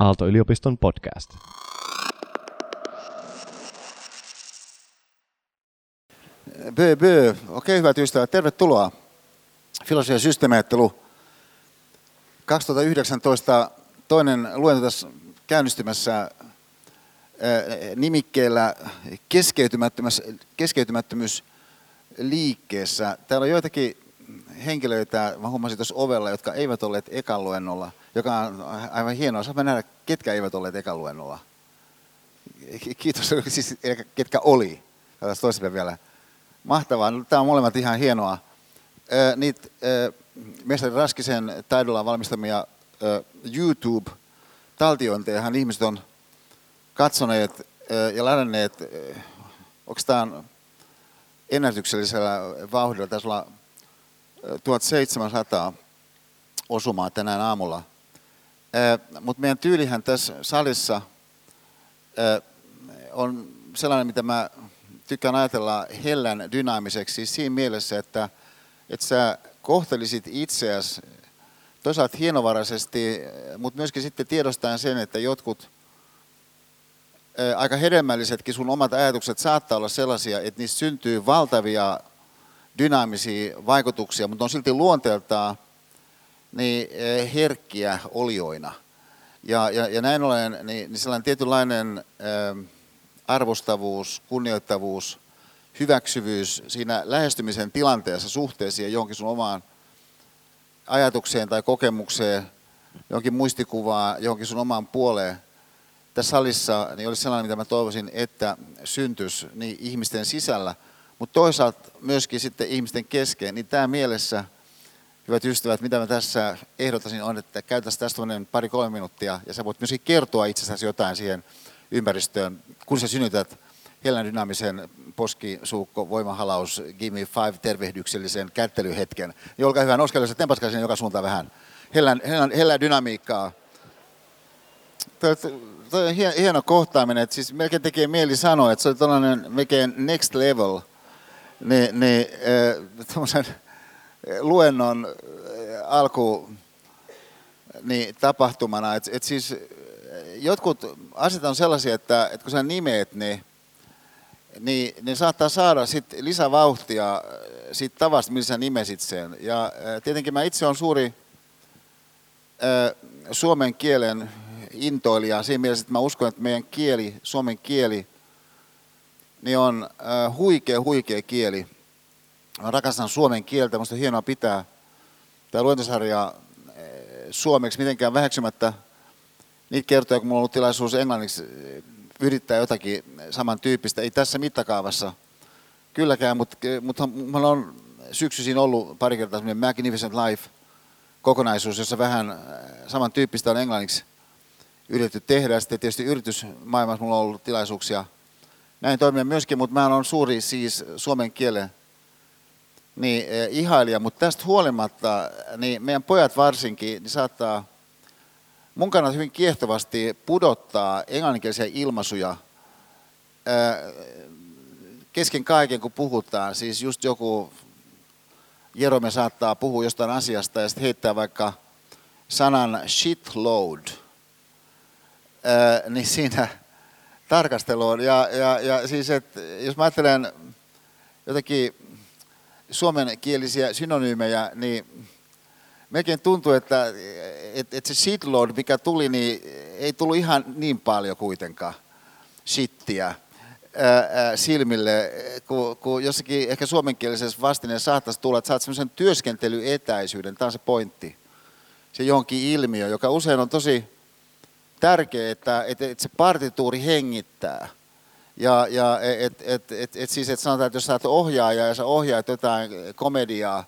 Aalto-yliopiston podcast. Bö, bö. Okei, hyvät ystävät, tervetuloa. Filosofia ja systeemiajattelu 2019 toinen luento tässä käynnistymässä nimikkeellä keskeytymättömyys liikkeessä. Täällä on joitakin henkilöitä, mä huomasin tuossa ovella, jotka eivät olleet ekan luennolla, joka on aivan hienoa. Saamme nähdä, ketkä eivät olleet ekan luennolla. Kiitos, siis ketkä oli. Tätä toisinpäin vielä. Mahtavaa. Tämä on molemmat ihan hienoa. Niitä mestari Raskisen taidolla valmistamia YouTube-taltiointeja ihmiset on katsoneet ja ladänneet, onko tämä ennätyksellisellä vauhdilla, tässä olla 1700 osumaa tänään aamulla. Mutta meidän tyylihän tässä salissa on sellainen, mitä mä tykkään ajatella hellän dynaamiseksi, siis siinä mielessä, että, että sä kohtelisit itseäsi toisaalta hienovaraisesti, mutta myöskin sitten tiedostaen sen, että jotkut aika hedelmällisetkin sun omat ajatukset saattaa olla sellaisia, että niistä syntyy valtavia dynaamisia vaikutuksia, mutta on silti luonteeltaan niin herkkiä olioina. Ja, ja, ja näin ollen niin, niin sellainen tietynlainen arvostavuus, kunnioittavuus, hyväksyvyys siinä lähestymisen tilanteessa suhteessa johonkin sun omaan ajatukseen tai kokemukseen, johonkin muistikuvaan, johonkin sun omaan puoleen tässä salissa, niin olisi sellainen, mitä mä toivoisin, että syntyisi niin ihmisten sisällä, mutta toisaalta myöskin sitten ihmisten kesken, niin tämä mielessä, hyvät ystävät, mitä mä tässä ehdottaisin on, että käytäisiin tästä pari-kolme minuuttia, ja sä voit myöskin kertoa itsestäsi jotain siihen ympäristöön, kun sä synnytät Hellän dynaamisen poskisuukko, voimahalaus, Gimme Five tervehdyksellisen kättelyhetken. Niin olkaa hyvä, nouskaa se tempaskaisen joka suuntaan vähän. Hellän, hellän, hellän dynamiikkaa. Toi, on hieno kohtaaminen, että siis melkein tekee mieli sanoa, että se on tällainen next level, niin, niin äh, luennon alku niin, tapahtumana. Et, et siis jotkut asiat on sellaisia, että, että kun sä nimeet ne, niin ne saattaa saada sit lisävauhtia siitä tavasta, millä sä nimesit sen. Ja tietenkin mä itse olen suuri suomen kielen intoilija siinä mielessä, että mä uskon, että meidän kieli, suomen kieli, niin on huikea, huikea kieli. Mä rakastan suomen kieltä, musta hienoa pitää tämä luentosarja suomeksi mitenkään väheksymättä niitä kertoja, kun mulla on ollut tilaisuus englanniksi yrittää jotakin samantyyppistä. Ei tässä mittakaavassa kylläkään, mutta, mutta mulla on syksyisin ollut pari kertaa semmoinen Magnificent Life kokonaisuus, jossa vähän samantyyppistä on englanniksi yritetty tehdä. Sitten tietysti yritysmaailmassa mulla on ollut tilaisuuksia näin toimia myöskin, mutta mä olen suuri siis suomen kielen niin, ihailija, mutta tästä huolimatta niin meidän pojat varsinkin niin saattaa mun kannalta hyvin kiehtovasti pudottaa englanninkielisiä ilmaisuja kesken kaiken, kun puhutaan. Siis just joku Jerome saattaa puhua jostain asiasta ja sitten heittää vaikka sanan shitload, niin siinä tarkasteluun. Ja, ja, ja siis, että jos mä ajattelen jotenkin suomenkielisiä synonyymejä, niin melkein tuntuu, että, että, että se shitload, mikä tuli, niin ei tullut ihan niin paljon kuitenkaan shittiä silmille, kun, kun jossakin ehkä suomenkielisessä vastineessa saattaisi tulla, että saat semmoisen työskentelyetäisyyden, tämä on se pointti, se johonkin ilmiö, joka usein on tosi tärkeä, että, että, että se partituuri hengittää. Ja, ja et, et, et, et siis, että sanotaan, että jos sä oot ohjaaja ja sä ohjaat jotain komediaa,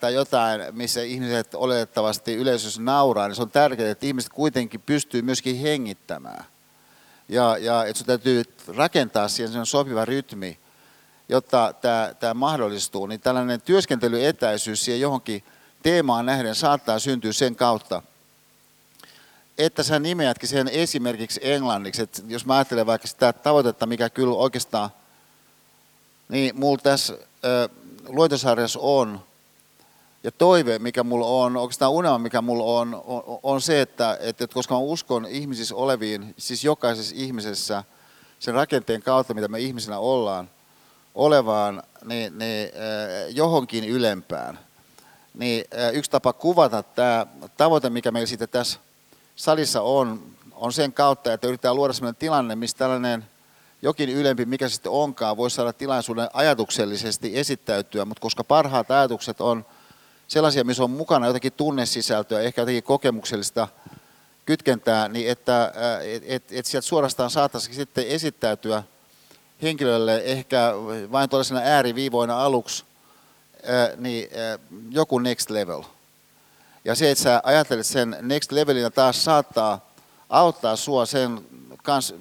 tai jotain, missä ihmiset oletettavasti yleisössä nauraa, niin se on tärkeää, että ihmiset kuitenkin pystyy myöskin hengittämään. Ja, ja että sun täytyy rakentaa siihen sopiva rytmi, jotta tämä, tämä mahdollistuu. Niin tällainen työskentelyetäisyys siihen johonkin teemaan nähden saattaa syntyä sen kautta, että sä nimeätkin sen esimerkiksi englanniksi. Että jos mä ajattelen vaikka sitä tavoitetta, mikä kyllä oikeastaan, niin mulla tässä luentosarjassa on, ja toive, mikä mulla on, oikeastaan unelma, mikä mulla on, on, on se, että, että koska mä uskon ihmisissä oleviin, siis jokaisessa ihmisessä, sen rakenteen kautta, mitä me ihmisinä ollaan, olevaan niin, niin, johonkin ylempään. Niin yksi tapa kuvata tämä tavoite, mikä meillä sitten tässä salissa on, on sen kautta, että yritetään luoda sellainen tilanne, missä tällainen jokin ylempi, mikä sitten onkaan, voisi saada tilaisuuden ajatuksellisesti esittäytyä, mutta koska parhaat ajatukset on sellaisia, missä on mukana jotakin tunnesisältöä, ehkä jotakin kokemuksellista kytkentää, niin että äh, et, et, et sieltä suorastaan saataisiin sitten esittäytyä henkilölle ehkä vain tuollaisena ääriviivoina aluksi äh, niin, äh, joku next level. Ja se, että sä ajattelet sen next levelin taas saattaa auttaa sua sen kanssa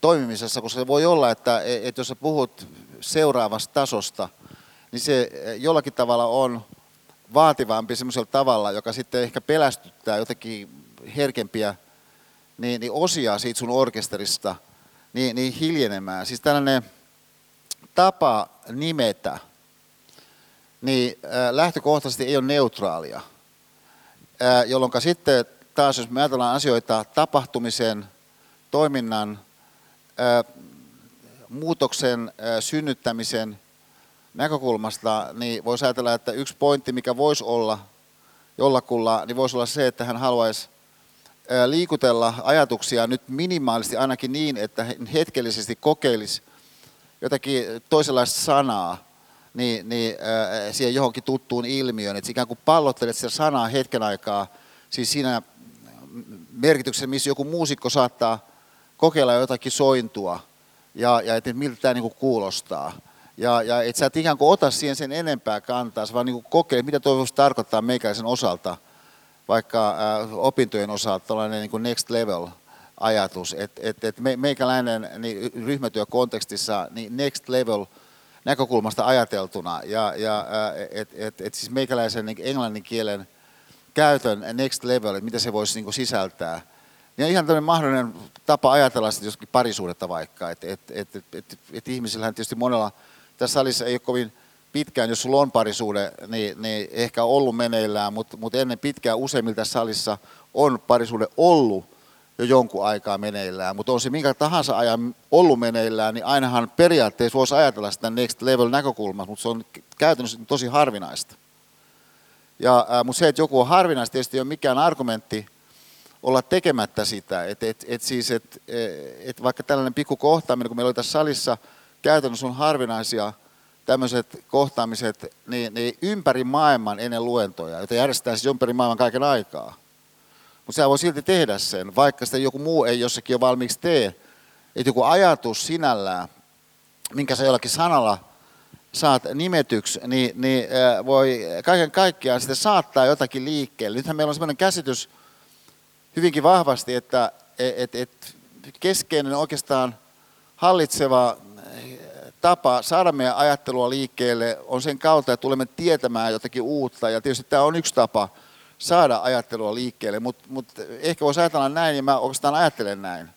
toimimisessa, koska se voi olla, että, että jos sä puhut seuraavasta tasosta, niin se jollakin tavalla on vaativampi semmoisella tavalla, joka sitten ehkä pelästyttää jotenkin herkempiä niin, niin osia siitä sun orkesterista niin, niin hiljenemään. Siis tällainen tapa nimetä, niin lähtökohtaisesti ei ole neutraalia, jolloin sitten taas jos me ajatellaan asioita tapahtumisen, toiminnan, muutoksen synnyttämisen näkökulmasta, niin voisi ajatella, että yksi pointti, mikä voisi olla jollakulla, niin voisi olla se, että hän haluaisi liikutella ajatuksia nyt minimaalisesti ainakin niin, että hetkellisesti kokeilisi jotakin toisenlaista sanaa niin, niin äh, siihen johonkin tuttuun ilmiöön, että ikään kuin pallottelet sitä sanaa hetken aikaa, siis siinä merkityksessä, missä joku muusikko saattaa kokeilla jotakin sointua ja, ja että miltä tämä niin kuulostaa. Ja, ja et sä et ikään kuin ota siihen sen enempää kantaa, vaan niin kokeile, mitä tuo voisi tarkoittaa meikäläisen osalta, vaikka äh, opintojen osalta, tällainen niin next level ajatus, että et, et me, meikäläinen niin ryhmätyökontekstissa niin next level näkökulmasta ajateltuna, ja, ja äh, että et, et siis meikäläisen niin englannin kielen käytön next level, että mitä se voisi niin sisältää, ja ihan tämmöinen mahdollinen tapa ajatella sitä joskin parisuudetta vaikka, että et, et, et, et, et ihmisillähän tietysti monella tässä salissa ei ole kovin pitkään, jos sulla on parisuhde, niin, niin ehkä ollut meneillään, mutta, mutta ennen pitkään useimmilta salissa on parisuhde ollut jo jonkun aikaa meneillään, mutta on se minkä tahansa ajan ollut meneillään, niin ainahan periaatteessa voisi ajatella sitä next level näkökulmasta, mutta se on käytännössä tosi harvinaista. Ja, äh, mutta se, että joku on harvinaista, tietysti ei ole mikään argumentti olla tekemättä sitä. Et, et, et siis, et, et vaikka tällainen pikku kohtaaminen, kun meillä oli tässä salissa – käytännössä on harvinaisia tämmöiset kohtaamiset niin, niin ympäri maailman ennen luentoja, joita järjestetään siis ympäri maailman kaiken aikaa. Mutta sä voi silti tehdä sen, vaikka sitä joku muu ei jossakin ole valmiiksi tee. Että joku ajatus sinällään, minkä sä jollakin sanalla saat nimetyksi, niin, niin voi kaiken kaikkiaan sitten saattaa jotakin liikkeelle. Nythän meillä on sellainen käsitys hyvinkin vahvasti, että et, et keskeinen oikeastaan hallitseva tapa saada meidän ajattelua liikkeelle on sen kautta, että tulemme tietämään jotakin uutta. Ja tietysti tämä on yksi tapa saada ajattelua liikkeelle, mutta mut ehkä voisi ajatella näin, ja mä oikeastaan ajattelen näin.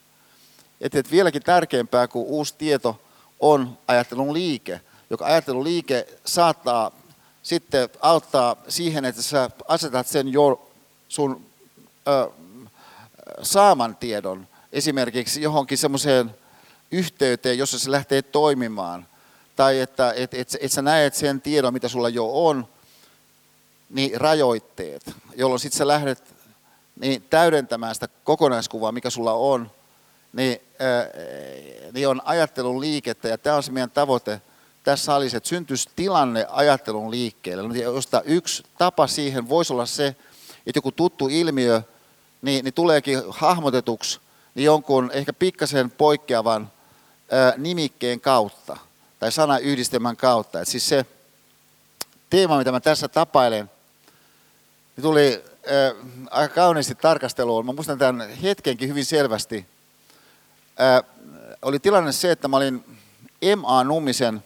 Että, että vieläkin tärkeämpää kuin uusi tieto on ajattelun liike, joka ajattelun liike saattaa sitten auttaa siihen, että sä asetat sen jo sun ö, saaman tiedon esimerkiksi johonkin semmoiseen yhteyteen, jossa se lähtee toimimaan. Tai että et, et, et sä näet sen tiedon, mitä sulla jo on, niin rajoitteet, jolloin sitten sä lähdet niin täydentämään sitä kokonaiskuvaa, mikä sulla on, niin, ää, niin on ajattelun liikettä. Ja tämä on se meidän tavoite tässä salissa, että syntyisi tilanne ajattelun liikkeelle. Josta yksi tapa siihen voisi olla se, että joku tuttu ilmiö niin, niin tuleekin hahmotetuksi niin jonkun ehkä pikkasen poikkeavan nimikkeen kautta tai sanayhdistelmän kautta. Et siis se teema, mitä mä tässä tapailen, tuli äh, aika kauniisti tarkasteluun. Mä muistan tämän hetkenkin hyvin selvästi. Äh, oli tilanne se, että mä olin M.A. Nummisen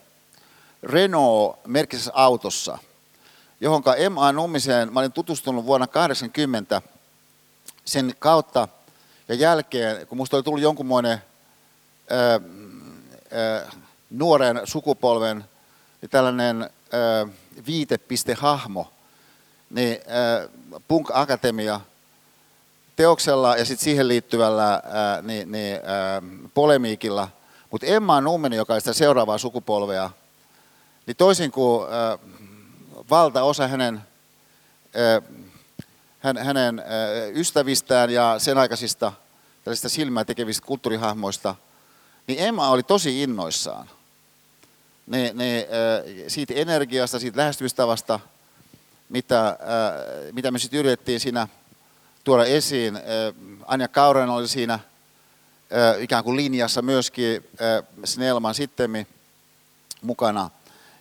Renault-merkisessä autossa, johonka M.A. Nummiseen mä olin tutustunut vuonna 80 sen kautta ja jälkeen, kun musta oli tullut jonkunmoinen äh, nuoren sukupolven tällainen viitepistehahmo niin äh, Punk Akatemia teoksella ja sitten siihen liittyvällä äh, niin, niin, äh, polemiikilla. Mutta Emma Nummeni, joka on sitä seuraavaa sukupolvea, niin toisin kuin valtaosa hänen, hän, hänen ystävistään ja sen aikaisista tällaisista silmää tekevistä kulttuurihahmoista, niin Emma oli tosi innoissaan ne, ne, siitä energiasta, siitä lähestymistavasta, mitä, äh, mitä me sitten yritettiin siinä tuoda esiin. Äh, Anja Kauren oli siinä ikään kuin linjassa myöskin Snellman sitten mukana.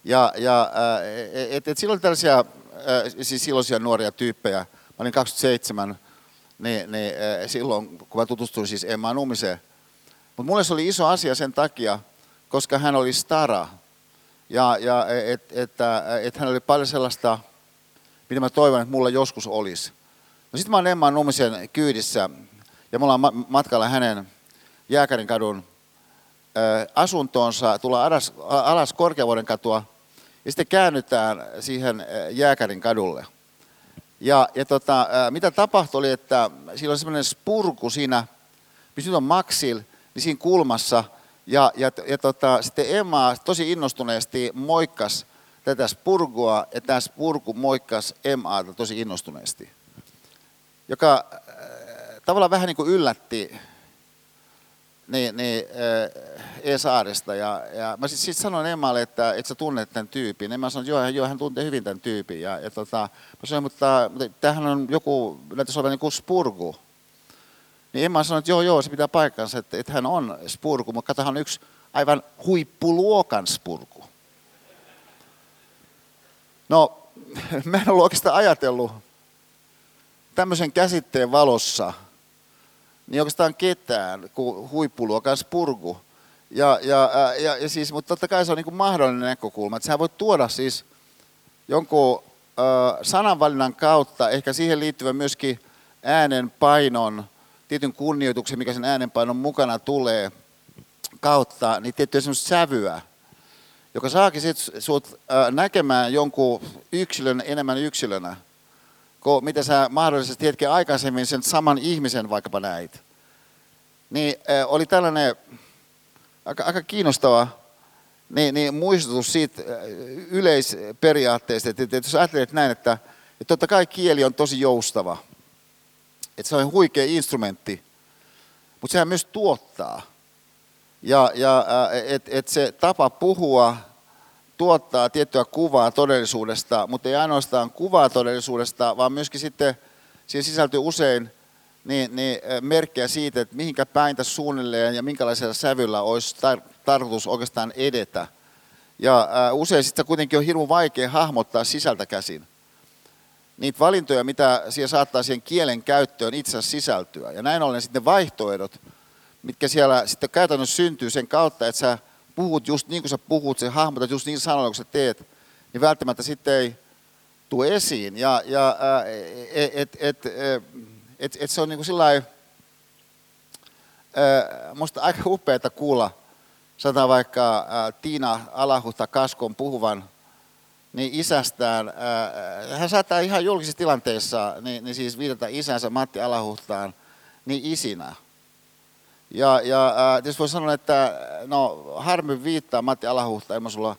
Ja, ja et, et silloin tällaisia siis silloisia nuoria tyyppejä. Mä olin 27, niin, niin, silloin kun mä tutustuin siis Emma Numiseen. Mutta mulle se oli iso asia sen takia, koska hän oli stara ja, ja että et, et hän oli paljon sellaista, mitä mä toivon, että mulla joskus olisi. No sitten mä oon Emma Nummisen kyydissä ja me ollaan matkalla hänen Jääkärin kadun asuntoonsa, tullaan alas, alas Korkeavuoden katua ja sitten käännytään siihen Jääkärin kadulle. Ja, ja tota, mitä tapahtui oli, että siinä oli semmoinen spurku siinä, missä nyt on Maxil, niin siinä kulmassa – ja, ja, ja tota, sitten Emma tosi innostuneesti moikkas tätä spurgua, ja tämä spurgu moikkas Emmaata tosi innostuneesti. Joka äh, tavallaan vähän niin kuin yllätti niin, niin, äh, E-saaresta. Ja, ja mä sitten sit sanoin Emmalle, että, että sä tunnet tämän tyypin. Emma sanoi, että joo, joo, hän tuntee hyvin tämän tyypin. Ja, ja tota, mä sanoin, mutta, mutta tämähän on joku, näyttäisi olevan niin kuin spurgu. Niin Emma sanoi, että joo, joo, se pitää paikkansa, että, että hän on spurku, mutta katsotaan on yksi aivan huippuluokan spurku. No, mä en ollut oikeastaan ajatellut tämmöisen käsitteen valossa, niin oikeastaan ketään kuin huippuluokan spurku. Ja, ja, ja, ja siis, mutta totta kai se on niin mahdollinen näkökulma, että sä voit tuoda siis jonkun sananvalinnan kautta, ehkä siihen liittyvän myöskin äänen painon, tietyn kunnioituksen, mikä sen äänenpainon mukana tulee kautta, niin tiettyä semmoista sävyä, joka saakin sit sut näkemään jonkun yksilön enemmän yksilönä, kuin mitä sä mahdollisesti hetken aikaisemmin sen saman ihmisen vaikkapa näit. Niin oli tällainen aika, aika kiinnostava niin, niin muistutus siitä yleisperiaatteesta, että, että jos ajattelet näin, että, että totta kai kieli on tosi joustava – että se on huikea instrumentti, mutta sehän myös tuottaa. Ja, ja että et se tapa puhua tuottaa tiettyä kuvaa todellisuudesta, mutta ei ainoastaan kuvaa todellisuudesta, vaan myöskin sitten siihen sisältyy usein niin, niin merkkejä siitä, että mihinkä päin tässä suunnilleen ja minkälaisella sävyllä olisi tar- tarkoitus oikeastaan edetä. Ja usein sitten kuitenkin on hirveän vaikea hahmottaa sisältä käsin niitä valintoja, mitä siellä saattaa siihen kielen käyttöön itse asiassa sisältyä. Ja näin ollen sitten vaihtoehdot, mitkä siellä sitten käytännössä syntyy sen kautta, että sä puhut just niin kuin sä puhut, sä hahmotat just niin sanoilla, kun sä teet, niin välttämättä sitten ei tule esiin. Ja, ja et, et, et, et, et se on niin kuin sillä musta aika upeaa kuulla, sanotaan vaikka Tiina Alahuhta Kaskon puhuvan niin isästään, ää, hän saattaa ihan julkisissa tilanteissa niin, niin siis viitata isänsä Matti Alahuhtaan niin isinä. Ja, ja ää, tietysti voi sanoa, että no harmi viittaa Matti Alahuhta, ilman sulla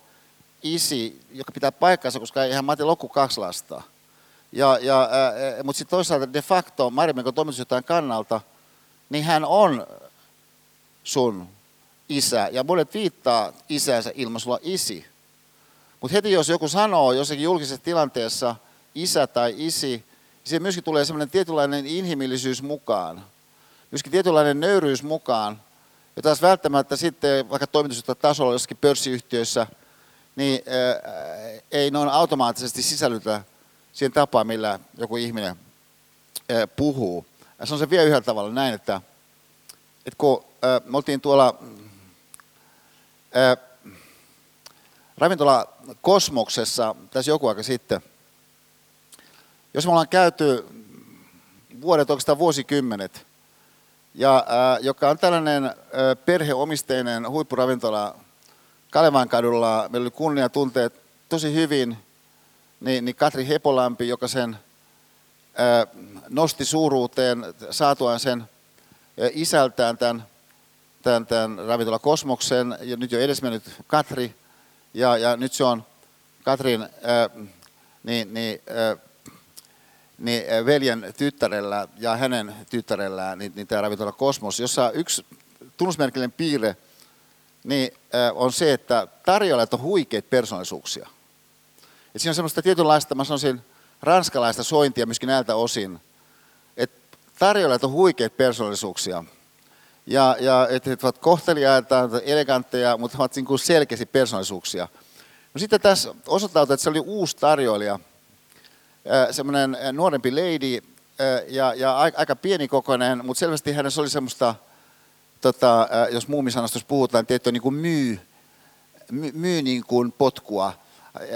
isi, joka pitää paikkansa, koska eihän Matti lokku kaksi lasta. Ja, ja, ää, mutta sitten toisaalta de facto Marimenko toimitusjohtajan kannalta, niin hän on sun isä. Ja monet viittaa isänsä ilman sulla isi. Mutta heti jos joku sanoo jossakin julkisessa tilanteessa isä tai isi, niin siihen myöskin tulee sellainen tietynlainen inhimillisyys mukaan. Myöskin tietynlainen nöyryys mukaan, ja taas välttämättä sitten vaikka tasolla jossakin pörssiyhtiöissä, niin ää, ei noin automaattisesti sisällytä siihen tapaan, millä joku ihminen ää, puhuu. Ja se on se vielä yhdellä tavalla näin, että, että kun ää, me oltiin tuolla ravintola Kosmoksessa tässä joku aika sitten. Jos me ollaan käyty vuodet, oikeastaan vuosikymmenet, ja, ää, joka on tällainen ää, perheomisteinen huippuravintola Kalevan kadulla. Meillä oli kunnia tunteet tosi hyvin. Niin, niin Katri Hepolampi, joka sen ää, nosti suuruuteen saatuaan sen ää, isältään tämän, tämän, tämän ravintola Kosmoksen, ja nyt jo edesmennyt Katri, ja, ja nyt se on Katrin ää, niin, niin, ää, niin veljen tyttärellä ja hänen tyttärellään niin, niin tämä ravintola Kosmos, jossa yksi tunnusmerkillinen piirre niin, on se, että tarjoajat on huikeita persoonallisuuksia. Et siinä on semmoista tietynlaista, mä sanoisin, ranskalaista sointia myöskin näiltä osin, että tarjoajat on huikeita persoonallisuuksia. Ja, ja että he ovat kohteliaita, elegantteja, mutta he ovat niin selkeästi persoonallisuuksia. No sitten tässä osoittautui, että se oli uusi tarjoilija, semmoinen nuorempi lady, ja, ja aika pienikokoinen, mutta selvästi hänessä oli semmoista, tota, jos muumisanastossa puhutaan, tietty niin kuin myy, myy, myy niin kuin potkua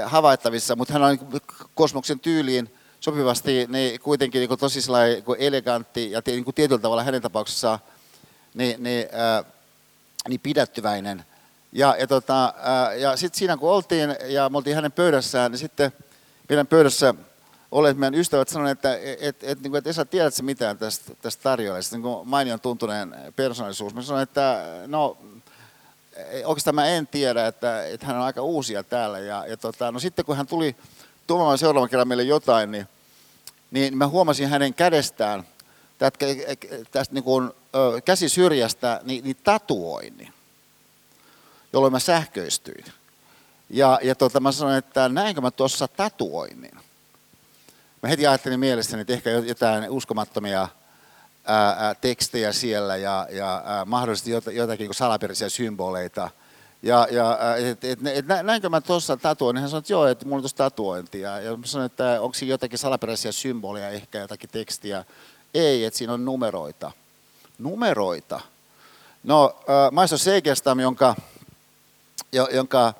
havaittavissa, mutta hän on niin kosmoksen tyyliin sopivasti niin kuitenkin niin kuin tosi niin kuin elegantti ja niin kuin tietyllä tavalla hänen tapauksessaan niin, niin, ää, niin pidättyväinen. Ja, ja, tota, ja sitten siinä kun oltiin ja me oltiin hänen pöydässään, niin sitten meidän pöydässä olleet meidän ystävät sanoivat, että et, et, niin et Esa, tiedätkö mitään tästä, tästä tarjoajasta, niin mainion tuntuneen persoonallisuus. Mä sanoin, että no oikeastaan mä en tiedä, että, että hän on aika uusia täällä. Ja, ja tota, no sitten kun hän tuli tuomaan seuraavan kerran meille jotain, niin, niin mä huomasin hänen kädestään tästä, tästä niin kuin, käsisyrjästä niin, niin tatuoinnin, jolloin mä sähköistyin. Ja, ja tota, mä sanoin, että näinkö mä tuossa tatuoinnin. Mä heti ajattelin mielessäni, että ehkä jotain uskomattomia ää, tekstejä siellä ja, ja ää, mahdollisesti jotakin niin salaperäisiä symboleita. Ja, ja et, et, et, näinkö mä tuossa tatuoin, hän sanoi, että joo, että mulla on tuossa tatuointi. Ja, ja mä sanoin, että onko siinä jotakin salaperäisiä symboleja, ehkä jotakin tekstiä. Ei, että siinä on numeroita. Numeroita. No, äh, Maestro Segestam, jonka, jonka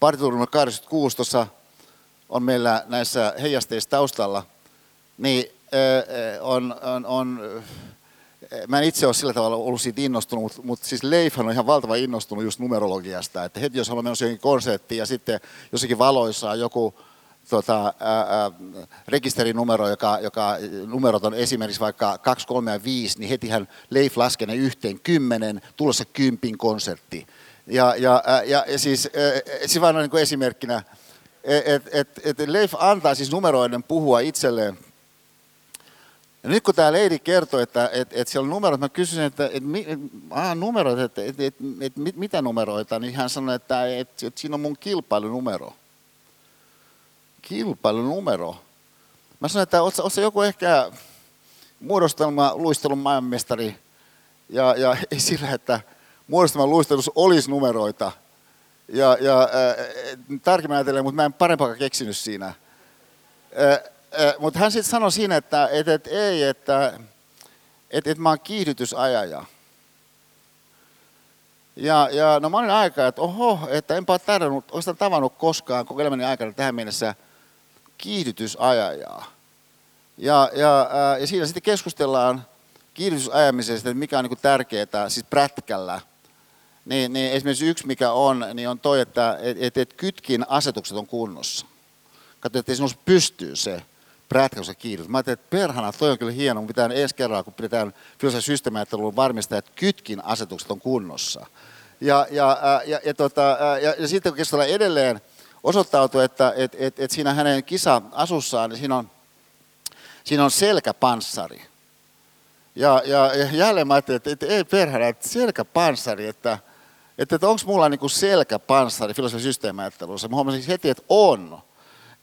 partituuri numero 86 tuossa on meillä näissä heijasteissa taustalla, niin on, on, on mä en itse ole sillä tavalla ollut siitä innostunut, mutta, mutta siis Leifhan on ihan valtava innostunut just numerologiasta, että heti jos haluaa mennä johonkin konserttiin ja sitten jossakin valoissa on joku tota, ää, ää, rekisterinumero, joka, joka numerot on esimerkiksi vaikka 2, 3 ja 5, niin heti hän Leif laskee ne yhteen kymmenen, tulossa kympin konsertti. Ja, ja, ja, ja siis, siis vain niin kuin esimerkkinä, että et, et Leif antaa siis numeroiden puhua itselleen. Ja nyt kun tämä leidi kertoi, että et, et siellä on numerot, mä kysyin, että et, et, ah, numerot, että et, et, et, mit, mitä numeroita, niin hän sanoi, että et, et siinä on mun kilpailunumero. Kilpailunumero. Mä sanoin, että ootko joku ehkä muodostelma luistelun maailmanmestari, ja, ja ei sillä, että muodostelman luistelussa olisi numeroita – ja, ja äh, tarkemmin ajatellen, mutta mä en parempaa keksinyt siinä. Äh, äh, mutta hän sitten sanoi siinä, että et, et, ei, että et, et mä oon kiihdytysajaja. Ja, ja no mä olin aika, että oho, että enpä ole tarjonnut, oikeastaan tavannut koskaan koko elämäni aikana tähän mennessä kiihdytysajajaa. Ja, ja, äh, ja siinä sitten keskustellaan kiihdytysajamisesta, että mikä on niin tärkeää, siis prätkällä – niin, niin esimerkiksi yksi mikä on, niin on toi, että et, et, et kytkin asetukset on kunnossa. Katso, että sinussa pystyy se prätkäys ja kiitos. Mä ajattelin, että perhana, toi on kyllä hieno, mutta pitää ensi kerralla, kun pidetään filosofisen systeemiajattelun varmistaa, että kytkin asetukset on kunnossa. Ja, ja, ja, ja, tota, ja, ja sitten kun keskustellaan edelleen, osoittautui, että et, et, et siinä hänen kisa-asussaan, niin siinä on, siinä on selkäpanssari. Ja, ja, ja jälleen mä ajattelin, että, että ei perhana, että selkäpanssari, että, että, että onko mulla niin selkäpanssari filosofin systeemiajattelussa. Mä huomasin heti, että on.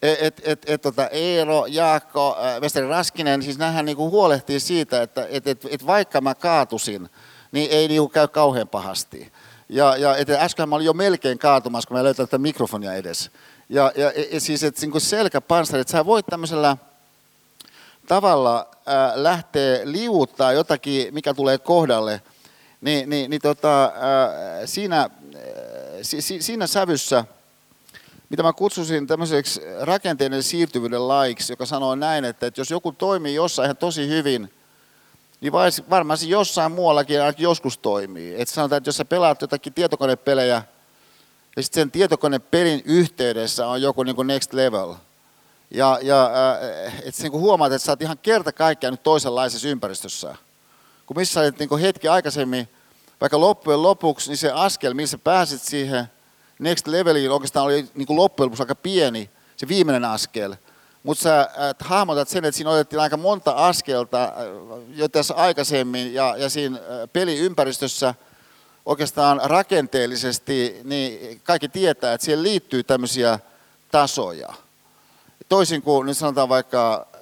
Että et, et, et, tota Eero, Jaakko, Vesteri Raskinen, siis nämähän niin huolehtii siitä, että et, et, et vaikka mä kaatusin, niin ei niin käy kauhean pahasti. Ja, ja et, äsken mä olin jo melkein kaatumassa, kun mä löytän tätä mikrofonia edes. Ja, ja et, siis, että niin selkäpanssari, että sä voit tämmöisellä tavalla äh, lähtee liuuttaa jotakin, mikä tulee kohdalle, niin, niin, niin tota, äh, siinä, äh, si, si, siinä sävyssä, mitä mä kutsusin tämmöiseksi rakenteiden siirtyvyyden laiksi, joka sanoo näin, että, että jos joku toimii jossain ihan tosi hyvin, niin varmaan se jossain muuallakin ainakin joskus toimii. Että sanotaan, että jos sä pelaat jotakin tietokonepelejä, ja sitten sen tietokonepelin yhteydessä on joku niin kuin next level – Ja, ja äh, että niin huomaat, että sä oot ihan kerta kaikkiaan nyt toisenlaisessa ympäristössä. Kun missä olet niin hetki aikaisemmin, vaikka loppujen lopuksi, niin se askel, missä pääsit siihen next leveliin, oikeastaan oli niin kuin loppujen lopuksi aika pieni, se viimeinen askel. Mutta sä et hahmotat sen, että siinä otettiin aika monta askelta äh, jo tässä aikaisemmin ja, ja siinä äh, peliympäristössä oikeastaan rakenteellisesti, niin kaikki tietää, että siihen liittyy tämmöisiä tasoja. Toisin kuin nyt sanotaan vaikka äh,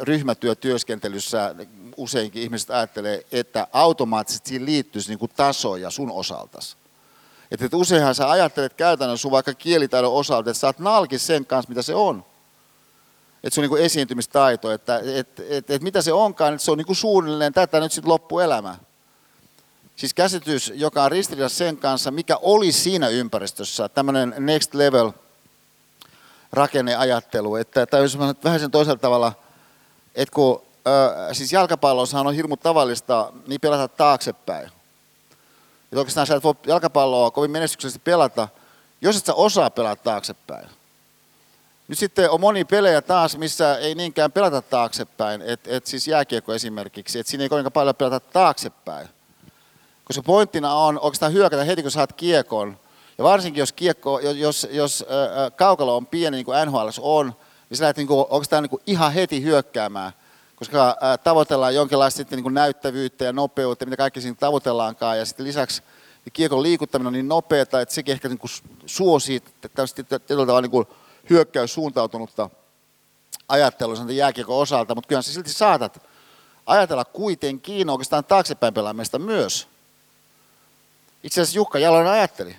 ryhmätyötyöskentelyssä useinkin ihmiset ajattelee, että automaattisesti siihen liittyisi niin kuin tasoja sun osaltasi. Että, että useinhan sä ajattelet käytännössä sun vaikka kielitaidon osalta, että sä oot nalkis sen kanssa, mitä se on. Että se on niin kuin esiintymistaito, että että että, että mitä se onkaan, että se on niin kuin suunnilleen tätä nyt sitten loppuelämä. Siis käsitys, joka on ristiriidassa sen kanssa, mikä oli siinä ympäristössä, tämmöinen next level rakenneajattelu, että tämä on vähän sen toisella tavalla, että kun siis jalkapallossa on hirmu tavallista niin pelata taaksepäin. Et oikeastaan sä et voi jalkapalloa kovin menestyksellisesti pelata, jos et sä osaa pelata taaksepäin. Nyt sitten on moni pelejä taas, missä ei niinkään pelata taaksepäin, että et siis jääkiekko esimerkiksi, että siinä ei kovinkaan paljon pelata taaksepäin. Koska pointtina on oikeastaan hyökätä heti, kun saat kiekon. Ja varsinkin jos, kiekko, jos, jos, jos äh, kaukalo on pieni, niin kuin NHL on, niin sä lähdet niin kuin, oikeastaan niin kuin ihan heti hyökkäämään. Koska tavoitellaan jonkinlaista sitten niin kuin näyttävyyttä ja nopeutta, mitä kaikki siinä tavoitellaankaan. Ja sitten lisäksi kiekon liikuttaminen on niin nopeata, että sekin ehkä niin kuin suosii tämmöistä tietyllä tavalla niin kuin hyökkäys suuntautunutta ajattelua sen jääkiekon osalta, mutta kyllä sä silti saatat ajatella kuitenkin oikeastaan taaksepäin pelaamista myös. Itse asiassa Jukka Jalonen ajatteli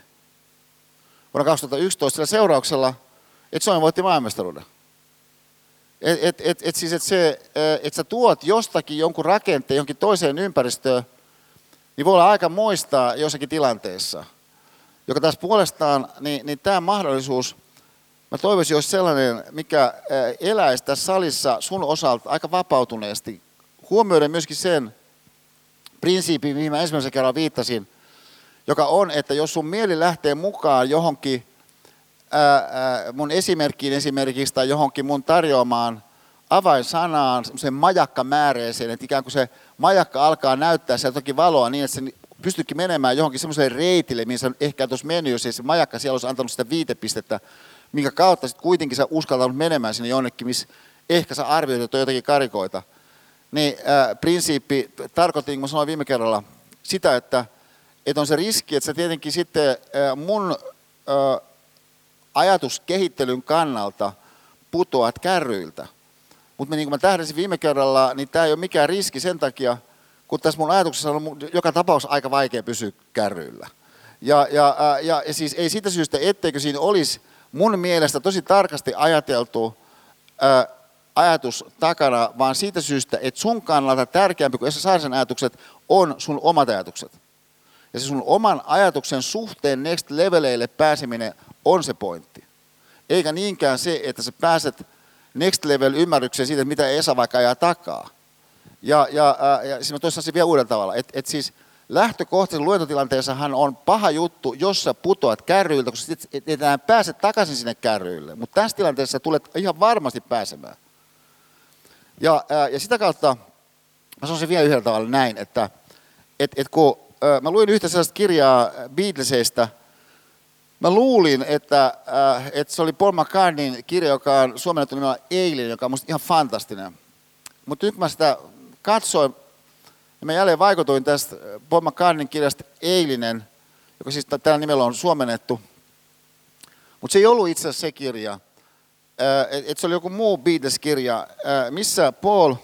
vuonna 2011 sillä seurauksella, että Suomi voitti maailmastaruuden. Et, et, et, et siis, että se, et sä tuot jostakin jonkun rakenteen jonkin toiseen ympäristöön, niin voi olla aika moistaa jossakin tilanteessa. Joka taas puolestaan, niin, niin tämä mahdollisuus, mä toivoisin, olisi sellainen, mikä eläisi tässä salissa sun osalta aika vapautuneesti. Huomioiden myöskin sen prinsiipin, mihin mä ensimmäisen kerran viittasin – joka on, että jos sun mieli lähtee mukaan johonkin ää, ää, mun esimerkkiin esimerkiksi tai johonkin mun tarjoamaan avainsanaan, semmoiseen majakkamääreeseen, että ikään kuin se majakka alkaa näyttää sieltä toki valoa niin, että se pystytkin menemään johonkin semmoiseen reitille, missä ehkä tuossa mennyt, jos se majakka siellä olisi antanut sitä viitepistettä, minkä kautta sitten kuitenkin sä uskaltanut menemään sinne jonnekin, missä ehkä sä arvioit, että on jotakin karikoita. Niin ää, prinsiippi tarkoitti, niin kuin sanoin viime kerralla, sitä, että että on se riski, että sä tietenkin sitten mun ajatuskehittelyn kannalta putoat kärryiltä. Mutta niin kuin mä tähdensin viime kerralla, niin tämä ei ole mikään riski sen takia, kun tässä mun ajatuksessa on joka tapauks aika vaikea pysyä kärryillä. Ja, ja, ja, ja siis ei siitä syystä, etteikö siinä olisi mun mielestä tosi tarkasti ajateltu ää, ajatus takana, vaan siitä syystä, että sun kannalta tärkeämpi kuin Esa Saarisen ajatukset on sun omat ajatukset. Ja se sun oman ajatuksen suhteen next leveleille pääseminen on se pointti. Eikä niinkään se, että sä pääset next level ymmärrykseen siitä, mitä Esa vaikka ajaa takaa. Ja, ja, ää, ja siis mä sen vielä uudella tavalla. Että et siis lähtökohtaisen luentotilanteessahan on paha juttu, jos sä putoat kärryiltä, koska et, et, et enää pääse takaisin sinne kärryille. Mutta tässä tilanteessa tulet ihan varmasti pääsemään. Ja, ja sitä kautta mä sanoisin vielä yhdellä tavalla näin, että et, et kun mä luin yhtä sellaista kirjaa Beatlesista. Mä luulin, että, että se oli Paul McCartneyn kirja, joka on suomennettu nimellä Eilen, joka on musta ihan fantastinen. Mutta nyt mä sitä katsoin, ja mä jälleen vaikutuin tästä Paul McCartneyn kirjasta Eilinen, joka siis tällä nimellä on suomennettu. Mutta se ei ollut itse asiassa se kirja. Että se oli joku muu Beatles-kirja, missä Paul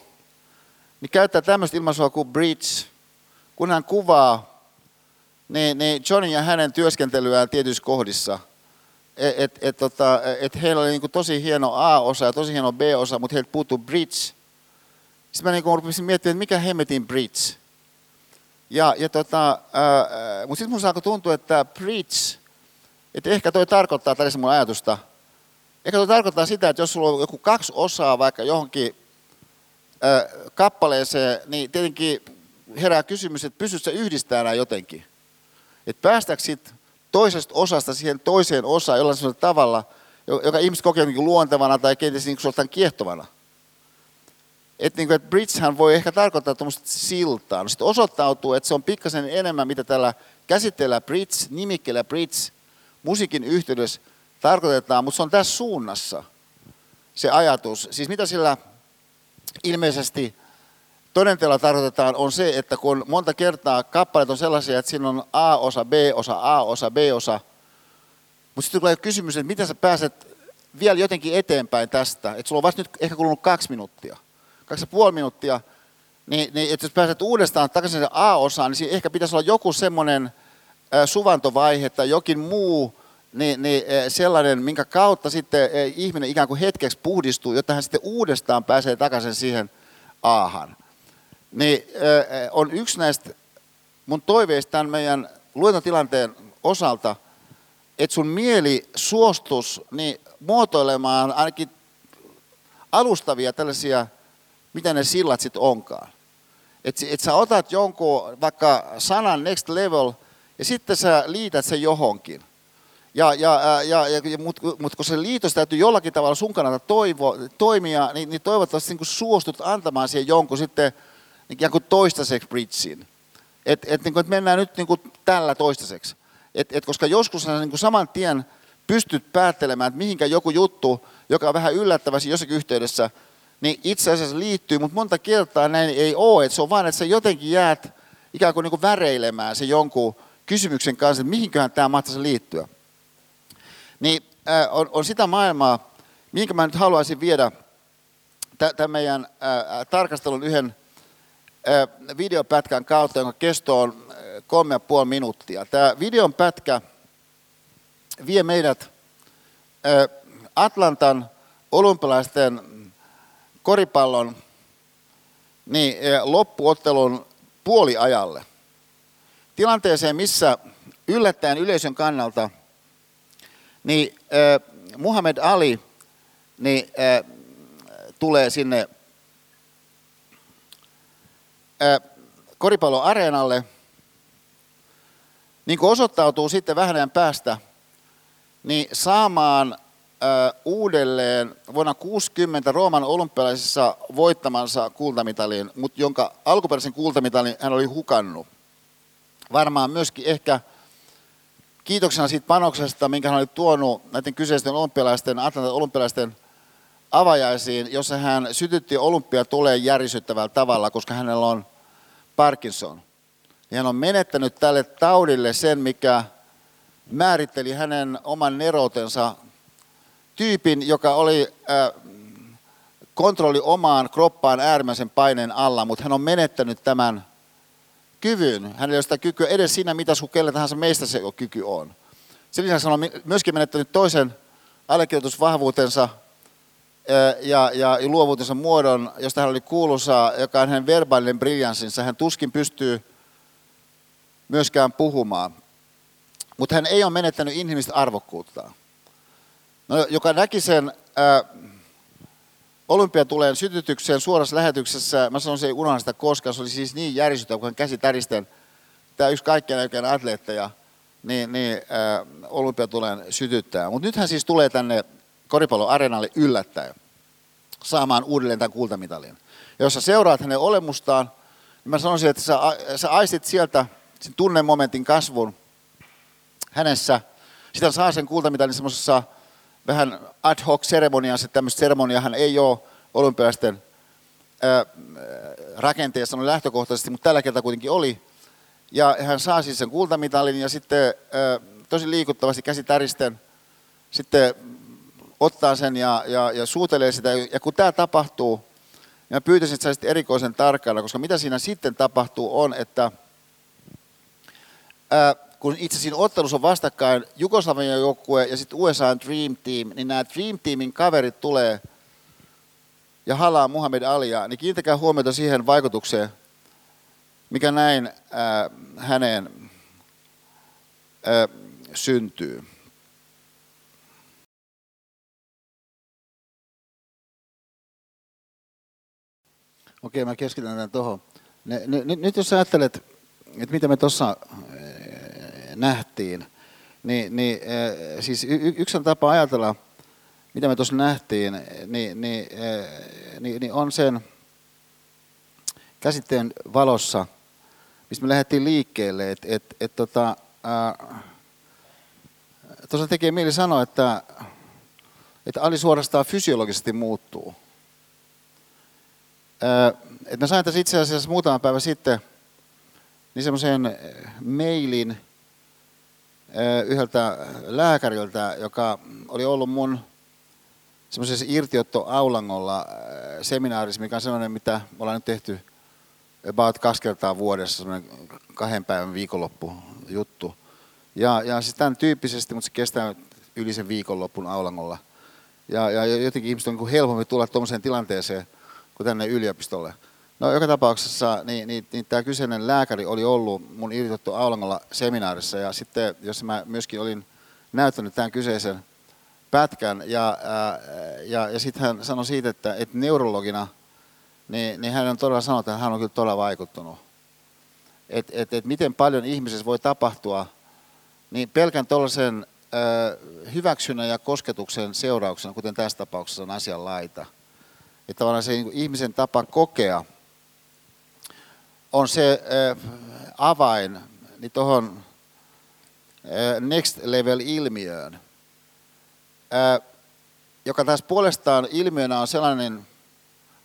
niin käyttää tämmöistä ilmaisua kuin bridge – kun hän kuvaa niin, niin Johnin ja hänen työskentelyään tietyissä kohdissa, että et, et, tota, et heillä oli niin tosi hieno A-osa ja tosi hieno B-osa, mutta heiltä puuttuu bridge. Sitten mä niin rupesin miettimään, että mikä hemmetin bridge. Ja, ja tota, mutta sitten mun alkoi tuntua, että bridge, että ehkä toi tarkoittaa, tällaisen mun ajatusta, ehkä toi tarkoittaa sitä, että jos sulla on joku kaksi osaa vaikka johonkin ää, kappaleeseen, niin tietenkin herää kysymys, että pystyt sä yhdistämään jotenkin? Että päästäkö toisesta osasta siihen toiseen osaan jollain tavalla, joka ihmiset kokee niin luontevana tai kenties niin suorastaan kiehtovana. Että niin et bridgehän voi ehkä tarkoittaa tuommoista siltaa. No sitten osoittautuu, että se on pikkasen enemmän, mitä tällä käsitteellä bridge, nimikkeellä bridge, musiikin yhteydessä tarkoitetaan, mutta se on tässä suunnassa se ajatus. Siis mitä sillä ilmeisesti todenteella tarkoitetaan on se, että kun monta kertaa kappaleet on sellaisia, että siinä on A-osa, B-osa, A-osa, B-osa, mutta sitten tulee kysymys, että miten sä pääset vielä jotenkin eteenpäin tästä, että sulla on vasta nyt ehkä kulunut kaksi minuuttia, kaksi ja puoli minuuttia, niin, niin että jos pääset uudestaan takaisin A-osaan, niin ehkä pitäisi olla joku semmoinen suvantovaihe tai jokin muu niin, niin sellainen, minkä kautta sitten ihminen ikään kuin hetkeksi puhdistuu, jotta hän sitten uudestaan pääsee takaisin siihen aahan. Niin on yksi näistä mun toiveista tämän meidän luentotilanteen osalta, että sun mieli suostus niin muotoilemaan ainakin alustavia tällaisia, mitä ne sillat sitten onkaan. Että et sä otat jonkun vaikka sanan next level ja sitten sä liität sen johonkin. Ja, ja, ja, ja, Mutta mut kun se liitos täytyy jollakin tavalla sun kannalta toivo, toimia, niin, niin toivottavasti niin suostut antamaan siihen jonkun sitten ikään kuin toistaiseksi bridgein. Että et, niin et mennään nyt niin kuin tällä toistaiseksi. Et, et koska joskus sä niin kuin saman tien pystyt päättelemään, että mihinkä joku juttu, joka on vähän yllättävästi jossakin yhteydessä, niin itse asiassa liittyy, mutta monta kertaa näin ei ole. Että se on vain, että sä jotenkin jäät ikään kuin, niin kuin väreilemään se jonkun kysymyksen kanssa, että mihinköhän tämä mahtaisi liittyä niin äh, on, on sitä maailmaa, minkä mä nyt haluaisin viedä tämän meidän äh, tarkastelun yhden videopätkän kautta, jonka kesto on kolme ja puoli minuuttia. Tämä videon pätkä vie meidät Atlantan olympialaisten koripallon niin, loppuottelun puoliajalle. Tilanteeseen, missä yllättäen yleisön kannalta – niin Muhammad Ali niin, tulee sinne koripalloareenalle, niin kuin osoittautuu sitten vähän päästä, niin saamaan uudelleen vuonna 60 Rooman olympialaisissa voittamansa kultamitalin, mutta jonka alkuperäisen kultamitalin hän oli hukannut. Varmaan myöskin ehkä kiitoksena siitä panoksesta, minkä hän oli tuonut näiden kyseisten olympialaisten, Atlantan olympialaisten avajaisiin, jossa hän sytytti olympia tulee järisyttävällä tavalla, koska hänellä on Parkinson. Ja hän on menettänyt tälle taudille sen, mikä määritteli hänen oman nerotensa tyypin, joka oli äh, kontrolli omaan kroppaan äärimmäisen paineen alla, mutta hän on menettänyt tämän kyvyn. Hänellä ei ole sitä kykyä edes siinä, mitä sun kelle tahansa meistä se kyky on. Sen lisäksi hän on myöskin menettänyt toisen allekirjoitusvahvuutensa ja, ja, luovuutensa muodon, josta hän oli kuuluisa, joka on hänen verbaalinen briljanssinsa. Hän tuskin pystyy myöskään puhumaan. Mutta hän ei ole menettänyt inhimillistä arvokkuutta. No, joka näki sen äh, olympiatuleen sytytykseen suorassa lähetyksessä, mä sanon se ei unohda sitä koskaan, se oli siis niin järisyttävä, kun hän käsi täristen, tämä yksi kaikkien aikojen atleetteja, niin, niin äh, olympiatuleen sytyttää. Mutta nyt hän siis tulee tänne koripallon areenalle yllättäen saamaan uudelleen tämän kultamitalin. Ja jos sä seuraat hänen olemustaan, niin mä sanoisin, että sä, sä aistit sieltä sen tunnemomentin kasvun hänessä. Sitä saa sen kultamitalin semmoisessa vähän ad hoc seremoniassa, tämmöistä seremoniahan ei ole olympialaisten rakenteessa no lähtökohtaisesti, mutta tällä kertaa kuitenkin oli. Ja hän saa siis sen kultamitalin ja sitten tosi liikuttavasti käsitäristen sitten ottaa sen ja, ja, ja suutelee sitä. Ja kun tämä tapahtuu, niin mä pyytäisin, että saisit erikoisen tarkkailla, koska mitä siinä sitten tapahtuu on, että ää, kun itse siinä ottelussa on vastakkain Jugoslavian joukkue ja sitten USA Dream Team, niin nämä Dream Teamin kaverit tulee ja halaa Muhammad Alia, niin kiinnittäkää huomiota siihen vaikutukseen, mikä näin ää, häneen ää, syntyy. Okei, mä keskitän tämän tuohon. Nyt jos ajattelet, että mitä me tuossa nähtiin. Niin, niin, siis y- yksi tapa ajatella mitä me tuossa nähtiin, niin, niin, niin, niin on sen käsitteen valossa, mistä me lähdettiin liikkeelle, että et, et, tota, tuossa tekee mieli sanoa, että, että Ali suorastaan fysiologisesti muuttuu. Et mä sain tässä itse asiassa muutama päivä sitten niin semmoisen mailin yhdeltä lääkäriltä, joka oli ollut mun semmoisessa irtiotto-aulangolla seminaarissa, mikä on sellainen, mitä me ollaan nyt tehty about kaksi kertaa vuodessa, semmoinen kahden päivän viikonloppu juttu. Ja, ja siis tämän tyyppisesti, mutta se kestää yli sen viikonloppun aulangolla. Ja, ja jotenkin ihmiset on niin helpompi tulla tuommoiseen tilanteeseen kuin tänne yliopistolle. No joka tapauksessa niin, niin, niin tämä kyseinen lääkäri oli ollut mun irtottu Aulangolla seminaarissa ja sitten, jos mä myöskin olin näyttänyt tämän kyseisen pätkän ja, ää, ja, ja sitten hän sanoi siitä, että, että neurologina, niin, niin hän on todella sanonut, että hän on kyllä todella vaikuttunut. Että et, et miten paljon ihmisessä voi tapahtua, niin pelkän tuollaisen hyväksynnän ja kosketuksen seurauksena, kuten tässä tapauksessa on asian laita. Että tavallaan se niin ihmisen tapa kokea – on se avain niin tuohon next level ilmiöön, joka taas puolestaan ilmiönä on sellainen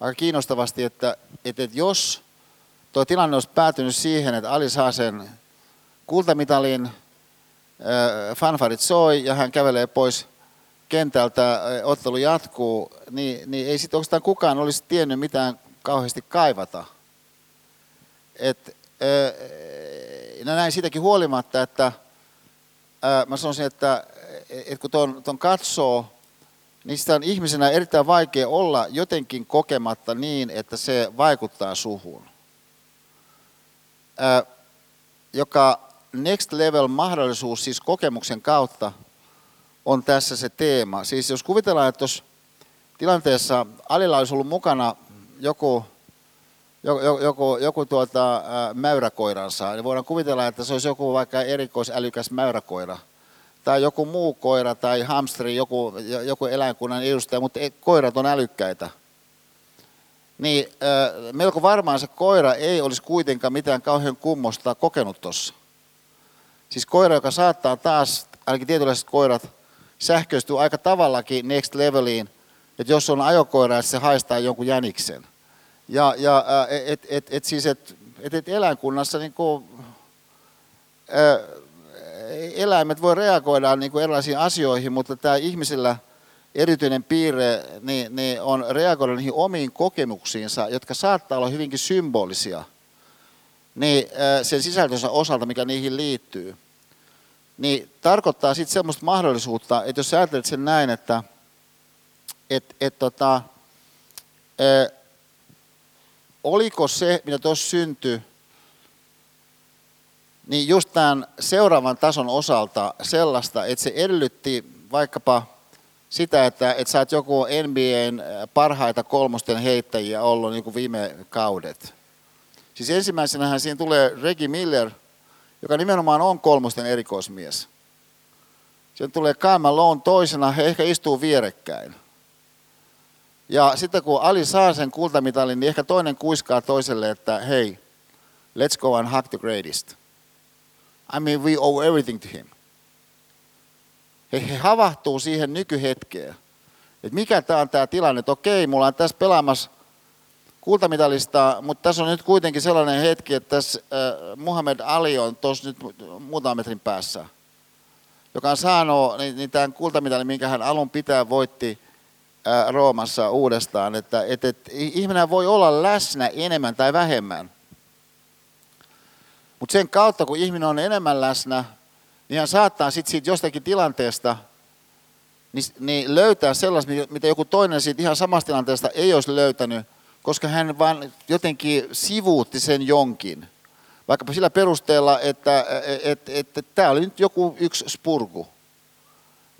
aika kiinnostavasti, että, että jos tuo tilanne olisi päätynyt siihen, että Ali saa sen kultamitalin, fanfarit soi ja hän kävelee pois kentältä, ottelu jatkuu, niin, niin ei sitten oikeastaan kukaan olisi tiennyt mitään kauheasti kaivata – et, no näin siitäkin huolimatta, että mä sanoisin, että, että kun ton, ton katsoo, niin sitä on ihmisenä erittäin vaikea olla jotenkin kokematta niin, että se vaikuttaa suhun. Joka next level mahdollisuus siis kokemuksen kautta on tässä se teema. Siis jos kuvitellaan, että tuossa tilanteessa Alilla olisi ollut mukana joku joku, joku, joku tuota, mäyräkoiransa, niin voidaan kuvitella, että se olisi joku vaikka erikoisälykäs mäyräkoira. Tai joku muu koira tai hamsteri, joku, joku eläinkunnan edustaja, mutta ei, koirat on älykkäitä. Niin ä, melko varmaan se koira ei olisi kuitenkaan mitään kauhean kummosta kokenut tuossa. Siis koira, joka saattaa taas, ainakin tietynlaiset koirat, sähköistyä aika tavallakin next leveliin, että jos on ajokoira, se haistaa jonkun jäniksen ja, ja et, et, et siis, et, et, et eläinkunnassa niin kuin, ä, eläimet voi reagoida niin kuin erilaisiin asioihin, mutta tämä ihmisillä erityinen piirre niin, niin on reagoida niihin omiin kokemuksiinsa, jotka saattaa olla hyvinkin symbolisia niin, sen sisältönsä osalta, mikä niihin liittyy. Niin tarkoittaa sitten semmoista mahdollisuutta, että jos ajattelet sen näin, että et, et, tota, ä, oliko se, mitä tuossa syntyi, niin just tämän seuraavan tason osalta sellaista, että se edellytti vaikkapa sitä, että, että sä oot joku NBAn parhaita kolmosten heittäjiä ollut niin kuin viime kaudet. Siis ensimmäisenähän siinä tulee Reggie Miller, joka nimenomaan on kolmosten erikoismies. Sitten tulee Kyle Malone toisena, he ehkä istuu vierekkäin. Ja sitten kun Ali saa sen kultamitalin, niin ehkä toinen kuiskaa toiselle, että hei, let's go and hug the greatest. I mean, we owe everything to him. He, he havahtuu siihen nykyhetkeen. Että mikä tämä on tämä tilanne, että okei, mulla on tässä pelaamassa kultamitalista, mutta tässä on nyt kuitenkin sellainen hetki, että tässä äh, Muhammad Ali on tuossa nyt muutaman metrin päässä, joka on saanut niin, niin tämän kultamitalin, minkä hän alun pitää voitti – Roomassa uudestaan, että, että, että ihminen voi olla läsnä enemmän tai vähemmän. Mutta sen kautta, kun ihminen on enemmän läsnä, niin hän saattaa sitten siitä jostakin tilanteesta niin, niin löytää sellaista, mitä joku toinen siitä ihan samasta tilanteesta ei olisi löytänyt, koska hän vain jotenkin sivuutti sen jonkin. Vaikkapa sillä perusteella, että että, että, että tämä oli nyt joku yksi spurku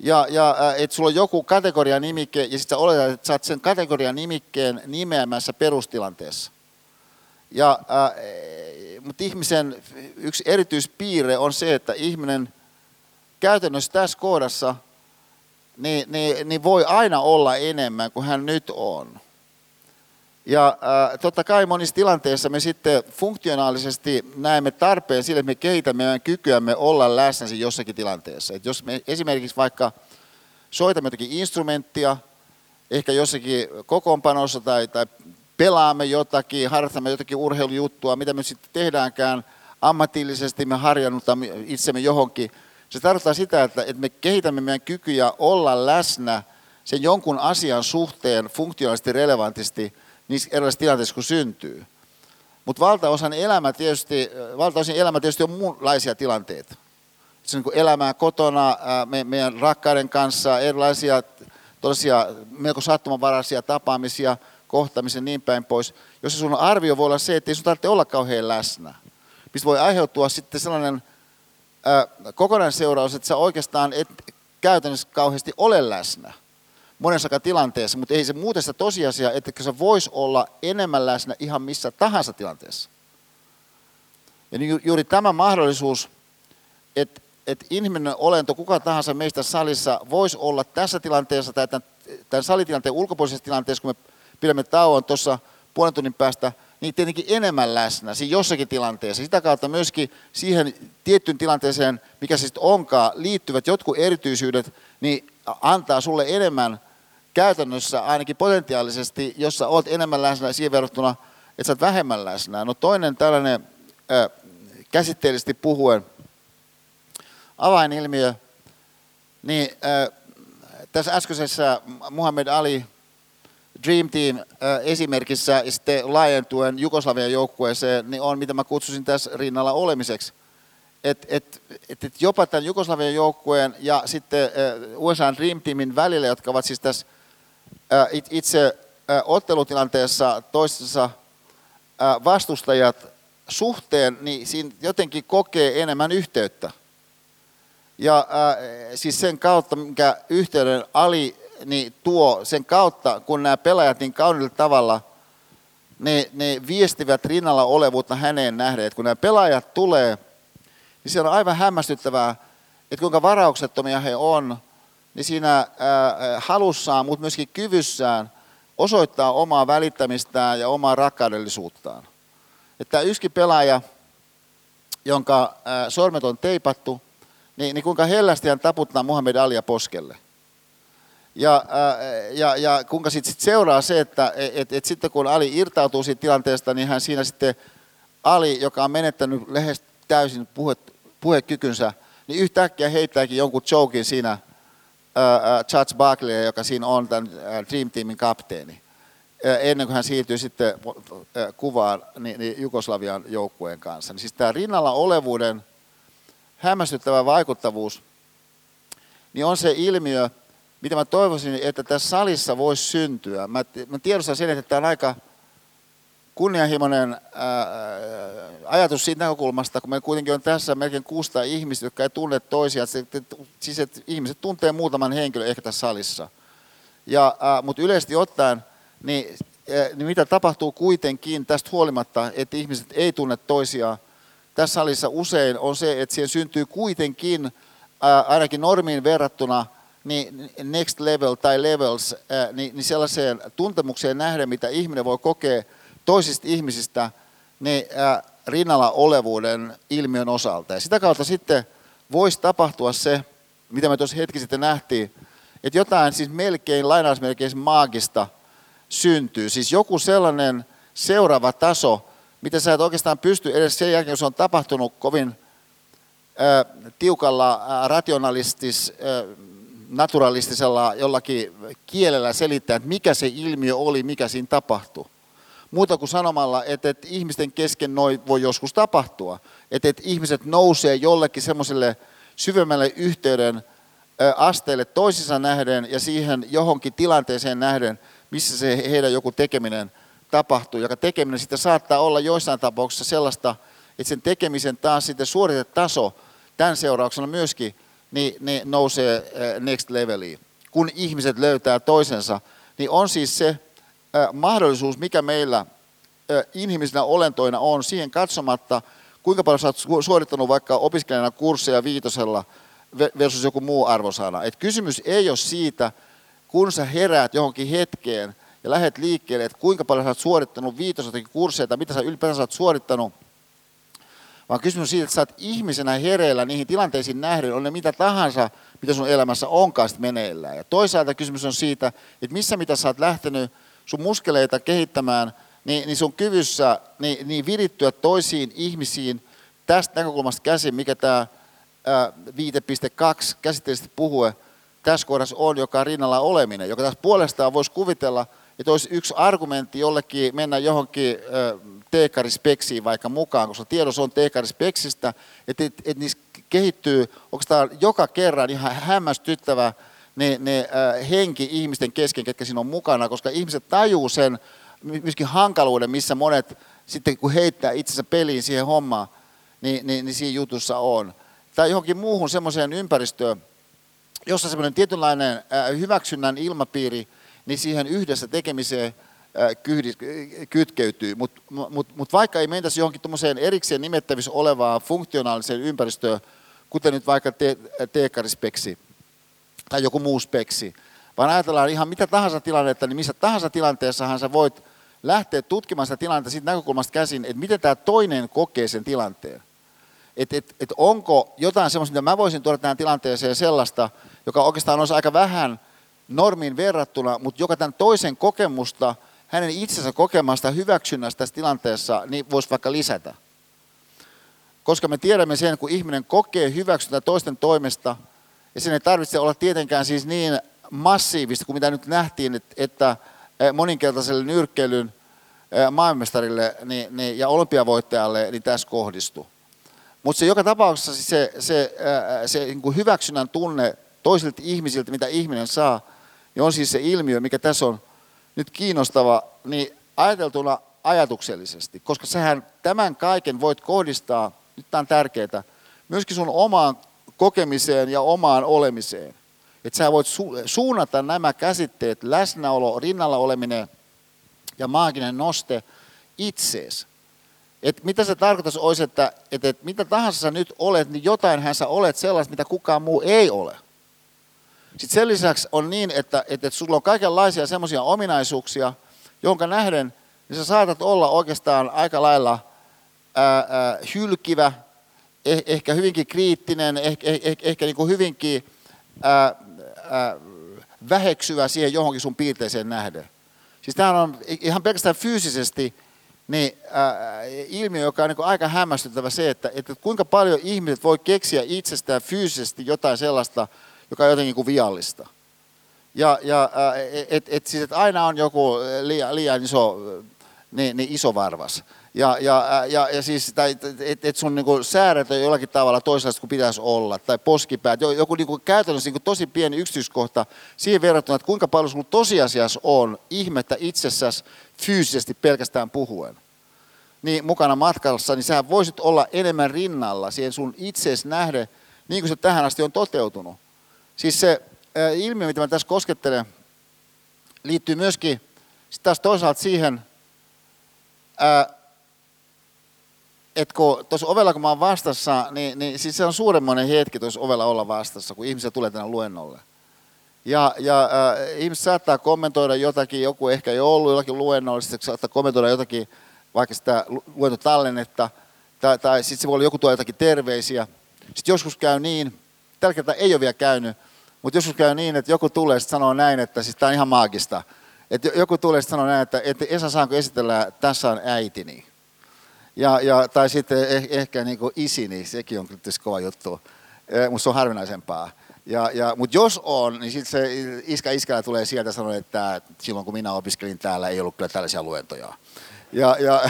ja, ja että sulla on joku kategoria nimikke ja sitten oletat, että sä oot sen kategorian nimikkeen nimeämässä perustilanteessa. Ja, ää, mutta ihmisen yksi erityispiirre on se, että ihminen käytännössä tässä kohdassa niin, niin, niin voi aina olla enemmän kuin hän nyt on. Ja äh, totta kai monissa tilanteissa me sitten funktionaalisesti näemme tarpeen sille, että me kehitämme meidän kykyämme olla läsnä jossakin tilanteessa. Et jos me esimerkiksi vaikka soitamme jotakin instrumenttia, ehkä jossakin kokoonpanossa tai, tai pelaamme jotakin, harrastamme jotakin urheilujuttua, mitä me sitten tehdäänkään ammatillisesti, me harjannutamme itsemme johonkin. Se tarkoittaa sitä, että, että me kehitämme meidän kykyjä olla läsnä sen jonkun asian suhteen funktionaalisesti relevantisti niissä erilaisissa tilanteissa, kun syntyy. Mutta valtaosan elämä tietysti, valtaosin elämä tietysti on muunlaisia tilanteita. Se on niin elämää kotona, me, meidän rakkaiden kanssa, erilaisia tosiaan melko sattumanvaraisia tapaamisia, kohtaamisia niin päin pois, jossa sun arvio voi olla se, että ei sun tarvitse olla kauhean läsnä. Mistä voi aiheutua sitten sellainen ää, kokonaisseuraus, että sä oikeastaan et käytännössä kauheasti ole läsnä monessakaan tilanteessa, mutta ei se muuta sitä tosiasiaa, että se voisi olla enemmän läsnä ihan missä tahansa tilanteessa. Ja niin juuri tämä mahdollisuus, että, että inhimillinen olento, kuka tahansa meistä salissa, voisi olla tässä tilanteessa tai tämän, tämän salitilanteen ulkopuolisessa tilanteessa, kun me pidämme tauon tuossa puolen tunnin päästä, niin tietenkin enemmän läsnä siinä jossakin tilanteessa. Sitä kautta myöskin siihen tiettyyn tilanteeseen, mikä siis onkaan, liittyvät jotkut erityisyydet, niin antaa sulle enemmän käytännössä ainakin potentiaalisesti, jos sä oot enemmän läsnä siihen verrattuna, että sä oot vähemmän läsnä. No toinen tällainen äh, käsitteellisesti puhuen avainilmiö, niin äh, tässä äskeisessä Muhammed Ali Dream Team äh, esimerkissä ja sitten laajentuen Jugoslavian joukkueeseen, niin on mitä mä kutsusin tässä rinnalla olemiseksi. Et, et, et, et jopa tämän Jugoslavian joukkueen ja sitten USA Dream Teamin välillä, jotka ovat siis tässä itse ottelutilanteessa toistensa vastustajat suhteen, niin siinä jotenkin kokee enemmän yhteyttä. Ja siis sen kautta, minkä yhteyden Ali niin tuo, sen kautta, kun nämä pelaajat niin kaunilla tavalla, ne, ne viestivät rinnalla olevuutta häneen nähden. Että kun nämä pelaajat tulee, niin se on aivan hämmästyttävää, että kuinka varauksettomia he on – niin siinä halussaan, mutta myöskin kyvyssään osoittaa omaa välittämistään ja omaa rakkaudellisuuttaan. Että yksi pelaaja, jonka sormet on teipattu, niin, niin kuinka hellästi hän taputtaa Muhammed Alia poskelle. Ja, ja, ja kuinka sitten sit seuraa se, että et, et sitten kun Ali irtautuu siitä tilanteesta, niin hän siinä sitten Ali, joka on menettänyt lähes täysin puhe, puhekykynsä, niin yhtäkkiä heittääkin jonkun jokin siinä Charles Barkley, joka siinä on tämän Dream Teamin kapteeni, ennen kuin hän siirtyy sitten kuvaan niin, niin Jugoslavian joukkueen kanssa. Niin siis tämä rinnalla olevuuden hämmästyttävä vaikuttavuus, niin on se ilmiö, mitä mä toivoisin, että tässä salissa voisi syntyä. Mä, mä tiedostan sen, että tämä on aika kunnianhimoinen ää, ajatus siitä näkökulmasta, kun meillä kuitenkin on tässä melkein 600 ihmistä, jotka ei tunne toisiaan. Siis että ihmiset tuntee muutaman henkilön ehkä tässä salissa. Ja, ää, mutta yleisesti ottaen, niin, niin mitä tapahtuu kuitenkin tästä huolimatta, että ihmiset ei tunne toisiaan tässä salissa usein on se, että siihen syntyy kuitenkin ää, ainakin normiin verrattuna niin next level tai levels, niin, niin sellaiseen tuntemukseen nähden, mitä ihminen voi kokea toisista ihmisistä niin, ää, rinnalla olevuuden ilmiön osalta. Ja sitä kautta sitten voisi tapahtua se, mitä me tuossa hetki sitten nähtiin, että jotain siis melkein, lainausmelkein maagista syntyy. Siis joku sellainen seuraava taso, mitä sä et oikeastaan pysty edes sen jälkeen, kun se on tapahtunut kovin ää, tiukalla ää, rationalistis, ää, naturalistisella jollakin kielellä selittää, että mikä se ilmiö oli, mikä siinä tapahtui muuta kuin sanomalla, että, että ihmisten kesken noin voi joskus tapahtua. Että, että ihmiset nousee jollekin semmoiselle syvemmälle yhteyden asteelle toisissa nähden ja siihen johonkin tilanteeseen nähden, missä se heidän joku tekeminen tapahtuu, joka tekeminen sitten saattaa olla joissain tapauksissa sellaista, että sen tekemisen taas sitten suoritetaso tämän seurauksena myöskin niin, niin nousee next leveliin. Kun ihmiset löytää toisensa, niin on siis se mahdollisuus, mikä meillä inhimillisinä olentoina on, siihen katsomatta, kuinka paljon sä oot suorittanut vaikka opiskelijana kursseja viitosella, versus joku muu arvosana. Et kysymys ei ole siitä, kun sä heräät johonkin hetkeen ja lähdet liikkeelle, että kuinka paljon sä oot suorittanut viitosotakin kursseja tai mitä sä ylipäätään oot suorittanut, vaan kysymys siitä, että sä oot ihmisenä hereillä niihin tilanteisiin nähden, on ne mitä tahansa, mitä sun elämässä onkaan meneillään. Ja toisaalta kysymys on siitä, että missä mitä sä oot lähtenyt sun muskeleita kehittämään, niin, niin sun kyvyssä niin, niin virittyä toisiin ihmisiin tästä näkökulmasta käsin, mikä tämä 5.2 käsitteellisesti puhue tässä kohdassa on, joka on rinnalla oleminen, joka tässä puolestaan voisi kuvitella, että olisi yksi argumentti jollekin mennä johonkin teekarispeksiin vaikka mukaan, koska tiedos on teekarispeksistä, että, että, niissä kehittyy tämä joka kerran ihan hämmästyttävä ne, ne äh, henki ihmisten kesken, ketkä siinä on mukana, koska ihmiset tajuu sen myöskin hankaluuden, missä monet sitten kun heittää itsensä peliin siihen hommaan, niin, niin, niin siinä jutussa on. Tai johonkin muuhun semmoiseen ympäristöön, jossa semmoinen tietynlainen äh, hyväksynnän ilmapiiri, niin siihen yhdessä tekemiseen äh, kytkeytyy. Mutta mut, mut vaikka ei mentäisi johonkin tuommoiseen erikseen nimettävissä olevaan funktionaaliseen ympäristöön, kuten nyt vaikka te, teekarispeksi tai joku muu speksi, vaan ajatellaan ihan mitä tahansa tilannetta, niin missä tahansa tilanteessahan sä voit lähteä tutkimaan sitä tilannetta siitä näkökulmasta käsin, että miten tämä toinen kokee sen tilanteen. Että et, et onko jotain semmoista, mitä mä voisin tuoda tähän tilanteeseen sellaista, joka oikeastaan olisi aika vähän normiin verrattuna, mutta joka tämän toisen kokemusta, hänen itsensä kokemasta hyväksynnästä tässä tilanteessa, niin voisi vaikka lisätä. Koska me tiedämme sen, kun ihminen kokee hyväksyntä toisten toimesta, ja sen ei tarvitse olla tietenkään siis niin massiivista kuin mitä nyt nähtiin, että moninkertaiselle nyrkkeilyn maailmestarille niin, niin, ja olympiavoittajalle niin tässä kohdistuu. Mutta se joka tapauksessa siis se, se, se niin hyväksynnän tunne toisilta ihmisiltä, mitä ihminen saa, niin on siis se ilmiö, mikä tässä on nyt kiinnostava, niin ajateltuna ajatuksellisesti, koska sähän tämän kaiken voit kohdistaa, nyt tämä on tärkeää, myöskin sun omaan kokemiseen ja omaan olemiseen. Että sä voit su- suunnata nämä käsitteet, läsnäolo, rinnalla oleminen ja maaginen noste itseesi. Et mitä se tarkoitus olisi, että, että, että mitä tahansa sä nyt olet, niin jotainhän sä olet sellaista, mitä kukaan muu ei ole. Sitten sen lisäksi on niin, että, että, että sulla on kaikenlaisia semmoisia ominaisuuksia, jonka nähden niin sä saatat olla oikeastaan aika lailla ää, ää, hylkivä, eh, ehkä hyvinkin kriittinen, ehkä, ehkä, ehkä niin kuin hyvinkin ää, ää, väheksyvä siihen johonkin sun piirteeseen nähden. Siis tämä on ihan pelkästään fyysisesti niin, ää, ilmiö, joka on niin aika hämmästyttävä se, että, että kuinka paljon ihmiset voi keksiä itsestään fyysisesti jotain sellaista, joka on jotenkin kuin viallista. Ja, ja et, et, siis, et aina on joku liian, liian iso, niin, niin iso varvas. Ja, ja, ja, ja siis, että et sun niinku sääret on jollakin tavalla toisenlaista kuin pitäisi olla, tai poskipäät, joku niinku käytännössä niinku tosi pieni yksityiskohta siihen verrattuna, että kuinka paljon sulla tosiasiassa on ihmettä itsessäsi fyysisesti pelkästään puhuen. Niin mukana matkassa, niin sä voisit olla enemmän rinnalla siihen sun itseesi nähden, niin kuin se tähän asti on toteutunut. Siis se ilmiö, mitä mä tässä koskettelen, liittyy myöskin sitten taas toisaalta siihen, äh, että kun tuossa ovella kun mä oon vastassa, niin, niin siis se on suuremmoinen hetki tuossa ovella olla vastassa, kun ihmisiä tulee tänne luennolle. Ja, ja äh, ihmiset saattaa kommentoida jotakin, joku ehkä ei ollut jollakin luennolla, sitten saattaa kommentoida jotakin, vaikka sitä luentotallennetta, tai, tai sitten se voi olla joku tuo jotakin terveisiä. Sitten joskus käy niin, tällä kertaa ei ole vielä käynyt, mutta joskus käy niin, että joku tulee ja sanoo näin, että siis tämä on ihan maagista. Että joku tulee ja sanoo näin, että, että Esa saanko esitellä, tässä on äitini. Ja, ja, tai sitten eh, ehkä niin kuin isini, sekin on kyllä kova juttu, mutta se on harvinaisempaa. Ja, ja, mutta jos on, niin sitten se iskä iskällä tulee sieltä sanoa, että silloin kun minä opiskelin täällä, ei ollut kyllä tällaisia luentoja. Ja, ja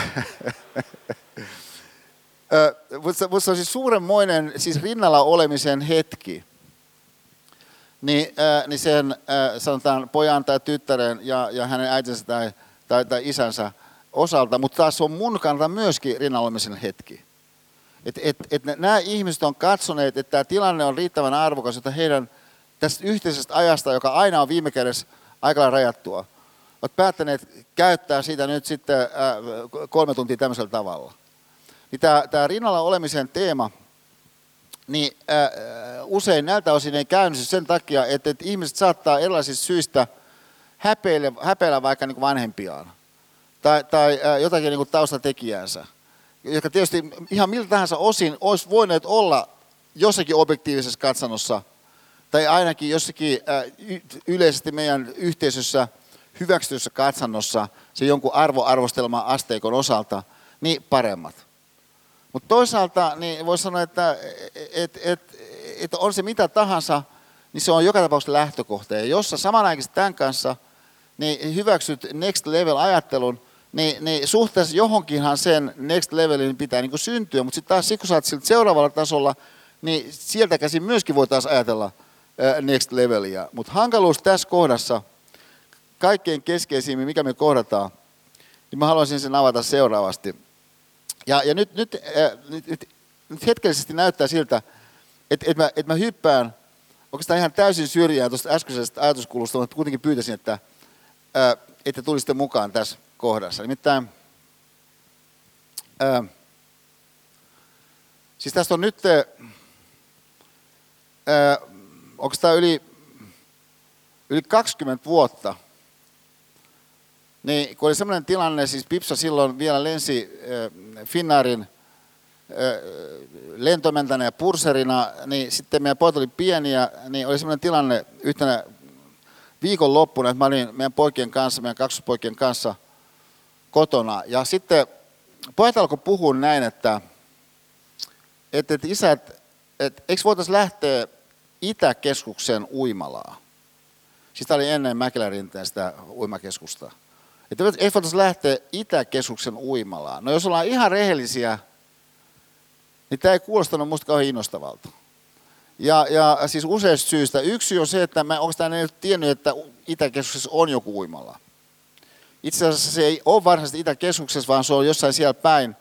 mutta mut se on siis suuremmoinen siis rinnalla olemisen hetki. Niin, äh, niin sen äh, sanotaan pojan tai tyttären ja, ja hänen äitinsä tai, tai, tai isänsä osalta, mutta taas on mun kannalta myöskin rinnalla olemisen hetki. Et, et, et nämä ihmiset on katsoneet, että tämä tilanne on riittävän arvokas, että heidän tästä yhteisestä ajasta, joka aina on viime kädessä aika rajattua, ovat päättäneet käyttää siitä nyt sitten äh, kolme tuntia tämmöisellä tavalla. Niin tämä, tämä rinnalla olemisen teema niin ää, usein näiltä osin ei käynnisty sen takia, että, että ihmiset saattaa erilaisista syistä häpeillä, häpeillä vaikka niin vanhempiaan tai, tai jotakin niin kuin taustatekijäänsä, jotka tietysti ihan miltä tahansa osin olisi voineet olla jossakin objektiivisessa katsannossa tai ainakin jossakin yleisesti meidän yhteisössä hyväksytyssä katsannossa se jonkun arvoarvostelma asteikon osalta, niin paremmat. Mutta toisaalta niin voisi sanoa, että et, et, et on se mitä tahansa, niin se on joka tapauksessa lähtökohta. Ja jos sä samanaikaisesti tämän kanssa niin hyväksyt next level ajattelun, niin, niin suhteessa johonkinhan sen next levelin pitää niin syntyä, mutta sitten taas kun sä oot siltä seuraavalla tasolla, niin sieltä käsin myöskin voitaisiin ajatella next levelia. Mutta hankaluus tässä kohdassa, kaikkein keskeisimmin, mikä me kohdataan, niin mä haluaisin sen avata seuraavasti. Ja, ja nyt, nyt, nyt, nyt, nyt hetkellisesti näyttää siltä, että, että, mä, että mä hyppään oikeastaan ihan täysin syrjään tuosta äskeisestä ajatuskulusta, mutta kuitenkin pyytäisin, että, että tulisitte mukaan tässä kohdassa. Nimittäin, äh, siis tästä on nyt, äh, onko tämä yli, yli 20 vuotta, niin kun oli sellainen tilanne, siis Pipsa silloin vielä lensi äh, Finnaarin lentomentänä ja purserina, niin sitten meidän pojat oli pieniä, niin oli sellainen tilanne yhtenä viikonloppuna, että mä olin meidän poikien kanssa, meidän kaksospoikien kanssa kotona. Ja sitten pojat alkoi puhua näin, että, että, että isät, että eikö voitaisiin lähteä Itäkeskuksen uimalaa. Siis tämä oli ennen Mäkelärinteen sitä uimakeskusta. Että ei voitaisiin lähteä Itäkeskuksen uimalaan. No jos ollaan ihan rehellisiä, niin tämä ei kuulostanut minusta kauhean innostavalta. Ja, ja siis useista syistä. Yksi on se, että mä oikeastaan en tiennyt, että Itäkeskuksessa on joku uimala. Itse asiassa se ei ole varsinaisesti Itäkeskuksessa, vaan se on jossain siellä päin.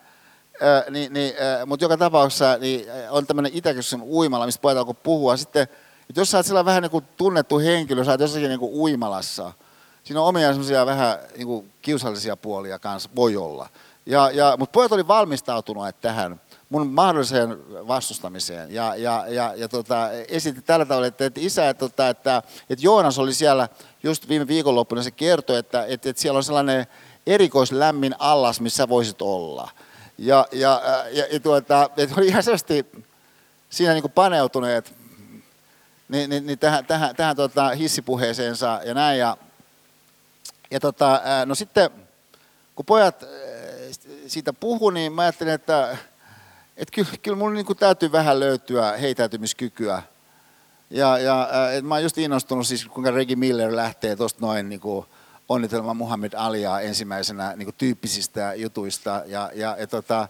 Äh, niin, niin, äh, mutta joka tapauksessa niin on tämmöinen Itäkeskuksen uimala, mistä alkoi puhua. Sitten, että jos sä oot siellä vähän niin kuin tunnettu henkilö, sä oot jossakin niin kuin uimalassa – siinä on omia semmoisia vähän niin kuin kiusallisia puolia kanssa, voi olla. Ja, ja, mutta pojat oli valmistautunut tähän mun mahdolliseen vastustamiseen. Ja, ja, ja, ja tota, esitti tällä tavalla, että, että isä, että, tota, että, että Joonas oli siellä just viime viikonloppuna, se kertoi, että, että, että siellä on sellainen erikoislämmin allas, missä voisit olla. Ja, ja, ja, ja tuota, että oli ihan selvästi siinä niin kuin paneutuneet niin, niin, niin tähän, tähän, tähän tota hissipuheeseensa ja näin. Ja, ja tota, no sitten kun pojat siitä puhu, niin mä ajattelin, että, että kyllä, kyllä mun niin täytyy vähän löytyä heitäytymiskykyä. Ja, ja että mä oon just innostunut siis, kuinka Reggie Miller lähtee tuosta noin niin kuin onnitelma Muhammad Aliaa ensimmäisenä niin kuin tyyppisistä jutuista. Ja, ja, ja tota,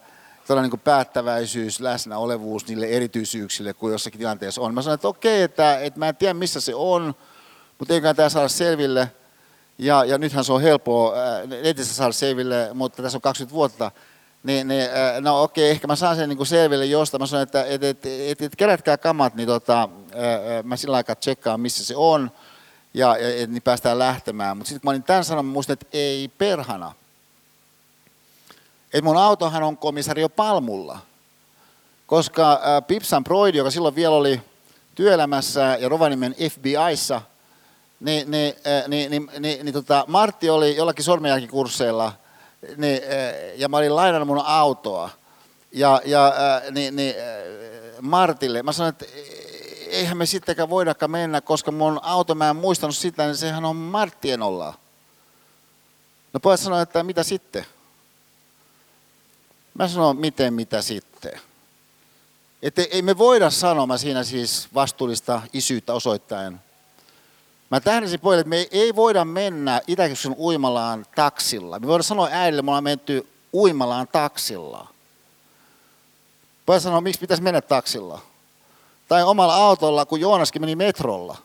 niin kuin päättäväisyys, läsnäolevuus niille erityisyyksille, kuin jossakin tilanteessa on. Mä sanoin, että okei, että, että mä en tiedä missä se on, mutta eiköhän tämä saada selville – ja, ja nythän se on helppoa äh, netissä saada selville, mutta tässä on 20 vuotta. Niin, niin, äh, no okei, ehkä mä saan sen niin kuin selville josta. Mä sanoin, että et, et, et, et kerätkää kamat, niin tota, äh, mä sillä aikaa tsekkaan, missä se on. Ja, et, niin päästään lähtemään. Mutta sitten kun mä olin tämän sanon, mä muistin, että ei perhana. Että mun autohan on komisario Palmulla. Koska Pipsan Broidi, joka silloin vielä oli työelämässä ja Rovaniemen FBIssa – niin, niin, niin, niin, niin, niin tota, Martti oli jollakin sormenjälkikursseilla niin, ja mä olin lainannut mun autoa. Ja, ja niin, niin, Martille, mä sanoin, että eihän me sittenkään voidakaan mennä, koska mun auto, mä en muistanut sitä, niin sehän on Marttien olla. No pojat sanoi, että mitä sitten? Mä sanoin, miten mitä sitten? Että ei me voida sanoa, mä siinä siis vastuullista isyyttä osoittaen, Mä tähdäsin pojille, että me ei voida mennä Itäkeskuksen uimalaan taksilla. Me voidaan sanoa äidille, me ollaan menty uimalaan taksilla. Pojat sanoo, miksi pitäisi mennä taksilla? Tai omalla autolla, kun Joonaskin meni metrolla.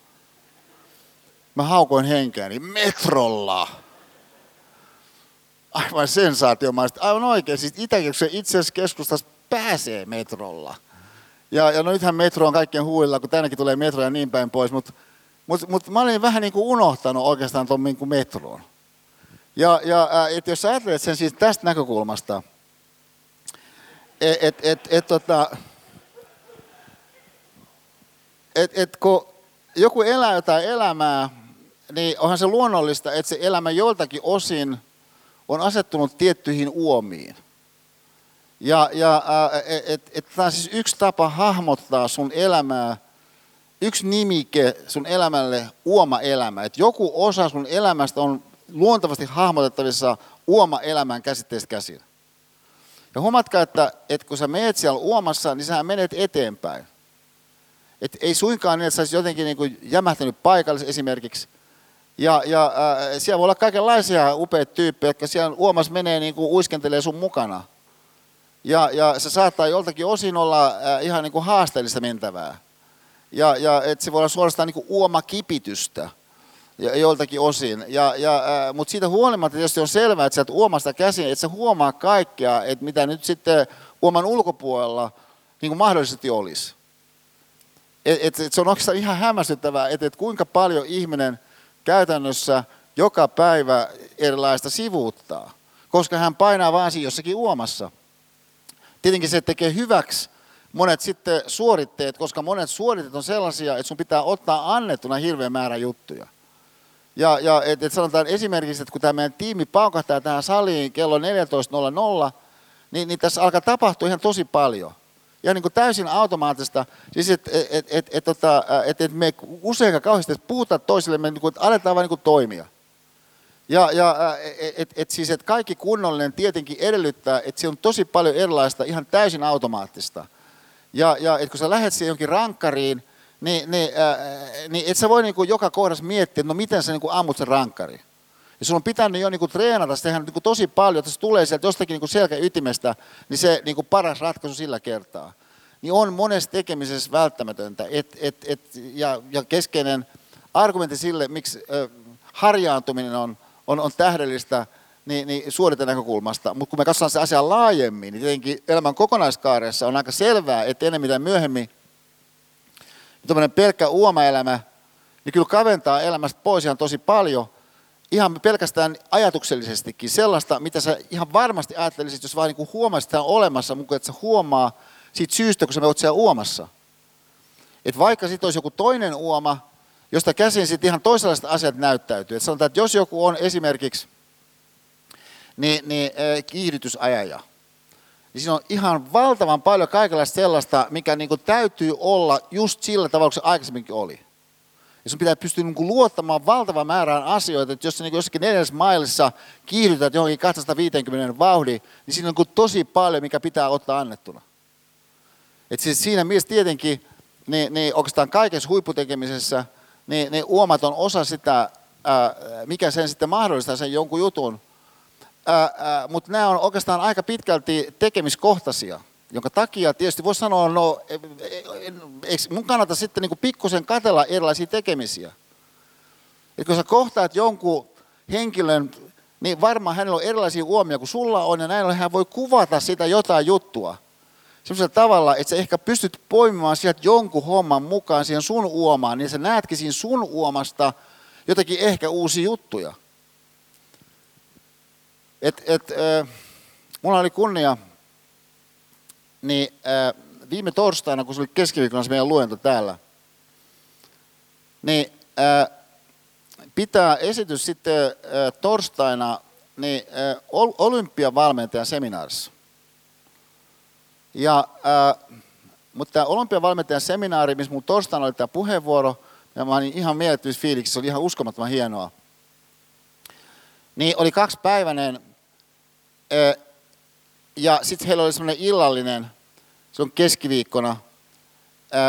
Mä haukoin henkeäni, metrolla! Aivan sensaatiomaisesti. Aivan oikein, siis Itäkeskuksen itse asiassa keskustassa pääsee metrolla. Ja, ja no nythän metro on kaikkien huulilla, kun tännekin tulee metro ja niin päin pois, mutta mutta mut mä olin vähän niin kuin unohtanut oikeastaan tuon niin metroon. Ja, ja et jos ajattelet sen siis tästä näkökulmasta, että et, et, et, tota, et, et kun joku elää jotain elämää, niin onhan se luonnollista, että se elämä joltakin osin on asettunut tiettyihin uomiin. Ja, ja et, et, et, tämä on siis yksi tapa hahmottaa sun elämää, yksi nimike sun elämälle uoma elämä. Että joku osa sun elämästä on luontavasti hahmotettavissa uoma elämän käsitteestä käsin. Ja huomatkaa, että, että kun sä menet siellä uomassa, niin sä menet eteenpäin. Et ei suinkaan niin, että sä jotenkin niin kuin jämähtänyt paikalle esimerkiksi. Ja, ja äh, siellä voi olla kaikenlaisia upeita tyyppejä, jotka siellä uomassa menee niin kuin uiskentelee sun mukana. Ja, ja se saattaa joltakin osin olla äh, ihan niin kuin haasteellista mentävää. Ja, ja et se voi olla suorastaan niin kuin uomakipitystä ja joiltakin osin. Ja, ja, Mutta siitä huolimatta tietysti on selvää, että sieltä uomasta käsin, että se huomaa kaikkea, että mitä nyt sitten uoman ulkopuolella niin kuin mahdollisesti olisi. Et, et, et se on oikeastaan ihan hämmästyttävää, että et kuinka paljon ihminen käytännössä joka päivä erilaista sivuuttaa, koska hän painaa vaan siinä jossakin uomassa. Tietenkin se tekee hyväksi monet sitten suoritteet, koska monet suoritteet on sellaisia, että sun pitää ottaa annettuna hirveän määrä juttuja. Ja, ja et, et sanotaan esimerkiksi, että kun tämä meidän tiimi paukahtaa tähän saliin kello 14.00, niin, niin tässä alkaa tapahtua ihan tosi paljon. Ja niin kuin täysin automaattista, siis että et, et, et, tota, et, et me usein kauheasti puhutaan toisillemme, niin kuin, aletaan vain niin toimia. Ja, ja et, et, et siis, että kaikki kunnollinen tietenkin edellyttää, että se on tosi paljon erilaista, ihan täysin automaattista. Ja, ja että kun sä lähdet siihen jonkin rankkariin, niin, niin, äh, niin et sä voi niin kuin joka kohdassa miettiä, että no miten sä niin kuin ammut sen rankkari. Ja sun on pitänyt jo niin kuin treenata sitä niin kuin tosi paljon, että se tulee sieltä jostakin niin kuin selkäytimestä, niin se niin kuin paras ratkaisu sillä kertaa. Niin on monessa tekemisessä välttämätöntä. Et, et, et, ja, ja keskeinen argumentti sille, miksi äh, harjaantuminen on, on, on tähdellistä, niin, niin näkökulmasta. Mutta kun me katsotaan se asia laajemmin, niin tietenkin elämän kokonaiskaaressa on aika selvää, että enemmän tai myöhemmin tämmöinen pelkkä uomaelämä, niin kyllä kaventaa elämästä pois ihan tosi paljon, ihan pelkästään ajatuksellisestikin sellaista, mitä sä ihan varmasti ajattelisit, jos vaan niin huomaisit, että on olemassa, mutta että sä huomaa siitä syystä, kun sä oot siellä uomassa. Et vaikka sitten olisi joku toinen uoma, josta käsin sitten ihan toisenlaiset asiat näyttäytyy. Et sanotaan, että jos joku on esimerkiksi niin, niin, kiihdytysajaja, niin siinä on ihan valtavan paljon kaikenlaista sellaista, mikä niin kuin täytyy olla just sillä tavalla, kun se aikaisemminkin oli. Ja sun pitää pystyä niin kuin luottamaan valtavan määrään asioita, että jos sä niin jossakin neljäs mailissa kiihdytät johonkin 250 vauhdi, niin siinä on niin tosi paljon, mikä pitää ottaa annettuna. Et siis siinä mielessä tietenkin, niin, niin oikeastaan kaikessa huipputekemisessä, niin, niin uomat on osa sitä, ää, mikä sen sitten mahdollistaa sen jonkun jutun, mutta nämä on oikeastaan aika pitkälti tekemiskohtaisia, jonka takia tietysti voisi sanoa, no e, e, eikö mun kannata sitten niin pikkusen katella erilaisia tekemisiä. Et kun sä kohtaat jonkun henkilön, niin varmaan hänellä on erilaisia huomioita kuin sulla on, ja näin ollen hän voi kuvata sitä jotain juttua. Sellaisella tavalla, että sä ehkä pystyt poimimaan sieltä jonkun homman mukaan siihen sun uomaan, niin sä näetkin siinä sun uomasta jotakin ehkä uusia juttuja. Et, et, äh, mulla oli kunnia, niin äh, viime torstaina, kun se oli keskiviikkona se meidän luento täällä, niin äh, pitää esitys sitten äh, torstaina niin, äh, olympiavalmentajan seminaarissa. Ja, äh, mutta tämä olympiavalmentajan seminaari, missä mun torstaina oli tämä puheenvuoro, ja mä olin ihan mielettömissä fiiliksissä, se oli ihan uskomattoman hienoa. Niin oli kaksipäiväinen ja sitten heillä oli semmoinen illallinen, se on keskiviikkona,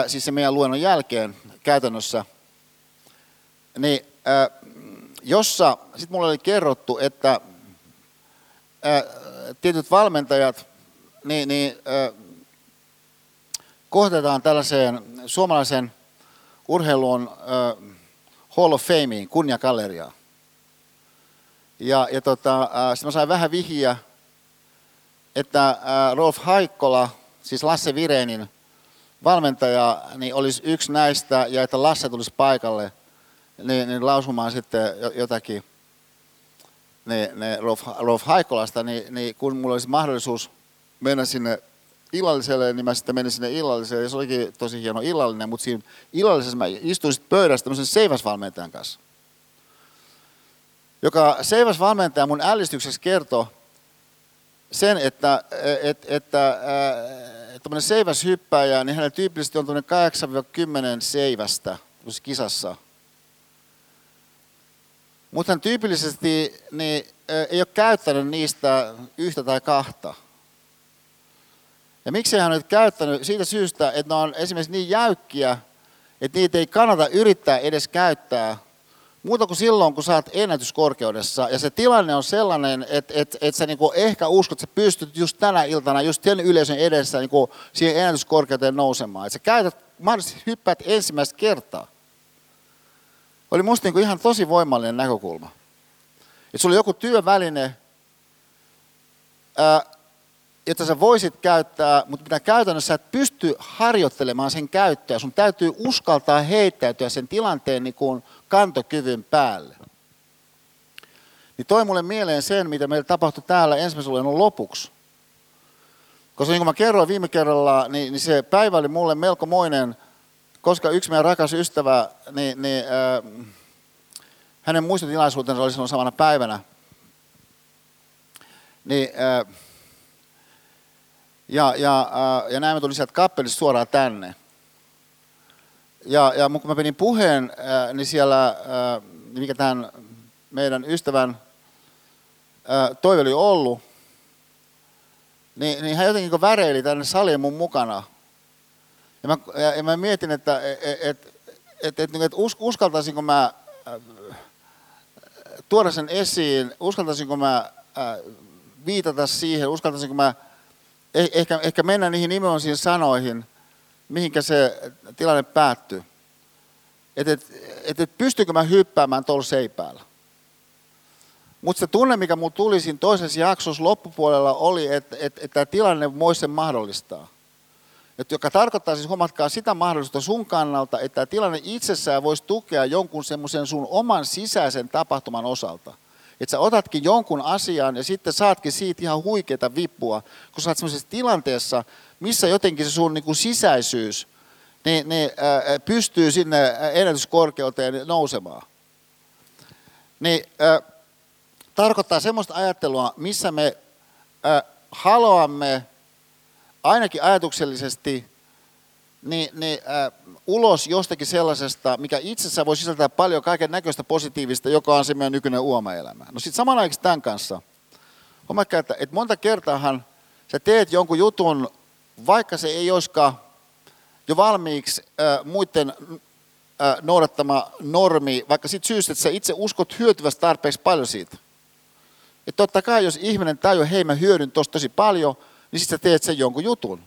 siis se meidän luennon jälkeen käytännössä, niin jossa sitten mulle oli kerrottu, että tietyt valmentajat niin, niin, kohdataan tällaiseen suomalaisen urheilun Hall of Fameen, kunniakalleriaan. Ja, ja tota, sitten mä sain vähän vihjiä että Rolf Haikkola, siis Lasse Virenin valmentaja, niin olisi yksi näistä ja että Lasse tulisi paikalle niin, niin lausumaan sitten jotakin niin, niin Rolf, Rolf Haikkolasta, niin, niin kun mulla olisi mahdollisuus mennä sinne illalliselle, niin mä sitten menin sinne illalliselle, ja se olikin tosi hieno illallinen, mutta siinä illallisessa mä istuin sitten pöydässä tämmöisen seiväsvalmentajan kanssa, joka seiväsvalmentaja mun ällistykseksi kertoi sen, että, että, että tämmöinen seiväshyppääjä, niin hänellä tyypillisesti on 8-10 seivästä kisassa. Mutta hän tyypillisesti niin, ei ole käyttänyt niistä yhtä tai kahta. Ja miksi hän on käyttänyt? Siitä syystä, että ne on esimerkiksi niin jäykkiä, että niitä ei kannata yrittää edes käyttää muuta kuin silloin, kun sä oot ennätyskorkeudessa. Ja se tilanne on sellainen, että, että, että sä niinku ehkä uskot, että sä pystyt just tänä iltana, just sen yleisön edessä niinku siihen ennätyskorkeuteen nousemaan. Että sä käytät, mahdollisesti hyppäät ensimmäistä kertaa. Oli musta niinku ihan tosi voimallinen näkökulma. Että sulla oli joku työväline, ää, jota sä voisit käyttää, mutta mitä käytännössä sä et pysty harjoittelemaan sen käyttöä. Sun täytyy uskaltaa heittäytyä sen tilanteen niin kuin kantokyvyn päälle. Niin toi mulle mieleen sen, mitä meillä tapahtui täällä ensimmäisen lopuksi. Koska niin kuin mä kerroin viime kerralla, niin, niin se päivä oli mulle melkomoinen, koska yksi meidän rakas ystävä, niin, niin äh, hänen muistotilaisuutensa oli silloin samana päivänä. Niin, äh, ja, ja, äh, ja näin me tuli sieltä kappelista suoraan tänne. Ja, ja kun mä penin puheen, äh, niin siellä, äh, mikä tämän meidän ystävän äh, toive oli ollut, niin, niin hän jotenkin väreili tänne saliin mun mukana. Ja mä, ja, ja mä mietin, että et, et, et, et, et us, uskaltaisinko mä äh, tuoda sen esiin, uskaltaisinko mä äh, viitata siihen, uskaltaisinko mä eh, ehkä, ehkä mennä niihin nimenomaisiin sanoihin, mihinkä se tilanne päättyy. Että et, et, et pystykö mä hyppäämään tuolla seipäällä. Mutta se tunne, mikä mulla tuli siinä toisessa jaksossa loppupuolella oli, että et, et tämä tilanne voisi sen mahdollistaa. Et joka tarkoittaa siis, huomatkaa sitä mahdollisuutta sun kannalta, että tämä tilanne itsessään voisi tukea jonkun semmoisen sun oman sisäisen tapahtuman osalta. Että sä otatkin jonkun asian ja sitten saatkin siitä ihan huikeita vippua, kun sä oot semmoisessa tilanteessa, missä jotenkin se sun niin kuin sisäisyys niin, niin, äh, pystyy sinne ennätyskorkeuteen nousemaan. Niin, äh, tarkoittaa semmoista ajattelua, missä me äh, haluamme ainakin ajatuksellisesti niin, niin, äh, ulos jostakin sellaisesta, mikä itsessään voi sisältää paljon kaiken näköistä positiivista, joka on se meidän nykyinen uoma-elämä. No sitten samanaikaisesti tämän kanssa, huomatkaa, että, että monta kertaahan sä teet jonkun jutun, vaikka se ei olisikaan jo valmiiksi äh, muiden äh, noudattama normi, vaikka siitä syystä, että sä itse uskot hyötyvästä tarpeeksi paljon siitä. Että totta kai, jos ihminen tajuaa, hei mä hyödyn tosta tosi paljon, niin sitten sä teet sen jonkun jutun.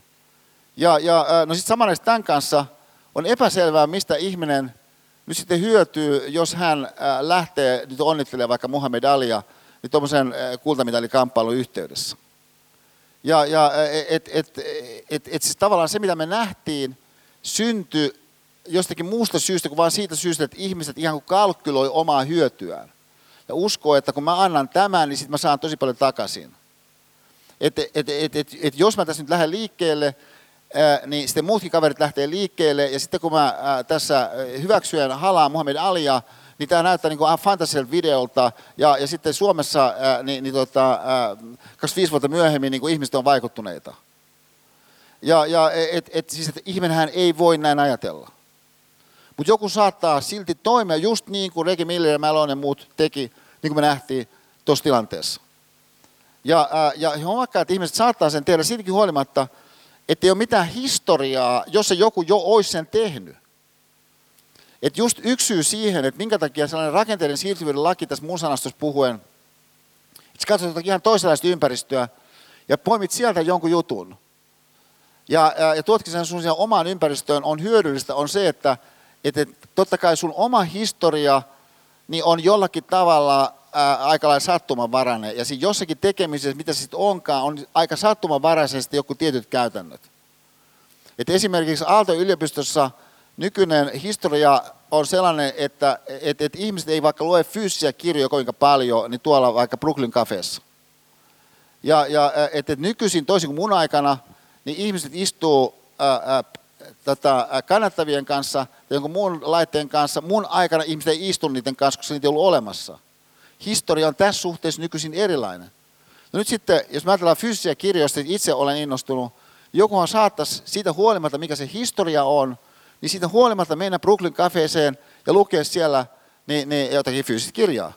Ja, ja no sitten samanlaisesti tämän kanssa on epäselvää, mistä ihminen nyt sitten hyötyy, jos hän lähtee nyt onnittelemaan vaikka Muhammed Alia niin tuommoisen kultamitalikamppailun yhteydessä. Ja, ja et, et, et, et siis tavallaan se, mitä me nähtiin, syntyi jostakin muusta syystä kuin vain siitä syystä, että ihmiset ihan kuin kalkyloi omaa hyötyään. Ja uskoo, että kun mä annan tämän, niin sitten mä saan tosi paljon takaisin. Että et, et, et, et, jos mä tässä nyt lähden liikkeelle, niin sitten muutkin kaverit lähtee liikkeelle, ja sitten kun mä tässä hyväksyen halaan Muhammed Alia, niin tämä näyttää niin kuin fantasialta videolta, ja, ja sitten Suomessa niin, niin tota, 25 vuotta myöhemmin niin kuin ihmiset on vaikuttuneita. Ja, ja et, et, siis, että ihminenhän ei voi näin ajatella. Mutta joku saattaa silti toimia just niin kuin Regi Miller ja Malone ja muut teki, niin kuin me nähtiin tuossa tilanteessa. Ja, ää, ja huomakkaa, että ihmiset saattaa sen tehdä siitäkin huolimatta, että ei ole mitään historiaa, jos se joku jo olisi sen tehnyt. Että just yksi syy siihen, että minkä takia sellainen rakenteiden siirtyvyyden laki tässä mun sanastossa puhuen, että sä katsot ihan toisenlaista ympäristöä ja poimit sieltä jonkun jutun. Ja, ja, ja tuotkin sen sun omaan ympäristöön on hyödyllistä, on se, että, että totta kai sun oma historia niin on jollakin tavalla aika lailla sattumanvarainen. Ja siinä jossakin tekemisessä, mitä sitten onkaan, on aika sattumanvaraisesti joku tietyt käytännöt. Et esimerkiksi Aalto-yliopistossa nykyinen historia on sellainen, että et, et ihmiset ei vaikka lue fyysisiä kirjoja kovinkaan paljon, niin tuolla vaikka Brooklyn Cafeessa. Ja, ja että et nykyisin, toisin kuin mun aikana, niin ihmiset istuu ää, tota, kannattavien kanssa tai jonkun muun laitteen kanssa. Mun aikana ihmiset ei istu niiden kanssa, koska niitä ei ollut olemassa. Historia on tässä suhteessa nykyisin erilainen. No nyt sitten, jos mä ajatellaan fyysisiä kirjoja, itse olen innostunut, jokuhan saattaisi siitä huolimatta, mikä se historia on, niin siitä huolimatta mennä Brooklyn kafeeseen ja lukea siellä niin, niin jotakin fyysistä kirjaa.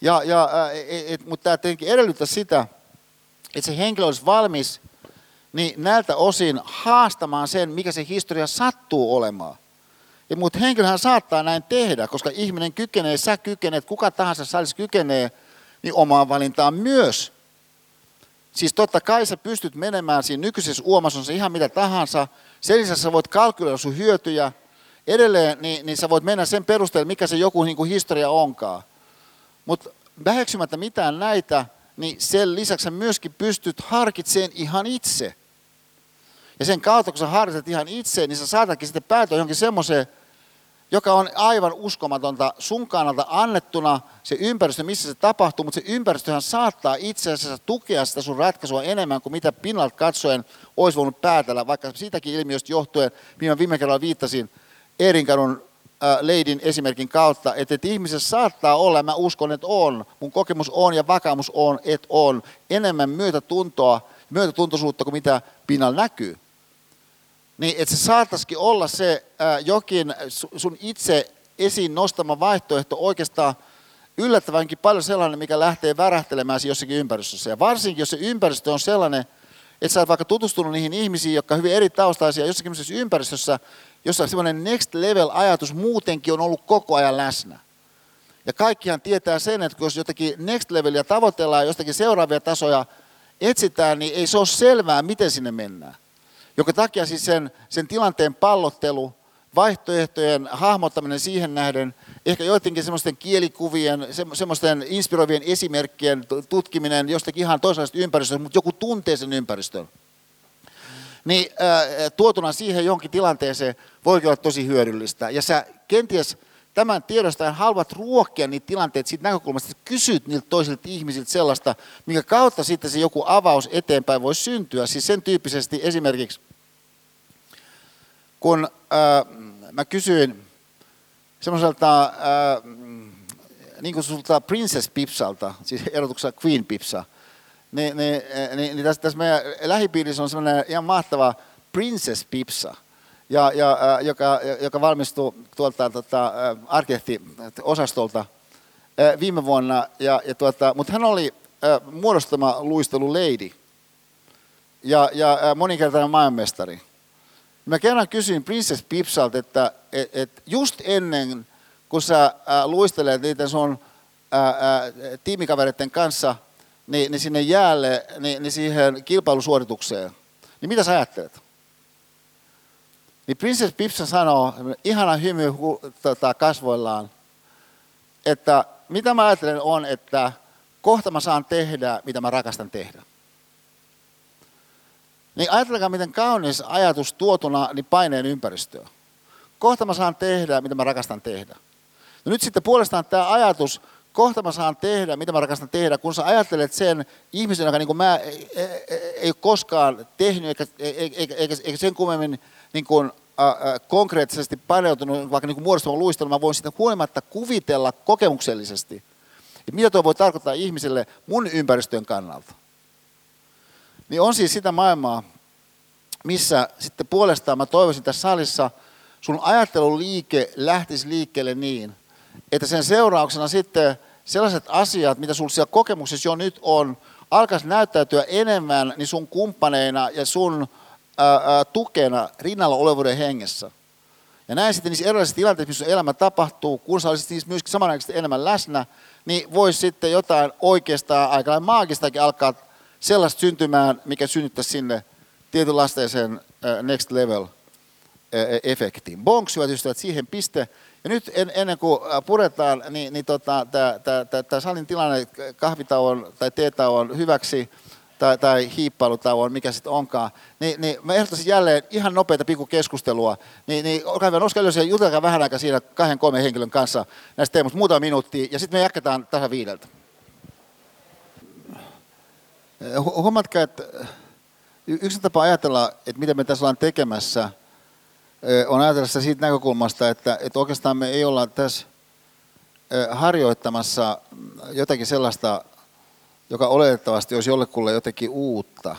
Ja, ja, et, et, mutta tämä tietenkin edellyttää sitä, että se henkilö olisi valmis niin näiltä osin haastamaan sen, mikä se historia sattuu olemaan. Ja, mutta henkilöhän saattaa näin tehdä, koska ihminen kykenee, sä kykenet, kuka tahansa salissa kykenee, niin omaan valintaan myös. Siis totta kai sä pystyt menemään siinä nykyisessä uomassa ihan mitä tahansa. Sen lisäksi sä voit kalkyloida sun hyötyjä. Edelleen niin, niin sä voit mennä sen perusteella, mikä se joku niin kuin historia onkaan. Mutta väheksymättä mitään näitä, niin sen lisäksi sä myöskin pystyt harkitsemaan ihan itse. Ja sen kautta, kun sä harkitset ihan itse, niin sä saatatkin sitten päätyä johonkin semmoiseen, joka on aivan uskomatonta sun kannalta annettuna se ympäristö, missä se tapahtuu, mutta se ympäristöhän saattaa itse asiassa tukea sitä sun ratkaisua enemmän kuin mitä pinnalta katsoen olisi voinut päätellä, vaikka siitäkin ilmiöstä johtuen, mihin viime kerralla viittasin Erinkadun äh, leidin esimerkin kautta, että, että ihmisessä saattaa olla, mä uskon, että on, mun kokemus on ja vakaumus on, että on enemmän myötätuntoa, myötätuntoisuutta kuin mitä pinnalla näkyy niin että se saattaisikin olla se ää, jokin sun itse esiin nostama vaihtoehto oikeastaan yllättävänkin paljon sellainen, mikä lähtee värähtelemään jossakin ympäristössä. Ja varsinkin, jos se ympäristö on sellainen, että sä oot vaikka tutustunut niihin ihmisiin, jotka hyvin eri taustaisia jossakin ympäristössä, jossa semmoinen next level ajatus muutenkin on ollut koko ajan läsnä. Ja kaikkihan tietää sen, että jos jotakin next levelia tavoitellaan, jostakin seuraavia tasoja etsitään, niin ei se ole selvää, miten sinne mennään. Joka takia siis sen, sen tilanteen pallottelu, vaihtoehtojen hahmottaminen siihen nähden, ehkä joidenkin semmoisten kielikuvien, semmoisten inspiroivien esimerkkien tutkiminen jostakin ihan toisenlaisesta ympäristöstä, mutta joku tuntee sen ympäristön. Niin äh, tuotuna siihen jonkin tilanteeseen voi olla tosi hyödyllistä. Ja sä kenties tämän tiedostajan haluat ruokkia niitä tilanteita siitä näkökulmasta, että kysyt niiltä toisilta ihmisiltä sellaista, minkä kautta sitten se joku avaus eteenpäin voi syntyä. Siis sen tyyppisesti esimerkiksi kun äh, mä kysyin semmoiselta äh, niin kuin sulta Princess Pipsalta, siis erotuksessa Queen Pipsa, niin, niin, niin, niin tässä, tässä meidän lähipiirissä on semmoinen ihan mahtava Princess Pipsa, ja, ja, äh, joka, joka valmistui tuolta tota, äh, arkkitehtiosastolta äh, viime vuonna, ja, ja tuota, mutta hän oli äh, muodostama luistelu lady ja, ja äh, moninkertainen maailmanmestari. Mä kerran kysyin Princess Pipsalta, että et, et just ennen kun sä ää, luistelet niiden sun ää, ää, tiimikavereiden kanssa niin, niin sinne jäälle, niin, niin siihen kilpailusuoritukseen, niin mitä sä ajattelet? Niin Princess Pipsa sanoo, ihana hymy tota, kasvoillaan, että mitä mä ajattelen on, että kohta mä saan tehdä, mitä mä rakastan tehdä. Niin ajatelkaa, miten kaunis ajatus tuotuna niin paineen ympäristöön. Kohta mä saan tehdä, mitä mä rakastan tehdä. No nyt sitten puolestaan tämä ajatus, kohta mä saan tehdä, mitä mä rakastan tehdä, kun sä ajattelet sen ihmisen, joka niin kuin mä ei, ei, ei ole koskaan tehnyt, eikä, eikä, eikä, eikä sen kummemmin niin kuin, äh, konkreettisesti paneutunut, vaikka niin muodostamaan luistelun, mä voin sitä huolimatta kuvitella kokemuksellisesti, että mitä tuo voi tarkoittaa ihmiselle mun ympäristön kannalta. Niin on siis sitä maailmaa, missä sitten puolestaan mä toivoisin tässä salissa, sun ajatteluliike lähtisi liikkeelle niin, että sen seurauksena sitten sellaiset asiat, mitä sulla siellä kokemuksessa jo nyt on, alkaisi näyttäytyä enemmän niin sun kumppaneina ja sun ää, ää, tukena rinnalla olevuuden hengessä. Ja näin sitten niissä erilaisissa tilanteissa, missä elämä tapahtuu, kun sä olisit niissä myöskin samanaikaisesti enemmän läsnä, niin voisi sitten jotain oikeastaan aika maagistakin alkaa sellaista syntymään, mikä synnyttäisi sinne tietynlasteisen next level efektiin. Bonks, hyvät ystävät, siihen piste. Ja nyt en, ennen kuin puretaan, niin, niin tota, tämä salin tilanne kahvitauon tai teetauon hyväksi, tai, tai hiippailutauon, mikä sitten onkaan, niin, niin mä ehdottaisin jälleen ihan nopeita keskustelua. Niin, niin olkaa hyvä, nouskaa ylös ja jutelkaa vähän aikaa siinä kahden kolmen henkilön kanssa näistä teemoista, muutama minuuttia, ja sitten me jatketaan tasan viideltä. Huomatkaa, että yksi tapa ajatella, että mitä me tässä ollaan tekemässä, on ajatella sitä siitä näkökulmasta, että, että oikeastaan me ei olla tässä harjoittamassa jotakin sellaista, joka oletettavasti olisi jollekulle jotenkin uutta,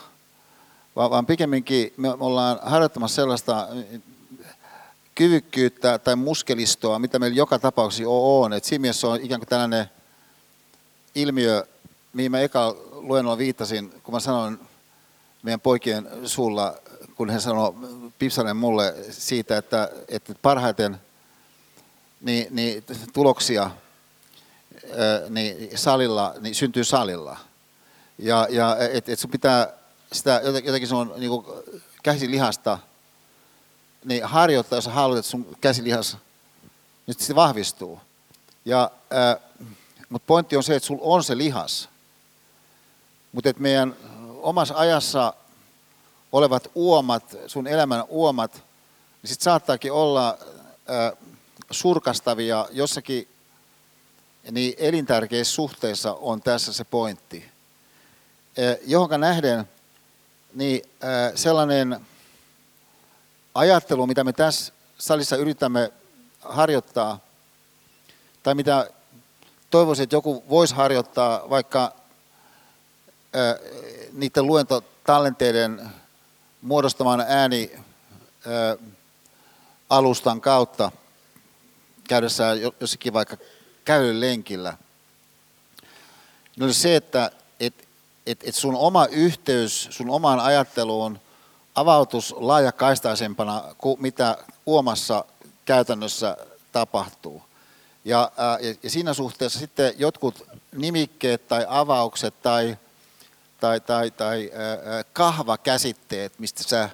vaan pikemminkin me ollaan harjoittamassa sellaista kyvykkyyttä tai muskelistoa, mitä meillä joka tapauksessa on. Et siinä mielessä on ikään kuin tällainen ilmiö, mihin mä eka luennolla viittasin, kun mä sanoin meidän poikien suulla, kun he sanoi Pipsanen mulle siitä, että, että parhaiten niin, niin tuloksia niin salilla, niin syntyy salilla. Ja, ja että et sun pitää sitä jotenkin sun niin käsilihasta niin harjoittaa, jos haluat, että sun käsilihas nyt se vahvistuu. Ja, ää, mutta pointti on se, että sulla on se lihas. Mutta että meidän omassa ajassa olevat uomat, sun elämän uomat, niin sitten saattaakin olla surkastavia jossakin niin elintärkeissä suhteissa on tässä se pointti. Johonka nähden niin sellainen ajattelu, mitä me tässä salissa yritämme harjoittaa, tai mitä toivoisin, että joku voisi harjoittaa vaikka niiden luentotallenteiden muodostaman ääni alustan kautta käydessään jossakin vaikka kävelylenkillä, niin oli se, että et, et, et sun oma yhteys sun omaan ajatteluun avautus laajakaistaisempana kuin mitä uomassa käytännössä tapahtuu. Ja, ää, ja siinä suhteessa sitten jotkut nimikkeet tai avaukset tai, tai, tai, tai kahvakäsitteet, mistä sä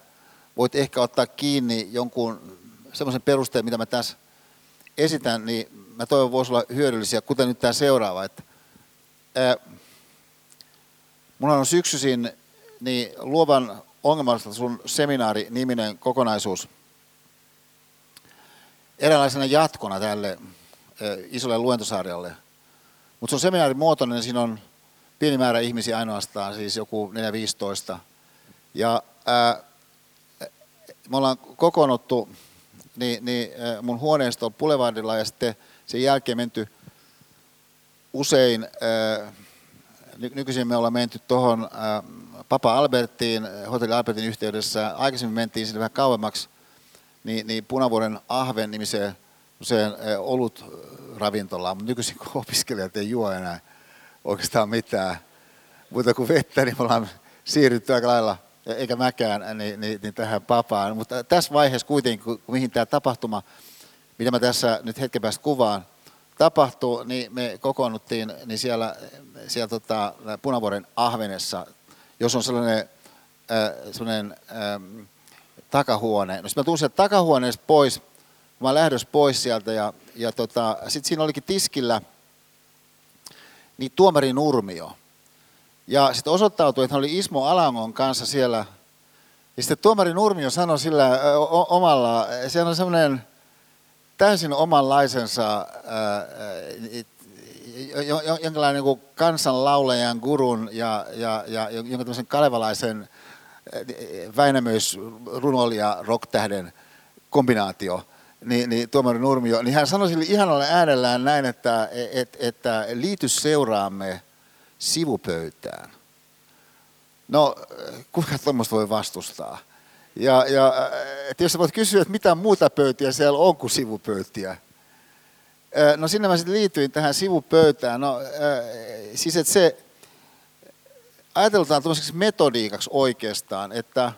voit ehkä ottaa kiinni jonkun semmoisen perusteen, mitä mä tässä esitän, niin mä toivon voisi olla hyödyllisiä, kuten nyt tämä seuraava. Että, ää, mulla on syksyisin niin luovan ongelmallista sun seminaari-niminen kokonaisuus eräänlaisena jatkona tälle isolle luentosarjalle. Mutta se on seminaarimuotoinen, siinä on pieni määrä ihmisiä ainoastaan, siis joku 4-15. Ja ää, me ollaan kokoonnuttu niin, niin mun huoneisto Boulevardilla ja sitten sen jälkeen menty usein, nykyisin me ollaan menty tuohon Papa Albertiin, Hotelli Albertin yhteydessä, aikaisemmin mentiin sinne vähän kauemmaksi, niin, niin Punavuoren Ahven nimiseen usein olut ravintolaan, mutta nykyisin kun opiskelijat ei juo enää oikeastaan mitään muuta kuin vettä, niin me ollaan siirrytty aika lailla, eikä mäkään, niin, niin, niin tähän papaan. Mutta tässä vaiheessa kuitenkin, mihin tämä tapahtuma mitä mä tässä nyt hetken päästä kuvaan, tapahtui, niin me kokoonnuttiin niin siellä, siellä tota, Punavuoren ahvenessa, jos on sellainen, äh, sellainen äh, takahuone. No sitten mä tulin sieltä takahuoneesta pois, mä lähdössä pois sieltä ja, ja tota, sitten siinä olikin tiskillä niin tuomari Nurmio. Ja sitten osoittautui, että hän oli Ismo Alangon kanssa siellä. Ja sitten tuomari Nurmio sanoi sillä omalla, se on semmoinen täysin omanlaisensa jonkinlainen niin kansanlaulajan, gurun ja, ja, ja jonkin tämmöisen kalevalaisen Väinämöis, runoilija, rocktähden kombinaatio, niin, niin tuomari Nurmio, niin hän sanoi sille ihanalle äänellään näin, että, et, että liity seuraamme sivupöytään. No, kuinka tuommoista voi vastustaa? Ja, ja että jos sä voit kysyä, että mitä muuta pöytiä siellä on kuin sivupöytiä. No sinne mä sitten liityin tähän sivupöytään. No, siis että se ajatellaan tämmöiseksi metodiikaksi oikeastaan, että,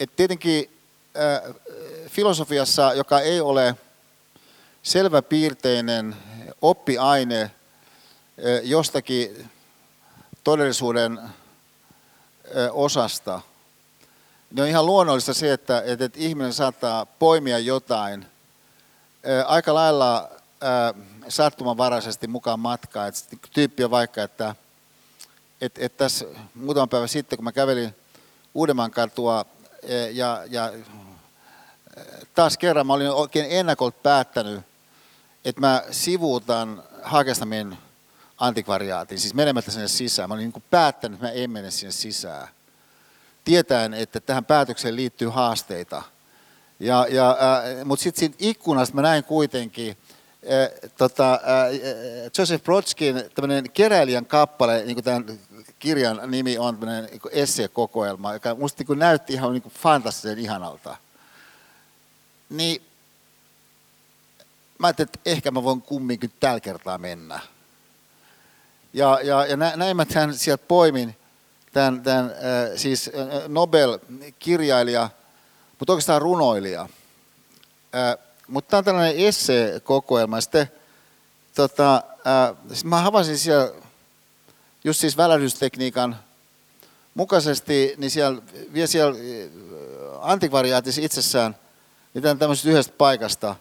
että tietenkin filosofiassa, joka ei ole selväpiirteinen oppiaine jostakin todellisuuden osasta – niin on ihan luonnollista se, että, että, ihminen saattaa poimia jotain aika lailla sattumanvaraisesti mukaan matkaa. Että tyyppi on vaikka, että, että, että tässä muutaman päivän sitten, kun mä kävelin Uudenmaan katua ja, ja taas kerran mä olin oikein ennakolta päättänyt, että mä sivuutan Hagestamin antikvariaatin, siis menemättä sinne sisään. Mä olin niin päättänyt, että mä en mene sinne sisään tietäen, että tähän päätökseen liittyy haasteita. Ja, ja, äh, Mutta sitten siinä ikkunasta mä näin kuitenkin äh, tota, äh, Joseph Brodskin tämmöinen keräilijän kappale, niin kuin tämän kirjan nimi on tämmöinen niin esseekokoelma, joka musta niin näytti ihan niin fantastisen ihanalta. Niin mä ajattelin, että ehkä mä voin kumminkin tällä kertaa mennä. Ja, ja, ja näin mä tämän sieltä poimin, tämän, tämän siis Nobel-kirjailija, mutta oikeastaan runoilija. Mutta tämä on tällainen esseekokoelma. Sitten, tota, sit mä havasin siellä just siis välähdystekniikan mukaisesti, niin siellä, vielä siellä antikvariaatissa itsessään, tämän tämmöisestä yhdestä paikasta,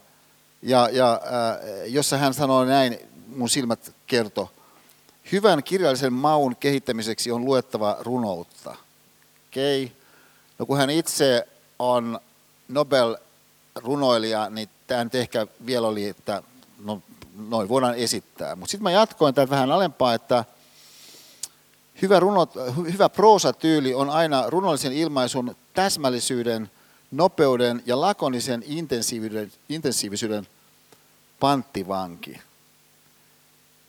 ja, ja äh, jossa hän sanoi näin, mun silmät kertoi, Hyvän kirjallisen maun kehittämiseksi on luettava runoutta. Okei. Okay. No kun hän itse on Nobel-runoilija, niin tämä nyt ehkä vielä oli, että no, noin voidaan esittää. Mutta sitten mä jatkoin tätä vähän alempaa, että hyvä, runot, hyvä proosatyyli on aina runollisen ilmaisun täsmällisyyden, nopeuden ja lakonisen intensiivisyyden, intensiivisyyden panttivanki.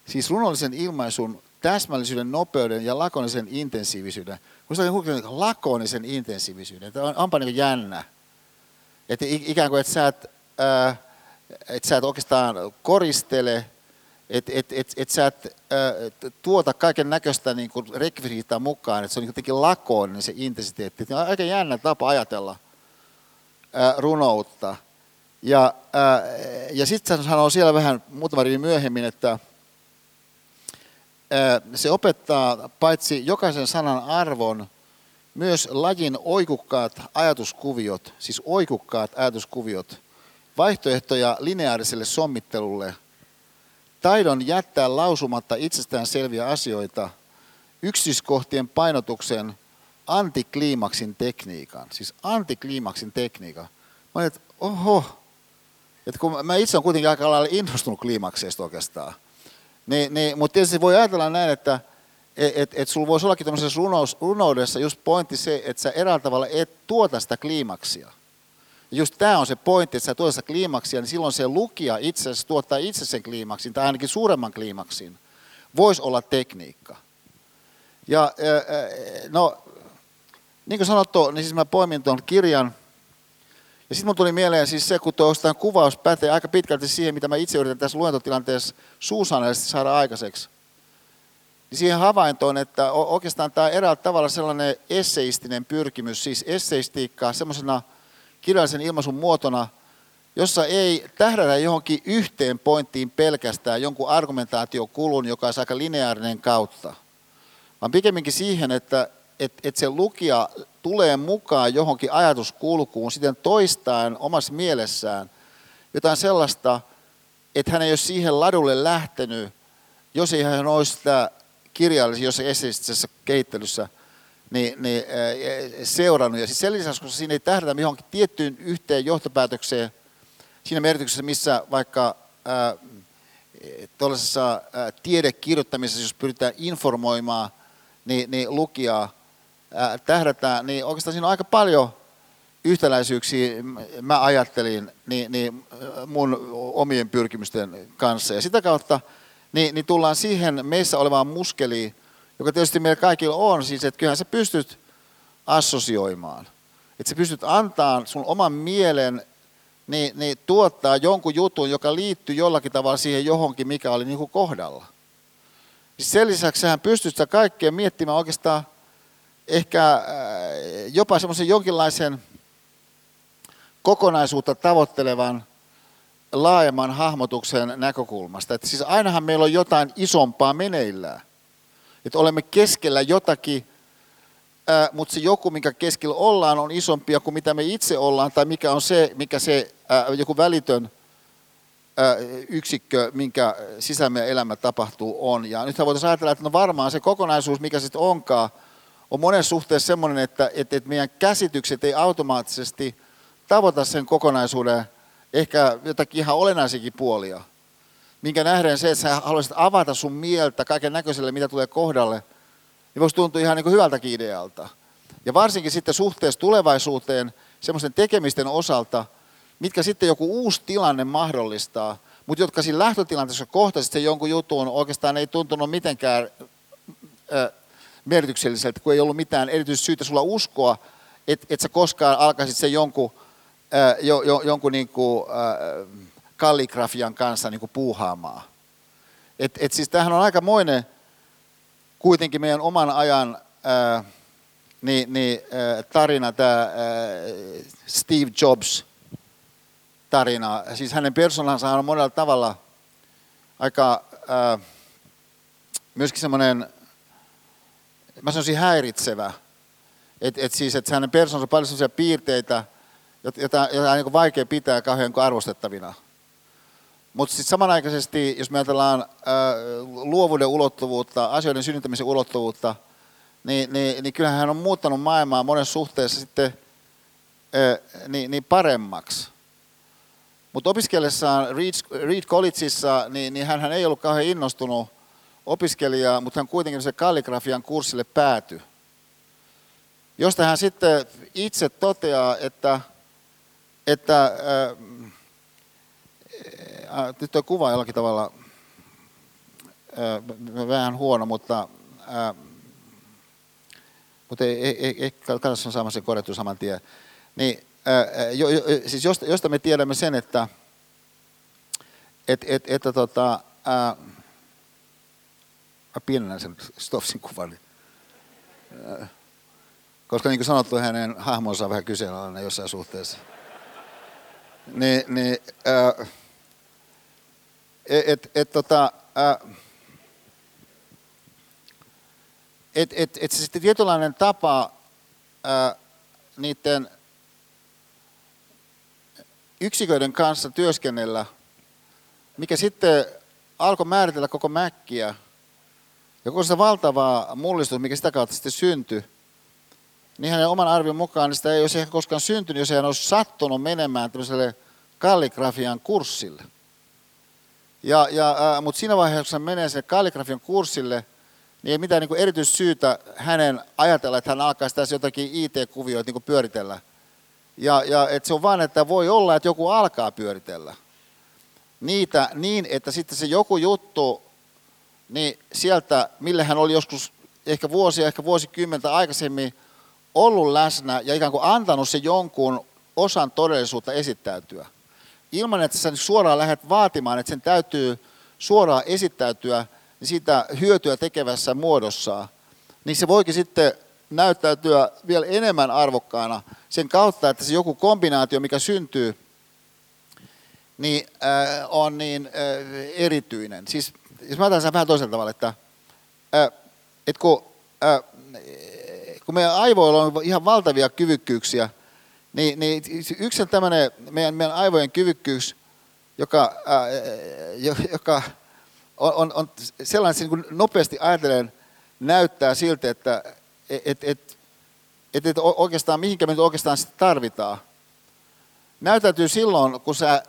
Siis runollisen ilmaisun täsmällisyyden, nopeuden ja lakonisen intensiivisyyden. Musta on lakonisen intensiivisyyden. Tämä on, onpa niin jännä. Että ikään kuin, että sä et, ää, et sä et oikeastaan koristele, että et, et, et sä et ää, tuota kaiken näköistä niin rekvisiittaa mukaan, että se on jotenkin lakoninen se intensiteetti. Se on aika jännä tapa ajatella runoutta. Ja, ja sitten hän sanoo siellä vähän muutama rivi myöhemmin, että se opettaa paitsi jokaisen sanan arvon, myös lajin oikukkaat ajatuskuviot, siis oikukkaat ajatuskuviot, vaihtoehtoja lineaariselle sommittelulle, taidon jättää lausumatta itsestään selviä asioita, yksityiskohtien painotuksen, antikliimaksin tekniikan, siis antikliimaksin tekniikka. Mä olin, että oho, että kun mä itse olen kuitenkin aika lailla innostunut kliimakseista oikeastaan, niin, niin, mutta tietysti voi ajatella näin, että et, et, et sulla voisi ollakin tämmöisessä runous, runoudessa just pointti se, että sä eräällä tavalla et tuota sitä kliimaksia. Ja just tämä on se pointti, että sä tuota sitä kliimaksia, niin silloin se lukija itse asiassa tuottaa itse sen kliimaksin, tai ainakin suuremman kliimaksin. Voisi olla tekniikka. Ja no, niin kuin sanottu, niin siis mä poimin tuon kirjan, ja sitten mun tuli mieleen siis se, kun tuo kuvaus pätee aika pitkälti siihen, mitä mä itse yritän tässä luentotilanteessa suusanallisesti saada aikaiseksi. Niin siihen havaintoon, että oikeastaan tämä eräällä tavalla sellainen esseistinen pyrkimys, siis esseistiikkaa semmoisena kirjallisen ilmaisun muotona, jossa ei tähdätä johonkin yhteen pointtiin pelkästään jonkun argumentaatiokulun, joka on aika lineaarinen kautta, vaan pikemminkin siihen, että, että, että se lukija tulee mukaan johonkin ajatuskulkuun siten toistaen omassa mielessään jotain sellaista, että hän ei ole siihen ladulle lähtenyt, jos ei hän olisi sitä kirjallisessa, jos esseistisessä kehittelyssä niin, niin, seurannut. Ja siis sen lisäksi, koska siinä ei tähdätä johonkin tiettyyn yhteen johtopäätökseen, siinä merkityksessä, missä vaikka tuollaisessa tiedekirjoittamisessa, jos pyritään informoimaan, niin, niin lukijaa, tähdätään, niin oikeastaan siinä on aika paljon yhtäläisyyksiä, mä ajattelin, niin, niin mun omien pyrkimysten kanssa. Ja sitä kautta niin, niin tullaan siihen meissä olevaan muskeliin, joka tietysti meillä kaikilla on, siis että kyllähän sä pystyt assosioimaan. Että sä pystyt antaa sun oman mielen niin, niin tuottaa jonkun jutun, joka liittyy jollakin tavalla siihen johonkin, mikä oli niin kuin kohdalla. Sen lisäksi sähän pystyt sitä kaikkea miettimään oikeastaan ehkä äh, jopa semmoisen jonkinlaisen kokonaisuutta tavoittelevan laajemman hahmotuksen näkökulmasta. Että siis ainahan meillä on jotain isompaa meneillään. Että olemme keskellä jotakin, äh, mutta se joku, minkä keskellä ollaan, on isompia kuin mitä me itse ollaan, tai mikä on se, mikä se äh, joku välitön yksikkö, minkä sisämme elämä tapahtuu, on. Ja nythän voitaisiin ajatella, että no varmaan se kokonaisuus, mikä sitten onkaan, on monen suhteessa sellainen, että, että, että meidän käsitykset ei automaattisesti tavoita sen kokonaisuuden ehkä jotakin ihan olennaisikin puolia. Minkä nähden se, että sä haluaisit avata sun mieltä kaiken näköiselle, mitä tulee kohdalle, niin voisi tuntua ihan niin kuin hyvältäkin idealta. Ja varsinkin sitten suhteessa tulevaisuuteen semmoisten tekemisten osalta, mitkä sitten joku uusi tilanne mahdollistaa, mutta jotka siinä lähtötilanteessa kohtaisesti se jonkun jutun oikeastaan ei tuntunut mitenkään merkitykselliseltä, kun ei ollut mitään erityistä syytä sulla uskoa, että et sä koskaan alkaisit sen jonkun, ö, jo, jo, jonkun niinku, ö, kalligrafian kanssa niinku puuhaamaan. Et, et siis tämähän on aikamoinen kuitenkin meidän oman ajan ää, niin, niin, ää, tarina, tämä Steve Jobs tarina. Siis hänen persoonansa on monella tavalla aika ää, myöskin semmoinen, mä sanoisin häiritsevä. Että et siis, että hänen persoonansa on paljon sellaisia piirteitä, joita, joita on niin vaikea pitää kauhean arvostettavina. Mutta sitten samanaikaisesti, jos me ajatellaan äh, luovuuden ulottuvuutta, asioiden synnyttämisen ulottuvuutta, niin, niin, niin kyllähän hän on muuttanut maailmaa monessa suhteessa sitten äh, niin, niin paremmaksi. Mutta opiskellessaan Reed, Reed Collegeissa, niin, niin hän ei ollut kauhean innostunut opiskelijaa, mutta hän kuitenkin se kalligrafian kurssille päätyi. Josta hän sitten itse toteaa, että, että äh, nyt tuo kuva jollakin tavalla äh, vähän huono, mutta, äh, mutta ei, ei, ei, ei saamaan sen korjattua saman tien. Niin, äh, jo, jo, siis josta, josta me tiedämme sen, että et, et, että tota, äh, mä pienennän sen Stoffsin kuvan. Äh, koska niin kuin sanottu, hänen hahmonsa on vähän kyseenalainen jossain suhteessa. Niin, niin äh, et, et, tota, et, et, et se sitten tietynlainen tapa ää, niiden yksiköiden kanssa työskennellä, mikä sitten alkoi määritellä koko mäkkiä ja koko sitä valtavaa mullistusta, mikä sitä kautta sitten syntyi, niin hänen oman arvion mukaan niin sitä ei olisi ehkä koskaan syntynyt, jos hän olisi sattunut menemään tämmöiselle kalligrafian kurssille – ja, ja, äh, mutta siinä vaiheessa, kun menee sinne kalligrafian kurssille, niin ei mitään niin kuin erityissyytä hänen ajatella, että hän alkaisi tässä jotakin IT-kuvioita niin pyöritellä. Ja, ja että se on vain, että voi olla, että joku alkaa pyöritellä. Niitä niin, että sitten se joku juttu, niin sieltä, millä hän oli joskus ehkä vuosia, ehkä vuosikymmentä aikaisemmin ollut läsnä ja ikään kuin antanut se jonkun osan todellisuutta esittäytyä ilman, että sä suoraan lähdet vaatimaan, että sen täytyy suoraan esittäytyä niin siitä hyötyä tekevässä muodossaan, niin se voikin sitten näyttäytyä vielä enemmän arvokkaana sen kautta, että se joku kombinaatio, mikä syntyy, niin äh, on niin äh, erityinen. Siis jos mä ajattelen sen vähän toisella tavalla, että, että kun, kun meidän aivoilla on ihan valtavia kyvykkyyksiä, niin, niin yksi tämmöinen meidän, meidän aivojen kyvykkyys, joka, joka on, on, on sellainen, niin nopeasti ajatellen näyttää siltä, että et, et, et, et oikeastaan mihinkä me nyt oikeastaan sitä tarvitaan. Näytäytyy silloin, kun sä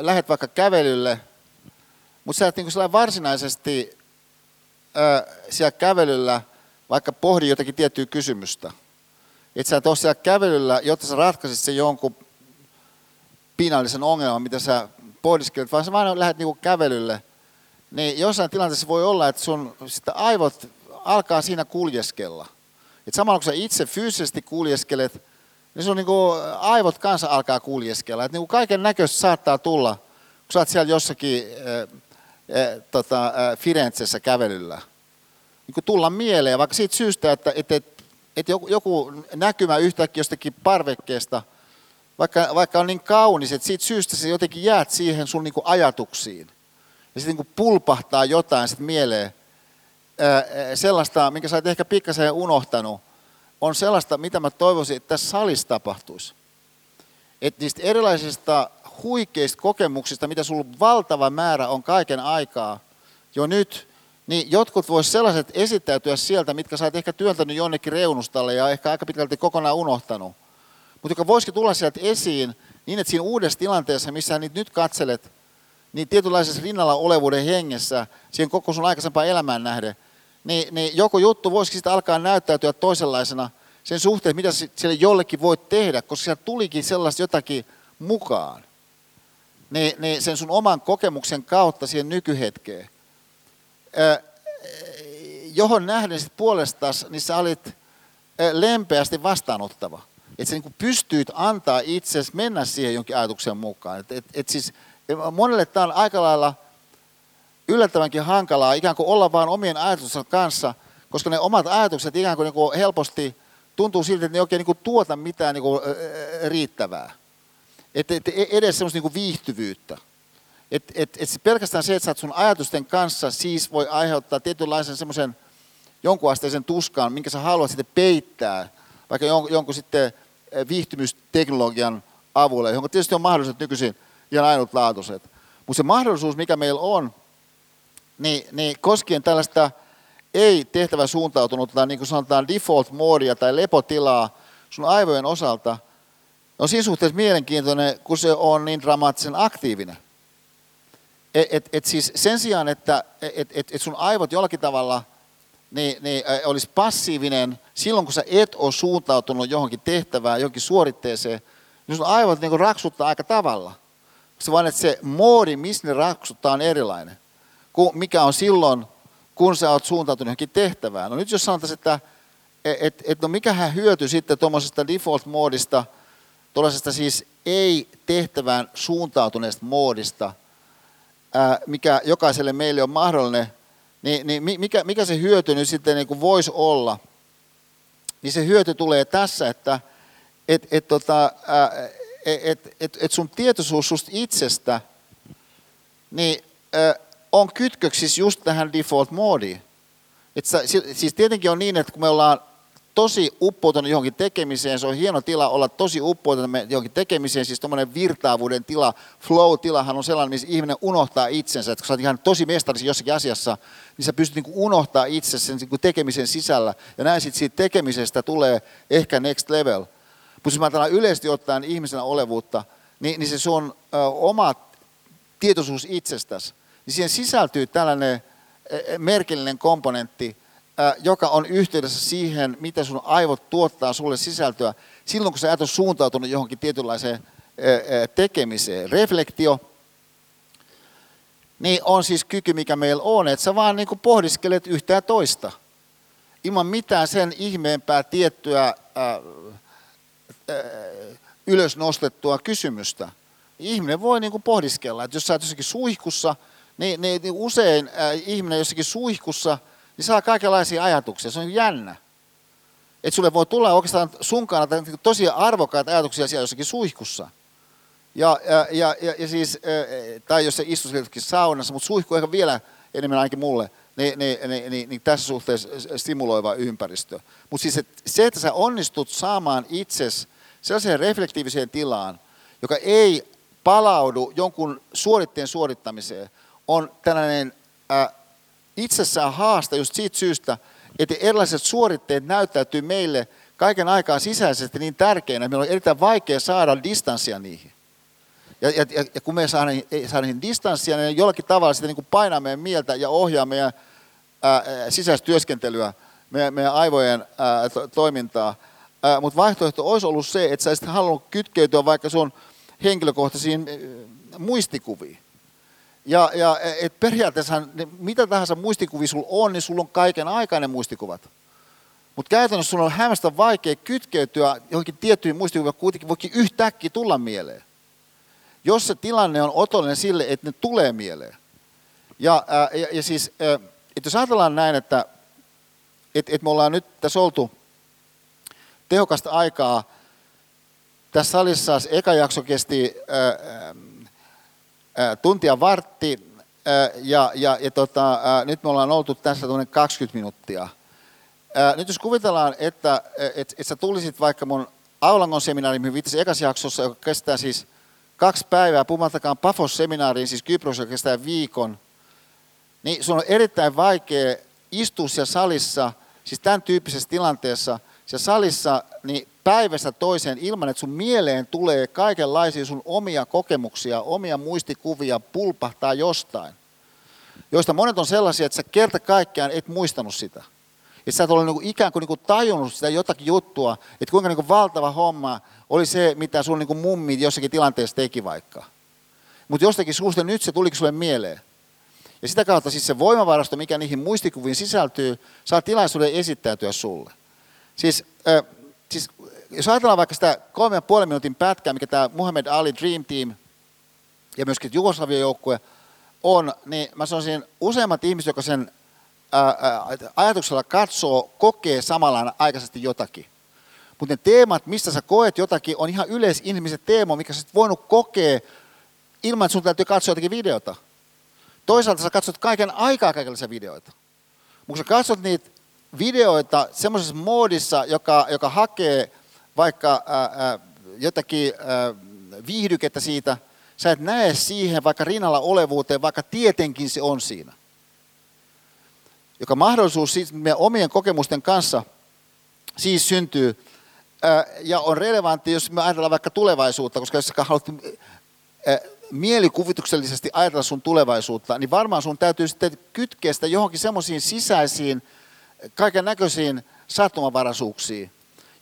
lähdet vaikka kävelylle, mutta sä et niin varsinaisesti ää, siellä kävelyllä vaikka pohdi jotakin tiettyä kysymystä – että sä et ole siellä kävelyllä, jotta sä ratkaisit sen jonkun pinnallisen ongelman, mitä sä pohdiskelet, vaan sä vaan lähdet niinku kävelylle, niin jossain tilanteessa voi olla, että sun sitä aivot alkaa siinä kuljeskella. Et samalla kun sä itse fyysisesti kuljeskelet, niin sun niinku aivot kanssa alkaa kuljeskella. Niinku kaiken näköistä saattaa tulla, kun sä oot siellä jossakin äh, tota, Firenzessä kävelyllä. Niin tulla mieleen, vaikka siitä syystä, että et, et, että joku, näkymä yhtäkkiä jostakin parvekkeesta, vaikka, vaikka on niin kaunis, että siitä syystä se jotenkin jäät siihen sun niin kuin ajatuksiin. Ja sitten niin pulpahtaa jotain sit mieleen. Sellaista, minkä sä oot ehkä pikkasen unohtanut, on sellaista, mitä mä toivoisin, että tässä salissa tapahtuisi. Että niistä erilaisista huikeista kokemuksista, mitä sulla valtava määrä on kaiken aikaa jo nyt, niin jotkut vois sellaiset esittäytyä sieltä, mitkä sä oot ehkä työntänyt jonnekin reunustalle ja ehkä aika pitkälti kokonaan unohtanut. Mutta joka voisikin tulla sieltä esiin niin, että siinä uudessa tilanteessa, missä niitä nyt katselet, niin tietynlaisessa rinnalla olevuuden hengessä, siihen koko sun aikaisempaan elämään nähden, niin, niin joku juttu voisikin sitten alkaa näyttäytyä toisenlaisena sen suhteen, mitä sille jollekin voit tehdä, koska siellä tulikin sellaista jotakin mukaan. Niin, niin sen sun oman kokemuksen kautta siihen nykyhetkeen. johon nähden sit puolestaan, niin sä olit lempeästi vastaanottava. Että sä niin pystyit antaa itsesi mennä siihen jonkin ajatuksen mukaan. Et, et, et siis, monelle tämä on aika lailla yllättävänkin hankalaa ikään kuin olla vain omien ajatusten kanssa, koska ne omat ajatukset ikään kuin, niin kuin helposti tuntuu siltä, että ne ei oikein niin kuin tuota mitään niin kuin, riittävää. Et, e, edes semmoista niin kuin viihtyvyyttä. Et, et, et pelkästään se, että sä oot sun ajatusten kanssa, siis voi aiheuttaa tietynlaisen semmoisen jonkunasteisen tuskaan, minkä sä haluat sitten peittää, vaikka jon, jonkun sitten viihtymysteknologian avulla, jonka tietysti on mahdolliset nykyisin ihan ainutlaatuiset. Mutta se mahdollisuus, mikä meillä on, niin, niin koskien tällaista ei tehtävä suuntautunutta, niin kuin sanotaan default-moodia tai lepotilaa sun aivojen osalta, on siinä suhteessa mielenkiintoinen, kun se on niin dramaattisen aktiivinen. Et, et, et siis sen sijaan, että et, et, et sun aivot jollakin tavalla niin, niin, olisi passiivinen silloin, kun sä et ole suuntautunut johonkin tehtävään, johonkin suoritteeseen, niin sun aivot niin raksuttaa aika tavalla. Se vaan, että se moodi, missä ne raksuttaa, on erilainen mikä on silloin, kun sä oot suuntautunut johonkin tehtävään. No nyt jos sanotaan, että et, et, et no mikähän hyöty sitten tuommoisesta default-moodista, tuollaisesta siis ei-tehtävään suuntautuneesta moodista, mikä jokaiselle meille on mahdollinen, niin, niin mikä, mikä se hyöty nyt sitten niin kuin voisi olla? Niin se hyöty tulee tässä, että et, et, tota, et, et, et sun tietoisuus susta itsestä, niin on kytköksissä just tähän default-moodiin. Et siis tietenkin on niin, että kun me ollaan tosi uppoutunut johonkin tekemiseen, se on hieno tila olla tosi uppoutunut johonkin tekemiseen, siis tuommoinen virtaavuuden tila, flow-tilahan on sellainen, missä ihminen unohtaa itsensä, että kun sä oot ihan tosi mestarisi jossakin asiassa, niin sä pystyt niin unohtaa itsesi sen niin tekemisen sisällä, ja näin sitten siitä tekemisestä tulee ehkä next level. Mutta jos mä ajatellaan yleisesti ottaen ihmisenä olevuutta, niin, niin se sun ö, oma tietoisuus itsestäsi, niin siihen sisältyy tällainen e, e, merkillinen komponentti, joka on yhteydessä siihen, mitä sun aivot tuottaa sulle sisältöä silloin, kun sä et ole suuntautunut johonkin tietynlaiseen tekemiseen. Reflektio, niin on siis kyky, mikä meillä on, että sä vaan niin pohdiskelet yhtään toista. Ilman mitään sen ihmeempää tiettyä ää, ää, ylös nostettua kysymystä. Ihminen voi niin pohdiskella, että jos sä oot jossakin suihkussa – niin, niin, niin usein äh, ihminen jossakin suihkussa niin saa kaikenlaisia ajatuksia. Se on jännä. Että sulle voi tulla oikeastaan sun kannalta tosi arvokkaita ajatuksia siellä jossakin suihkussa. Ja, ja, ja, ja, ja siis, tai jos se istuu jossakin saunassa, mutta suihku ehkä vielä enemmän ainakin mulle, niin, niin, niin, niin, niin tässä suhteessa stimuloiva ympäristö. Mutta siis et, se, että sä onnistut saamaan itses sellaiseen reflektiiviseen tilaan, joka ei palaudu jonkun suoritteen suorittamiseen, on tällainen äh, itsessään haaste just siitä syystä, että erilaiset suoritteet näyttäytyy meille kaiken aikaa sisäisesti niin tärkeinä, että meillä on erittäin vaikea saada distanssia niihin. Ja, ja, ja kun me ei saada niihin distanssia, niin jollakin tavalla sitä niin kuin painaa meidän mieltä ja ohjaa meidän sisäistä työskentelyä, meidän, meidän aivojen ää, to, toimintaa. Mutta vaihtoehto olisi ollut se, että sä olisit halunnut kytkeytyä vaikka sun henkilökohtaisiin muistikuviin. Ja, ja et periaatteessa mitä tahansa muistikuvia sulla on, niin sulla on kaiken aikainen muistikuvat. Mutta käytännössä sulla on hämmästä vaikea kytkeytyä johonkin tiettyihin muistikuviin, kuitenkin voikin yhtäkkiä tulla mieleen. Jos se tilanne on otollinen sille, että ne tulee mieleen. Ja, ää, ja, ja siis, että jos ajatellaan näin, että et, et me ollaan nyt tässä oltu tehokasta aikaa, tässä salissa eka jakso kesti ää, tuntia vartti ja, ja, ja tota, nyt me ollaan oltu tässä 20 minuuttia. Nyt jos kuvitellaan, että et, et sä tulisit vaikka mun Aulangon seminaariin, mihin viittasin ekassa jaksossa, joka kestää siis kaksi päivää, puhumattakaan Pafos-seminaariin, siis Kypros, joka kestää viikon, niin sun on erittäin vaikea istua siellä salissa, siis tämän tyyppisessä tilanteessa, siellä salissa, niin päivästä toiseen ilman, että sun mieleen tulee kaikenlaisia sun omia kokemuksia, omia muistikuvia, pulpahtaa jostain, joista monet on sellaisia, että sä kerta kaikkiaan et muistanut sitä. Että sä et ole niin kuin ikään kuin, niin kuin tajunnut sitä jotakin juttua, että kuinka niin kuin valtava homma oli se, mitä sun niin kuin mummi jossakin tilanteessa teki vaikka. Mutta jostakin suusta nyt se tulikin sulle mieleen. Ja sitä kautta siis se voimavarasto, mikä niihin muistikuviin sisältyy, saa tilaisuuden esittäytyä sulle. Siis jos ajatellaan vaikka sitä kolme ja puolen minuutin pätkää, mikä tämä Muhammad Ali Dream Team ja myöskin Jugoslavian joukkue on, niin mä sanoisin, useimmat ihmiset, jotka sen ää, ajatuksella katsoo, kokee samalla aikaisesti jotakin. Mutta ne teemat, mistä sä koet jotakin, on ihan yleisinhimilliset teemat, mikä sä voinut kokea ilman, että sun täytyy katsoa jotakin videota. Toisaalta sä katsot kaiken aikaa kaikenlaisia videoita. Mutta sä katsot niitä videoita semmoisessa moodissa, joka, joka hakee vaikka jotakin viihdykettä siitä, sä et näe siihen vaikka rinnalla olevuuteen, vaikka tietenkin se on siinä. Joka mahdollisuus siis meidän omien kokemusten kanssa siis syntyy ja on relevantti, jos me ajatellaan vaikka tulevaisuutta, koska jos sä haluat mielikuvituksellisesti ajatella sun tulevaisuutta, niin varmaan sun täytyy sitten kytkeä sitä johonkin semmoisiin sisäisiin, kaiken näköisiin sattumavaraisuuksiin,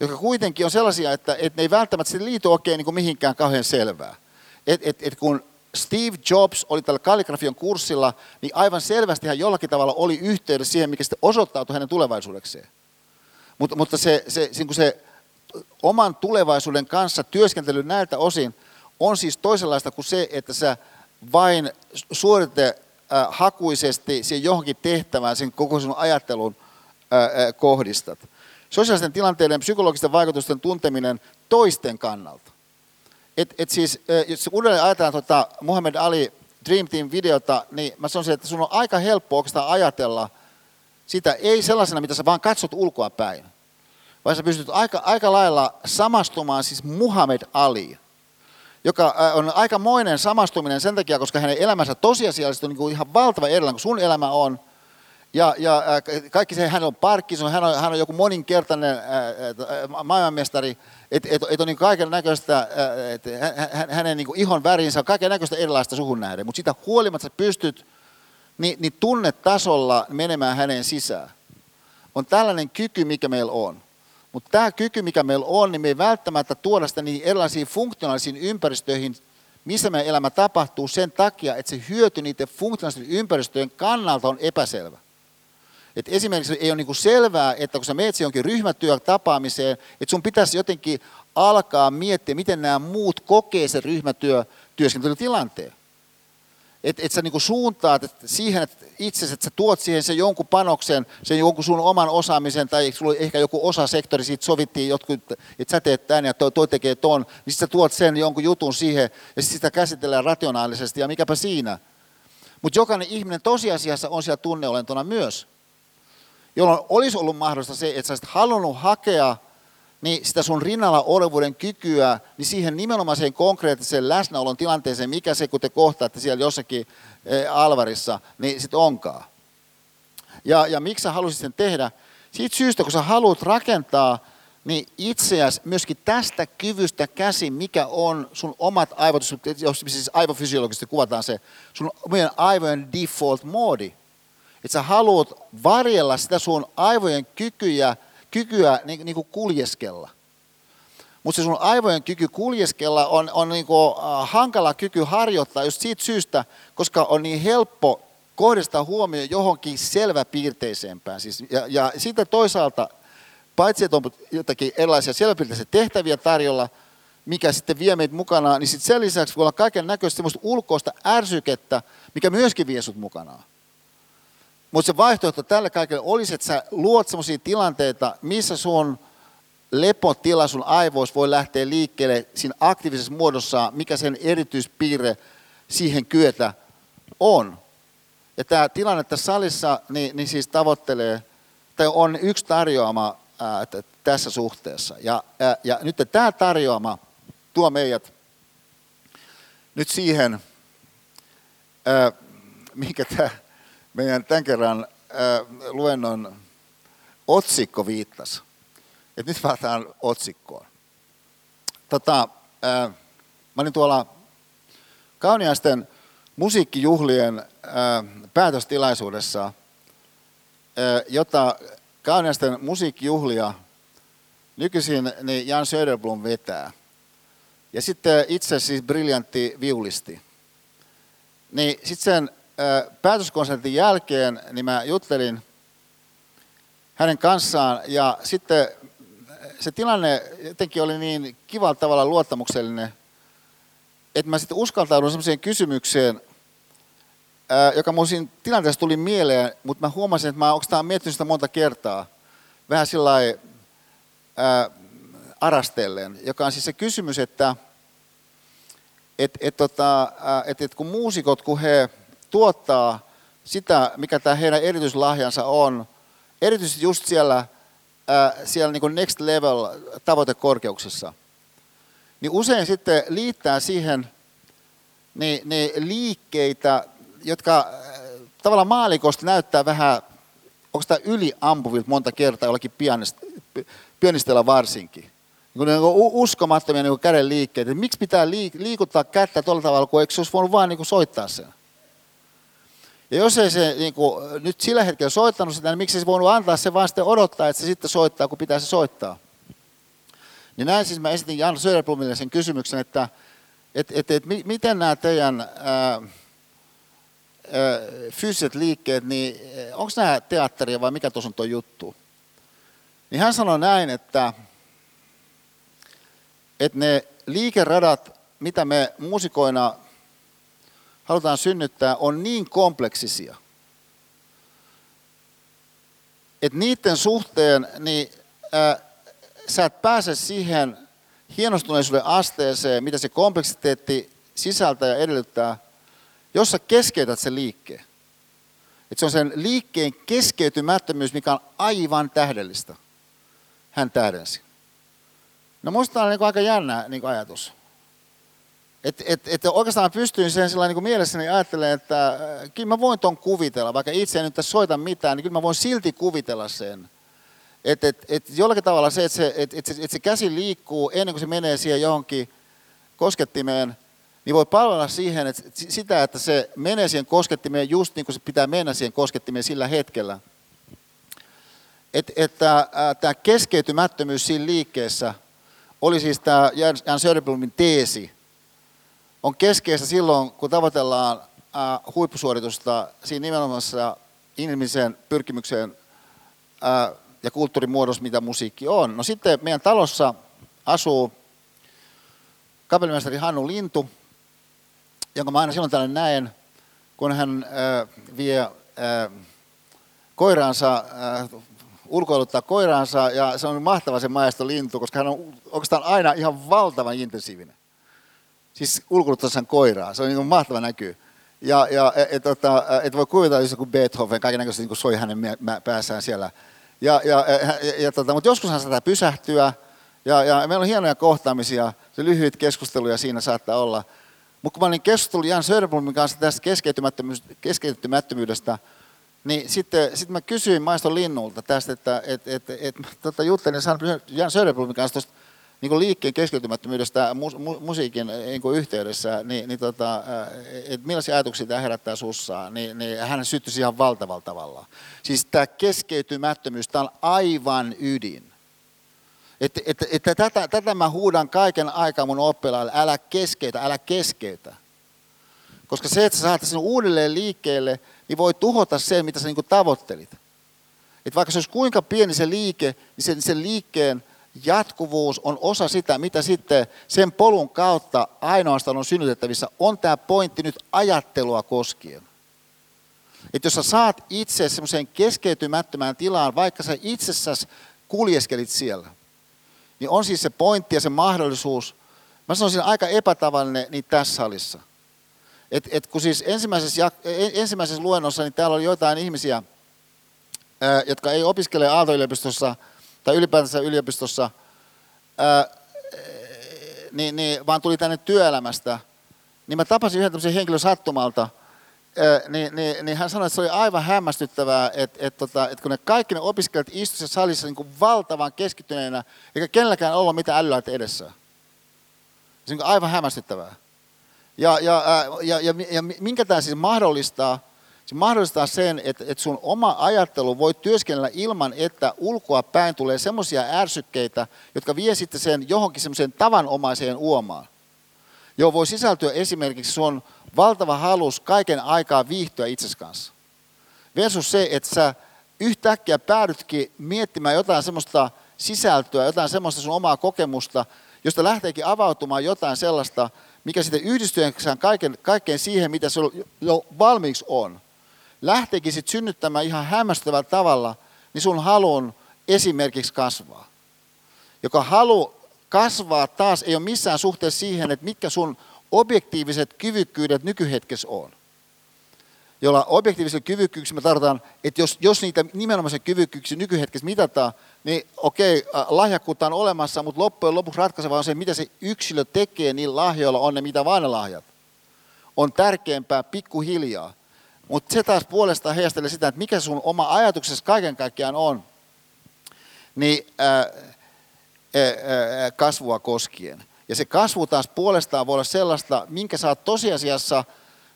jotka kuitenkin on sellaisia, että, että ne ei välttämättä liity oikein niin kuin mihinkään kauhean selvää. Et, et, et kun Steve Jobs oli tällä kalligrafian kurssilla, niin aivan selvästi hän jollakin tavalla oli yhteydessä siihen, mikä sitten osoittautui hänen tulevaisuudekseen. Mutta, mutta se, se, se, se oman tulevaisuuden kanssa työskentely näiltä osin on siis toisenlaista kuin se, että sä vain suorite hakuisesti siihen johonkin tehtävään, sen koko sun ajattelun kohdistat. Sosiaalisten tilanteiden psykologisten vaikutusten tunteminen toisten kannalta. Et, et siis, jos uudelleen ajatellaan tuota Muhammad Ali Dream Team-videota, niin mä sanoisin, että sun on aika helppo oikeastaan ajatella sitä ei sellaisena, mitä sä vaan katsot ulkoa päin, vaan sä pystyt aika, aika lailla samastumaan siis Muhammad Aliin joka on aikamoinen samastuminen sen takia, koska hänen elämänsä tosiasiallisesti on niin kuin ihan valtava erilainen kuin sun elämä on. Ja, ja kaikki se, hän on Parkinson, hän on, hän on joku moninkertainen maailmanmestari, että et, et on niin kaiken näköistä, että hänen niin ihon värinsä on kaiken näköistä erilaista suhun nähden, mutta sitä huolimatta sä pystyt niin, niin tunnetasolla menemään hänen sisään. On tällainen kyky, mikä meillä on. Mutta tämä kyky, mikä meillä on, niin me ei välttämättä tuoda sitä niihin erilaisiin funktionaalisiin ympäristöihin, missä meidän elämä tapahtuu sen takia, että se hyöty niiden funktionaalisten ympäristöjen kannalta on epäselvä. Et esimerkiksi ei ole niinku selvää, että kun sä menet jonkin ryhmätyötapaamiseen, että sun pitäisi jotenkin alkaa miettiä, miten nämä muut kokee sen ryhmätyöskentelytilanteen että et sä niinku suuntaat et siihen että itse, että sä tuot siihen sen jonkun panoksen, sen jonkun sun oman osaamisen, tai sulla ehkä joku osasektori, siitä sovittiin jotkut, että sä teet tämän ja toi, toi tekee ton, niin sä tuot sen jonkun jutun siihen, ja sitä käsitellään rationaalisesti, ja mikäpä siinä. Mutta jokainen ihminen tosiasiassa on siellä tunneolentona myös, jolloin olisi ollut mahdollista se, että sä olisit halunnut hakea niin sitä sun rinnalla olevuuden kykyä, niin siihen nimenomaiseen konkreettiseen läsnäolon tilanteeseen, mikä se, kun te kohtaatte siellä jossakin eh, alvarissa, niin sitten onkaan. Ja, ja miksi sä haluaisit sen tehdä? Siitä syystä, kun sä haluat rakentaa niin itseäsi myöskin tästä kyvystä käsin, mikä on sun omat aivot, jos siis aivofysiologisesti kuvataan se, sun omien aivojen default moodi. Että sä haluat varjella sitä sun aivojen kykyjä, kykyä niin, niin kuin kuljeskella. Mutta se sun aivojen kyky kuljeskella on, on niin kuin, uh, hankala kyky harjoittaa just siitä syystä, koska on niin helppo kohdistaa huomioon johonkin selväpiirteisempään. Siis, ja, ja sitten toisaalta, paitsi että on jotakin erilaisia selväpiirteisiä tehtäviä tarjolla, mikä sitten vie meitä mukanaan, niin sitten sen lisäksi voi olla kaiken näköistä ulkoista ärsykettä, mikä myöskin vie sut mukanaan. Mutta se vaihtoehto tälle kaikille olisi, että sä luot sellaisia tilanteita, missä sun lepotila sun aivoissa voi lähteä liikkeelle siinä aktiivisessa muodossa, mikä sen erityispiirre siihen kyetä on. Ja tämä tilanne tässä salissa niin, niin siis tavoittelee, tai on yksi tarjoama ää, tässä suhteessa. Ja, ää, ja nyt tämä tarjoama tuo meidät nyt siihen, ää, mikä tämä meidän tämän kerran äh, luennon otsikko viittasi. Et nyt päätään otsikkoon. Tota, äh, mä olin tuolla Kauniaisten musiikkijuhlien äh, päätöstilaisuudessa, äh, jota Kauniaisten musiikkijuhlia nykyisin niin Jan Söderblom vetää. Ja sitten itse siis briljantti viulisti. Niin sitten sen päätöskonsertin jälkeen niin mä juttelin hänen kanssaan ja sitten se tilanne jotenkin oli niin kivalla tavalla luottamuksellinen, että mä sitten uskaltaudun sellaiseen kysymykseen, joka mun siinä tilanteessa tuli mieleen, mutta mä huomasin, että mä oikeastaan miettinyt sitä monta kertaa, vähän sillä arastellen, joka on siis se kysymys, että et, et, tota, et, et kun muusikot, kun he tuottaa sitä, mikä tämä heidän erityislahjansa on, erityisesti just siellä, ää, siellä niin kuin next level tavoitekorkeuksissa, niin usein sitten liittää siihen niin, niin liikkeitä, jotka tavallaan maalikosta näyttää vähän, onko tämä yliampuvilta monta kertaa jollakin pianistella varsinkin. Niin kuin uskomattomia niin käden liikkeitä. Miksi pitää liikuttaa kättä tuolla tavalla, kun eikö se olisi voinut vaan niin soittaa sen? Ja jos ei se niin kuin, nyt sillä hetkellä soittanut sitä, niin miksi se voinut antaa se vaan sitten odottaa, että se sitten soittaa, kun pitää se soittaa? Niin näin siis mä esitin Jan Söderblomille sen kysymyksen, että et, et, et, miten nämä teidän ää, ää, fyysiset liikkeet, niin onko nämä teatteria vai mikä tuossa on tuo juttu? Niin hän sanoi näin, että, että ne liikeradat, mitä me muusikoina halutaan synnyttää, on niin kompleksisia, että niiden suhteen niin, ää, sä et pääse siihen hienostuneisuuden asteeseen, mitä se kompleksiteetti sisältää ja edellyttää, jos sä keskeytät sen liikkeen. Et se on sen liikkeen keskeytymättömyys, mikä on aivan tähdellistä. Hän tähdensi. No musta on niin aika jännä niin ajatus. Että et, et oikeastaan pystyin sen sillä niin mielessäni ajattelemaan, että äh, kyllä mä voin ton kuvitella, vaikka itse en nyt tässä soita mitään, niin kyllä mä voin silti kuvitella sen. Että et, et jollakin tavalla se, että se, et, et se, et se käsi liikkuu ennen kuin se menee siihen johonkin koskettimeen, niin voi palvella siihen, että sitä, että se menee siihen koskettimeen just niin kuin se pitää mennä siihen koskettimeen sillä hetkellä. Et, että tämä keskeytymättömyys siinä liikkeessä oli siis tämä Jan Söderblomin teesi, on keskeistä silloin, kun tavoitellaan äh, huippusuoritusta siinä nimenomaisessa inhimillisen pyrkimykseen äh, ja kulttuurimuodossa, mitä musiikki on. No sitten meidän talossa asuu kapellimestari Hannu Lintu, jonka mä aina silloin tällöin näen, kun hän äh, vie koiraansa, ulkoiluttaa koiraansa, ja se on mahtava se maesto lintu, koska hän on oikeastaan aina ihan valtavan intensiivinen. Siis ulkoiluttaa sen koiraa, se on niin mahtava näkyy. Ja, ja et, et, tota, et voi kuvitella, jos joku Beethoven, kaiken näköisesti niin soi hänen päässään siellä ja, ja, ja, ja tota, mutta joskushan sitä pysähtyä, ja, ja meillä on hienoja kohtaamisia, se lyhyitä keskusteluja siinä saattaa olla. Mutta kun mä olin keskustellut Jan Söderblomin kanssa tästä keskeytymättömyydestä, niin sitten, sitten mä kysyin Maiston Linnulta tästä, että et, et, et, et, tota, juttelin Jan Söderblomin kanssa tuosta niin liikkeen keskeytymättömyydestä mu, mu, musiikin niin yhteydessä, niin, niin tota, että millaisia ajatuksia tämä herättää sussa, niin, niin hän syttyi ihan valtavalla tavalla. Siis tämä keskeytymättömyys, tämä on aivan ydin. Että, että, että tätä, tätä mä huudan kaiken aikaa mun oppilaille, älä keskeytä, älä keskeytä. Koska se, että sä saat sen uudelleen liikkeelle, niin voi tuhota sen, mitä sä niin tavoittelit. Että vaikka se olisi kuinka pieni se liike, niin sen, sen liikkeen jatkuvuus on osa sitä, mitä sitten sen polun kautta ainoastaan on synnytettävissä, on tämä pointti nyt ajattelua koskien. Että jos sä saat itse semmoiseen keskeytymättömään tilaan, vaikka sä itsessäsi kuljeskelit siellä, niin on siis se pointti ja se mahdollisuus, mä sanoisin aika epätavallinen niin tässä salissa. Et, et kun siis ensimmäisessä, ensimmäisessä luennossa, niin täällä oli jotain ihmisiä, jotka ei opiskele Aalto-yliopistossa – tai ylipäätänsä yliopistossa, ää, niin, niin, vaan tuli tänne työelämästä, niin mä tapasin yhden tämmöisen henkilön sattumalta, ää, niin, niin, niin hän sanoi, että se oli aivan hämmästyttävää, että, että, tota, että kun ne kaikki ne opiskelijat istuivat salissa niin kuin valtavan keskittyneenä, eikä kenelläkään ollut mitään älyä edessä. Se on aivan hämmästyttävää. Ja, ja, ja, ja, ja minkä tämä siis mahdollistaa, Se mahdollistaa sen, että, että sun oma ajattelu voi työskennellä ilman, että ulkoa päin tulee semmoisia ärsykkeitä, jotka vie sitten sen johonkin semmoiseen tavanomaiseen uomaan. Joo, voi sisältyä esimerkiksi sun valtava halus kaiken aikaa viihtyä itsesi kanssa. Versus se, että sä yhtäkkiä päädytkin miettimään jotain semmoista sisältöä, jotain semmoista sun omaa kokemusta, josta lähteekin avautumaan jotain sellaista, mikä sitten yhdistyessään kaiken, kaikkeen siihen, mitä se jo valmiiksi on, lähteekin sitten synnyttämään ihan hämmästyttävällä tavalla, niin sun halun esimerkiksi kasvaa. Joka halu kasvaa taas ei ole missään suhteessa siihen, että mitkä sun objektiiviset kyvykkyydet nykyhetkessä on. Jolla objektiivisella kyvykkyyksillä me tarvitaan, että jos, jos niitä nimenomaisen kyvykkyyksiä nykyhetkessä mitataan, niin okei, lahjakkuutta on olemassa, mutta loppujen lopuksi ratkaiseva on se, mitä se yksilö tekee niillä lahjoilla, on ne mitä vaan ne lahjat. On tärkeämpää pikkuhiljaa. Mutta se taas puolestaan heijastelee sitä, että mikä sun oma ajatuksessa kaiken kaikkiaan on, niin ää, ää, kasvua koskien. Ja se kasvu taas puolestaan voi olla sellaista, minkä sä oot tosiasiassa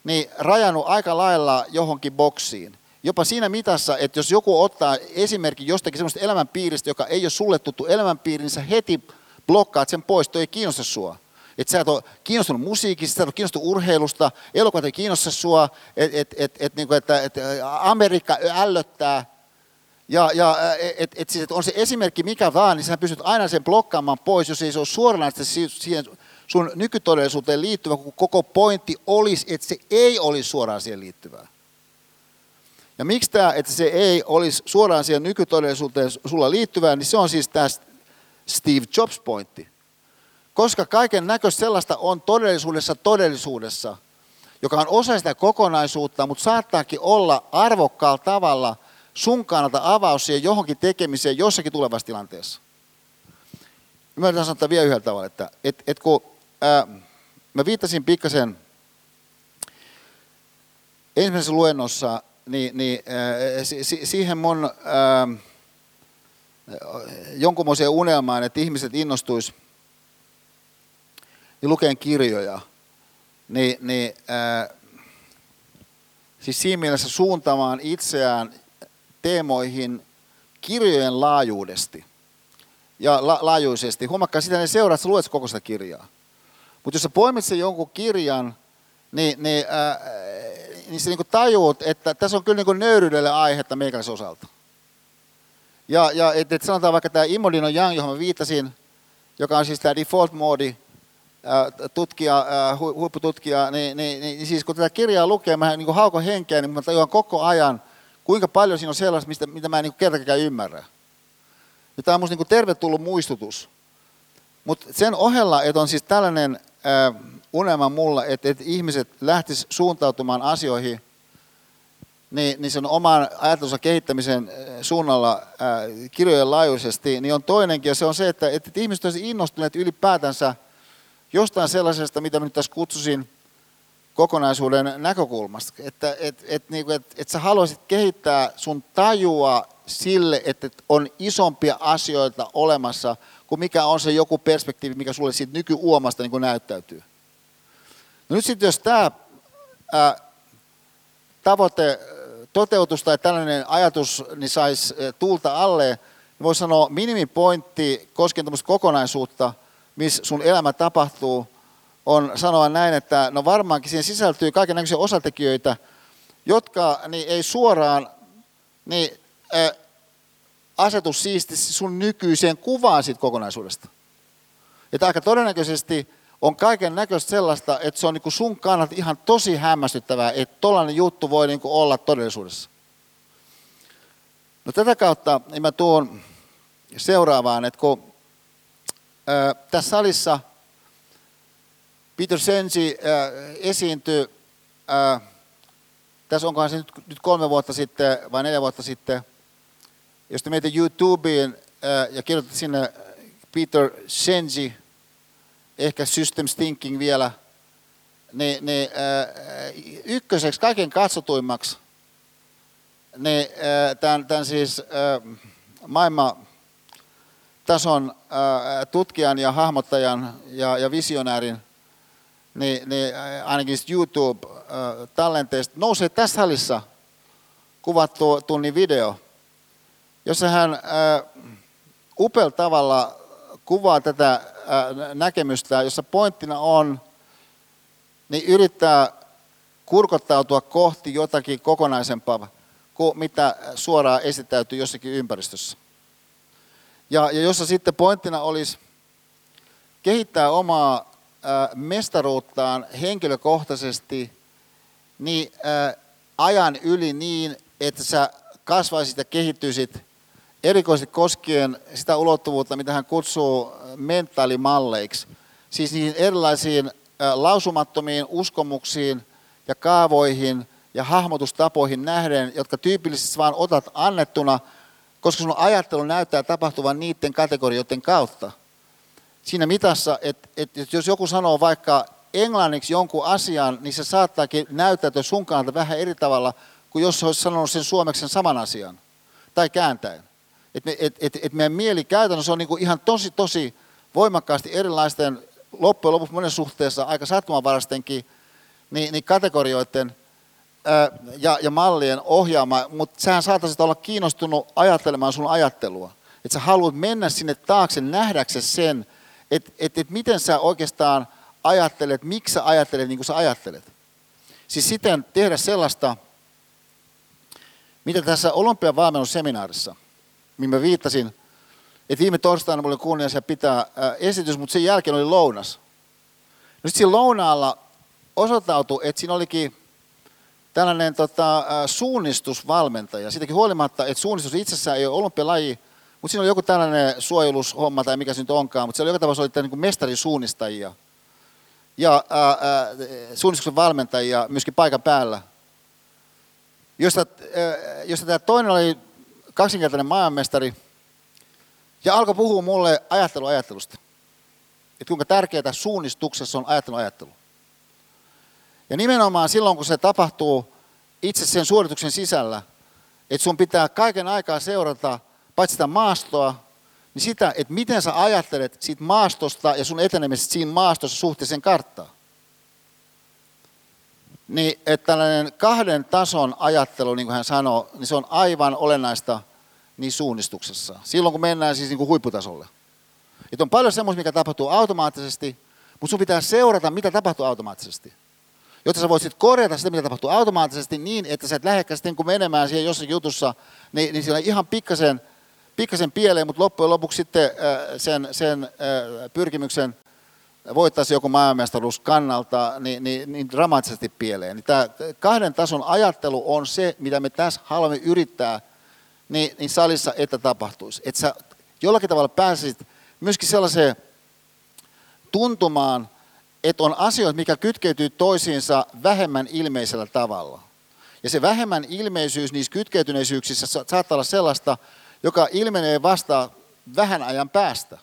niin rajannut aika lailla johonkin boksiin. Jopa siinä mitassa, että jos joku ottaa esimerkki jostakin sellaista elämänpiiristä, joka ei ole sulle tuttu elämänpiiri, niin sä heti blokkaat sen pois, toi ei kiinnosta sua. Että sä et ole kiinnostunut musiikista, sä et ole kiinnostunut urheilusta, elokuvat ei kiinnosta sua, että et, et, et, niin että et, Amerikka ällöttää. Ja, ja et, et, siis, et on se esimerkki mikä vaan, niin sä pystyt aina sen blokkaamaan pois, jos ei se ole suoranaisesti siihen sun nykytodellisuuteen liittyvä, kun koko pointti olisi, että se ei olisi suoraan siihen liittyvää. Ja miksi tämä, että se ei olisi suoraan siihen nykytodellisuuteen sulla liittyvää, niin se on siis tämä Steve Jobs-pointti. Koska kaiken näköistä sellaista on todellisuudessa todellisuudessa, joka on osa sitä kokonaisuutta, mutta saattaakin olla arvokkaalla tavalla sun kannalta avaus siihen johonkin tekemiseen jossakin tulevassa tilanteessa. Mä yritän sanoa vielä yhdellä tavalla, että et, et kun ää, mä viittasin pikkasen ensimmäisessä luennossa niin, niin ää, si, siihen mun ää, jonkunmoiseen unelmaan, että ihmiset innostuis niin lukeen kirjoja, niin, niin ää, siis siinä mielessä suuntaamaan itseään teemoihin kirjojen laajuudesti ja la, laajuisesti. Huomakkaa sitä, ne seuraa, että luet koko sitä kirjaa. Mutta jos sä poimit sen jonkun kirjan, niin, niin, ää, niin sä niin tajuut, että tässä on kyllä niin nöyryydelle aihetta meikäläisen osalta. Ja, ja et, et sanotaan vaikka tämä Imodino Young, johon mä viittasin, joka on siis tämä default modi, tutkija, huippututkija, niin, niin, niin, siis kun tätä kirjaa lukee, mä niin haukon henkeä, niin mä tajuan koko ajan, kuinka paljon siinä on sellaista, mistä, mitä mä en niin kertakään ymmärrä. Ja tämä on musta niin tervetullut muistutus. Mutta sen ohella, että on siis tällainen äh, unelma mulla, että, että ihmiset lähtis suuntautumaan asioihin, niin, niin sen oman ajatusensa kehittämisen suunnalla äh, kirjojen laajuisesti, niin on toinenkin, ja se on se, että, että ihmiset olisivat innostuneet ylipäätänsä jostain sellaisesta, mitä nyt tässä kutsusin kokonaisuuden näkökulmasta. Että et, et, niin et, et sä haluaisit kehittää sun tajua sille, että on isompia asioita olemassa kuin mikä on se joku perspektiivi, mikä sulle siitä nykyuomasta niin näyttäytyy. No nyt sitten jos tämä tavoite toteutus tai tällainen ajatus niin saisi tulta alle, niin voisi sanoa minimipointti koskien kokonaisuutta, missä sun elämä tapahtuu, on sanoa näin, että no varmaankin siihen sisältyy kaikenlaisia osatekijöitä, jotka niin ei suoraan niin, ä, asetu siististi sun nykyiseen kuvaan siitä kokonaisuudesta. Että aika todennäköisesti on kaiken näköistä sellaista, että se on niin sun kannalta ihan tosi hämmästyttävää, että tollainen juttu voi niin olla todellisuudessa. No tätä kautta niin mä tuon seuraavaan, että kun tässä salissa Peter Sensi esiintyi, tässä onkohan se nyt, kolme vuotta sitten vai neljä vuotta sitten, jos te menette YouTubeen ja kirjoitatte sinne Peter Sensi, ehkä Systems Thinking vielä, niin, niin ykköseksi kaiken katsotuimmaksi niin, tämän, tämän siis maailman tason tutkijan ja hahmottajan ja, ja visionäärin, niin, niin ainakin YouTube-tallenteista nousee tässä salissa kuvattu tunnin video, jossa hän upealla tavalla kuvaa tätä näkemystä, jossa pointtina on, niin yrittää kurkottautua kohti jotakin kokonaisempaa kuin mitä suoraan esittäytyy jossakin ympäristössä. Ja, ja jossa sitten pointtina olisi kehittää omaa äh, mestaruuttaan henkilökohtaisesti niin äh, ajan yli niin, että sä kasvaisit ja kehittyisit erikoisesti koskien sitä ulottuvuutta, mitä hän kutsuu mentaalimalleiksi. Siis niihin erilaisiin lausumattomiin uskomuksiin ja kaavoihin ja hahmotustapoihin nähden, jotka tyypillisesti vaan otat annettuna, koska sun ajattelu näyttää tapahtuvan niiden kategorioiden kautta. Siinä mitassa, että, että jos joku sanoo vaikka englanniksi jonkun asian, niin se saattaakin näyttäytyä sun kannalta vähän eri tavalla kuin jos olisi sanonut sen suomeksi sen saman asian. Tai kääntäen. Että et, et, et meidän mieli käytännössä on niinku ihan tosi, tosi voimakkaasti erilaisten, loppujen lopuksi monen suhteessa aika sattumanvaraistenkin niin, niin kategorioiden ja, ja mallien ohjaama, mutta sähän saataisit olla kiinnostunut ajattelemaan sun ajattelua. Että sä haluat mennä sinne taakse nähdäksesi sen, että et, et miten sä oikeastaan ajattelet, miksi sä ajattelet niin kuin sä ajattelet. Siis siten tehdä sellaista, mitä tässä olympiavalmennusseminaarissa, mihin mä viittasin, että viime torstaina mulla oli kunnia pitää esitys, mutta sen jälkeen oli lounas. No sitten siinä lounaalla osoittautui, että siinä olikin tällainen tota, suunnistusvalmentaja. Siitäkin huolimatta, että suunnistus itsessään ei ole olympialaji, mutta siinä oli joku tällainen suojelushomma tai mikä se nyt onkaan, mutta siellä joka tapauksessa oli niin mestarisuunnistajia ja ää, ää, suunnistuksen valmentajia myöskin paikan päällä, josta, ää, josta tämä toinen oli kaksinkertainen maailmanmestari ja alkoi puhua mulle ajatteluajattelusta. Että kuinka tärkeää suunnistuksessa on ajattelu. Ja nimenomaan silloin, kun se tapahtuu itse sen suorituksen sisällä, että sun pitää kaiken aikaa seurata paitsi sitä maastoa, niin sitä, että miten sä ajattelet siitä maastosta ja sun etenemisestä siinä maastossa suhteeseen karttaan. Niin, että tällainen kahden tason ajattelu, niin kuin hän sanoi, niin se on aivan olennaista niin suunnistuksessa. Silloin, kun mennään siis niin kuin huipputasolle. Että on paljon semmoista, mikä tapahtuu automaattisesti, mutta sun pitää seurata, mitä tapahtuu automaattisesti. Jotta sä voisit korjata sitä, mitä tapahtuu automaattisesti niin, että sä et lähdekä sitten kun menemään siihen jossakin jutussa, niin, niin siellä ihan pikkasen – pikkasen pieleen, mutta loppujen lopuksi sitten äh, sen, sen äh, pyrkimyksen voittaisi joku maailmanmestaruus kannalta niin, niin, niin dramaattisesti pieleen. Niin tämä kahden tason ajattelu on se, mitä me tässä haluamme yrittää niin, niin salissa, että tapahtuisi. Että sä jollakin tavalla pääsisit myöskin sellaiseen tuntumaan, että on asioita, mikä kytkeytyy toisiinsa vähemmän ilmeisellä tavalla. Ja se vähemmän ilmeisyys niissä kytkeytyneisyyksissä saattaa olla sellaista, joka ilmenee vasta vähän ajan päästä,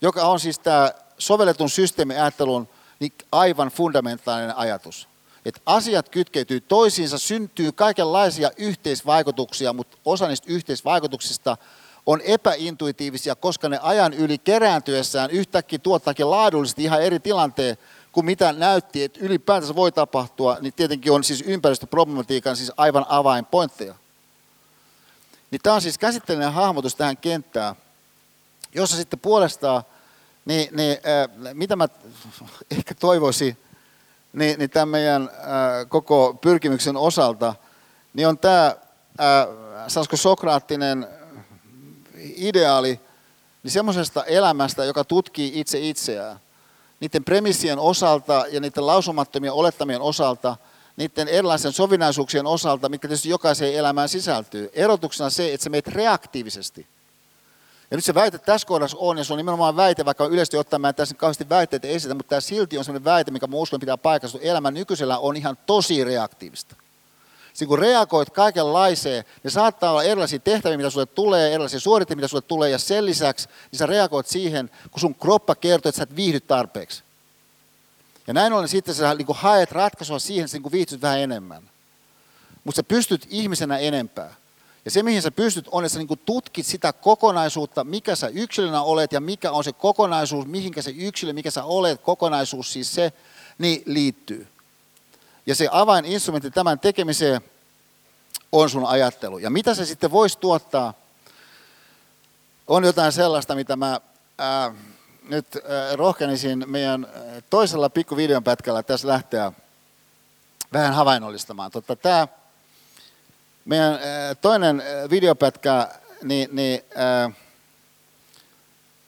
joka on siis tämä sovelletun systeemiajattelun niin aivan fundamentaalinen ajatus. Että asiat kytkeytyy toisiinsa, syntyy kaikenlaisia yhteisvaikutuksia, mutta osa niistä yhteisvaikutuksista on epäintuitiivisia, koska ne ajan yli kerääntyessään yhtäkkiä tuottaakin laadullisesti ihan eri tilanteen kuin mitä näytti, että ylipäätänsä voi tapahtua, niin tietenkin on siis ympäristöproblematiikan siis aivan avainpointteja. Niin tämä on siis käsitteellinen hahmotus tähän kenttään, jossa sitten puolestaan, niin, niin äh, mitä mä ehkä toivoisin, niin, niin tämän meidän äh, koko pyrkimyksen osalta, niin on tämä, äh, sanoisiko sokraattinen ideaali, niin semmoisesta elämästä, joka tutkii itse itseään, niiden premissien osalta ja niiden lausumattomien olettamien osalta – niiden erilaisen sovinnaisuuksien osalta, mitkä tietysti jokaiseen elämään sisältyy. Erotuksena se, että sä meet reaktiivisesti. Ja nyt se väite tässä kohdassa on, ja se on nimenomaan väite, vaikka yleisesti ottaen mä en tässä kauheasti väitteitä esitä, mutta tämä silti on sellainen väite, mikä mun uskon pitää paikassa, elämä nykyisellä on ihan tosi reaktiivista. Sitten kun reagoit kaikenlaiseen, ne saattaa olla erilaisia tehtäviä, mitä sulle tulee, erilaisia suoritteita, mitä sulle tulee, ja sen lisäksi niin sä reagoit siihen, kun sun kroppa kertoo, että sä et viihdy tarpeeksi. Ja näin ollen sitten sä niin haet ratkaisua siihen, että sä niin viihtyt vähän enemmän. Mutta sä pystyt ihmisenä enempää. Ja se, mihin sä pystyt, on, että sä niin tutkit sitä kokonaisuutta, mikä sä yksilönä olet ja mikä on se kokonaisuus, mihinkä se yksilö, mikä sä olet, kokonaisuus siis se, niin liittyy. Ja se avaininstrumentti tämän tekemiseen on sun ajattelu. Ja mitä se sitten voisi tuottaa, on jotain sellaista, mitä mä ää, nyt ää, rohkenisin meidän toisella pikkuvideon pätkällä tässä lähteä vähän havainnollistamaan. Totta, tämä meidän ää, toinen videopätkä niin, niin, ää,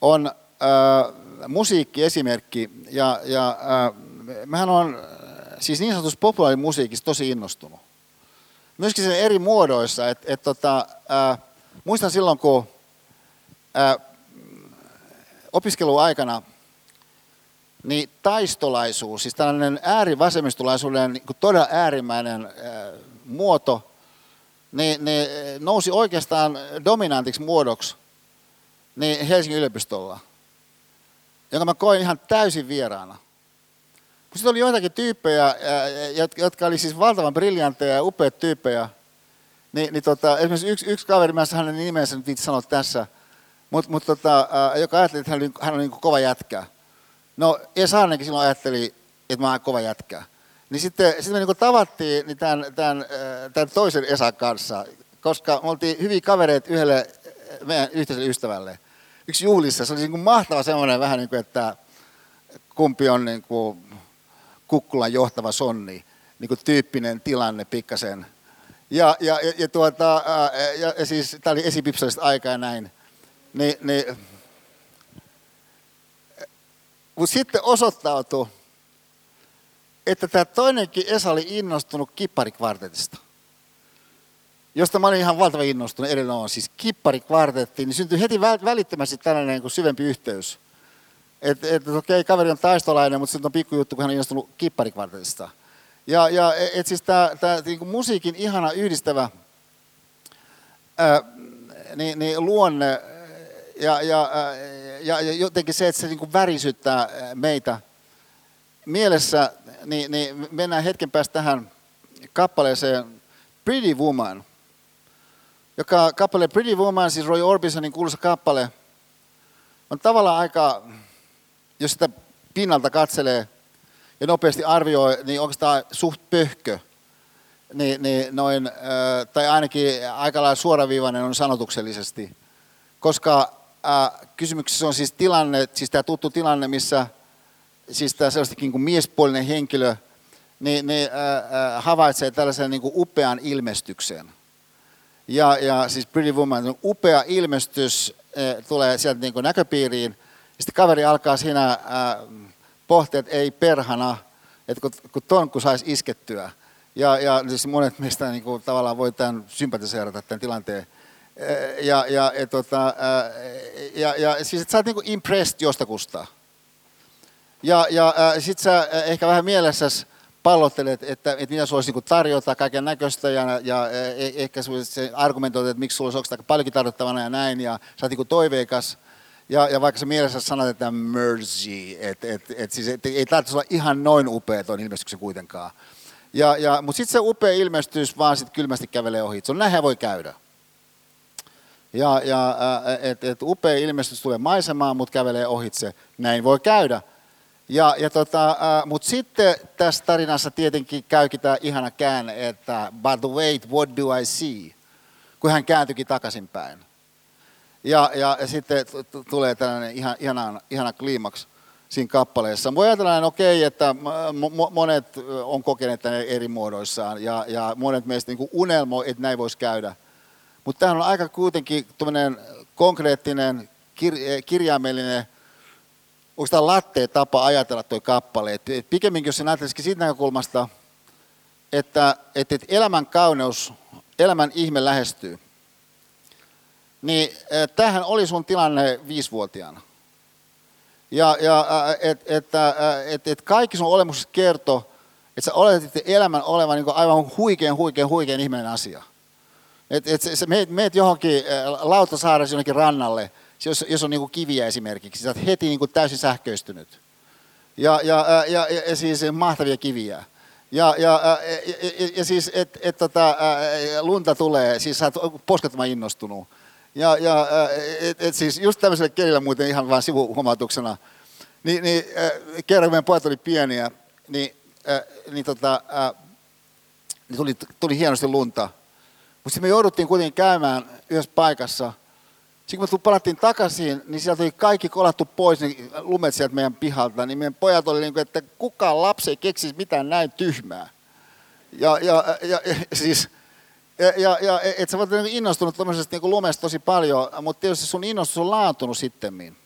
on ää, musiikkiesimerkki. Ja, ja ää, mähän on siis niin sanotusti populaarimusiikista tosi innostunut. Myöskin sen eri muodoissa. Et, et tota, ää, muistan silloin, kun ää, opiskeluaikana niin taistolaisuus, siis tällainen äärivasemmistolaisuuden niin todella äärimmäinen ää, muoto, niin, niin nousi oikeastaan dominantiksi muodoksi niin Helsingin yliopistolla, jonka mä koin ihan täysin vieraana. Sitten oli joitakin tyyppejä, jotka oli siis valtavan briljantteja ja upeat tyyppejä. Niin, niin tota, esimerkiksi yksi, yksi kaveri, mä hänen nimensä nyt sanoa tässä, mutta mut tota, joka ajatteli, että hän, oli, hän on niin kova jätkä. No, Esa Saarnenkin silloin ajatteli, että mä oon kova jätkä. Niin sitten, sitten me niin tavattiin niin tämän, tämän, tämän toisen Esan kanssa, koska me oltiin hyviä kavereita yhdelle meidän yhteiselle ystävälle. Yksi juhlissa, se oli niin kuin mahtava semmoinen vähän niin kuin, että kumpi on niin kuin Kukkulan johtava sonni, niin kuin tyyppinen tilanne pikkasen. Ja, ja, ja, ja, tuota, ja, ja siis tämä oli esipipsalista aikaa ja näin. Ni, niin, mutta sitten osoittautui, että tämä toinenkin Esa oli innostunut kipparikvartetista, josta mä olin ihan valtava innostunut, edelleen on. Siis kipparikvartetti, niin syntyi heti välittömästi tällainen niin kuin syvempi yhteys. Että et, okei, okay, kaveri on taistolainen, mutta sitten on pikkujuttu, kun hän on innostunut kipparikvartetista. Ja, ja et siis tämä niin musiikin ihana yhdistävä ää, niin, niin luonne ja, ja, ja, ja jotenkin se, että se niin värisyttää meitä mielessä, niin, niin mennään hetken päästä tähän kappaleeseen Pretty Woman, joka kappale Pretty Woman, siis Roy Orbisonin kuuluisa kappale, on tavallaan aika jos sitä pinnalta katselee ja nopeasti arvioi, niin onko tämä suht pöhkö, niin, niin noin, tai ainakin aika lailla suoraviivainen on sanotuksellisesti. Koska äh, kysymyksessä on siis tilanne, siis tämä tuttu tilanne, missä siis tämä sellaistakin kuin miespuolinen henkilö niin, niin äh, havaitsee tällaisen niin kuin upean ilmestyksen. Ja, ja siis Pretty Woman, upea ilmestys äh, tulee sieltä niin kuin näköpiiriin, sitten kaveri alkaa siinä äh, pohtia, että ei perhana, että kun, kun ton kun saisi iskettyä. Ja, ja siis monet meistä niin kuin, tavallaan voi tämän sympatiseerata tämän tilanteen. Äh, ja, ja, ja, tota, äh, ja, ja siis, että sä oot niin impressed jostakusta. Ja, ja äh, sit sä ehkä vähän mielessäsi pallottelet, että, että mitä sulla olisi niin tarjota kaiken näköistä ja, ja e, ehkä se argumentoit, että miksi sulla olisi paljonkin tarjottavana ja näin ja sä oot niin toiveikas. Ja, ja vaikka se mielessä sanat, että mercy, että et, et, siis, et, ei tarvitse olla ihan noin upea tuon ilmestyksen kuitenkaan. Ja, ja, mutta sitten se upea ilmestys vaan sit kylmästi kävelee ohi. Se on näinhän voi käydä. Ja, ja että et upea ilmestys tulee maisemaan, mutta kävelee ohitse. Näin voi käydä. Ja, ja tota, mutta sitten tässä tarinassa tietenkin käykin tämä ihana käänne, että but wait, what do I see? Kun hän kääntyikin takaisinpäin. Ja, ja, ja sitten tulee tällainen ihan, ihana, ihana kliimaks siinä kappaleessa. Voi ajatella, että okei, että monet on kokeneet tänne eri muodoissaan ja, ja monet meistä niin unelmoi, että näin voisi käydä. Mutta tämä on aika kuitenkin konkreettinen, kir, kirjaimellinen, onko tämä latteen tapa ajatella tuo kappale. Et pikemminkin, jos se ajattelisikin siitä näkökulmasta, että, että elämän kauneus, elämän ihme lähestyy niin tähän oli sun tilanne viisivuotiaana. Ja, ja että et, et, et kaikki sun olemus kertoo, että sä oletit elämän olevan niin aivan huikean, huikean, huikean ihminen asia. Että et, sä meet, meet johonkin Lautasaaressa jonnekin rannalle, jos, jos on niin kiviä esimerkiksi, sä oot heti niin täysin sähköistynyt. Ja, ja, ja, ja, ja siis mahtavia kiviä. Ja, ja, ja, ja, ja siis, että et, tota, lunta tulee, siis sä oot poskettoman innostunut. Ja, ja äh, et, et siis just tämmöisellä kelillä muuten ihan vain sivuhuomautuksena, niin, niin äh, kerran meidän pojat oli pieniä, niin, äh, niin, tota, äh, niin tuli, tuli hienosti lunta. Mutta me jouduttiin kuitenkin käymään yhdessä paikassa. Sitten kun me palattiin takaisin, niin sieltä oli kaikki kolattu pois, niin lumet sieltä meidän pihalta. Niin meidän pojat oli niin kuin, että kukaan lapsi ei keksisi mitään näin tyhmää. Ja, ja, ja, ja siis, ja, ja, ja et sä voit niin innostunut tuommoisesta niin lumesta tosi paljon, mutta tietysti sun innostus on laantunut sittemmin.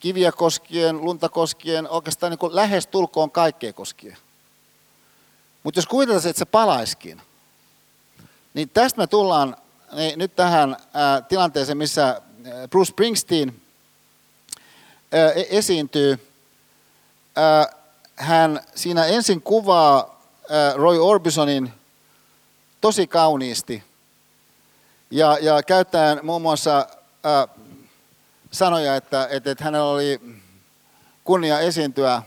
Kiviä koskien, lunta koskien, oikeastaan niin lähes tulkoon kaikkea koskien. Mutta jos kuvitellaan, että se palaiskin, niin tästä me tullaan niin nyt tähän ää, tilanteeseen, missä Bruce Springsteen ää, e-, esiintyy. Ää, hän siinä ensin kuvaa ää, Roy Orbisonin tosi kauniisti ja, ja käyttäen muun muassa ää, sanoja, että, että, että hänellä oli kunnia esiintyä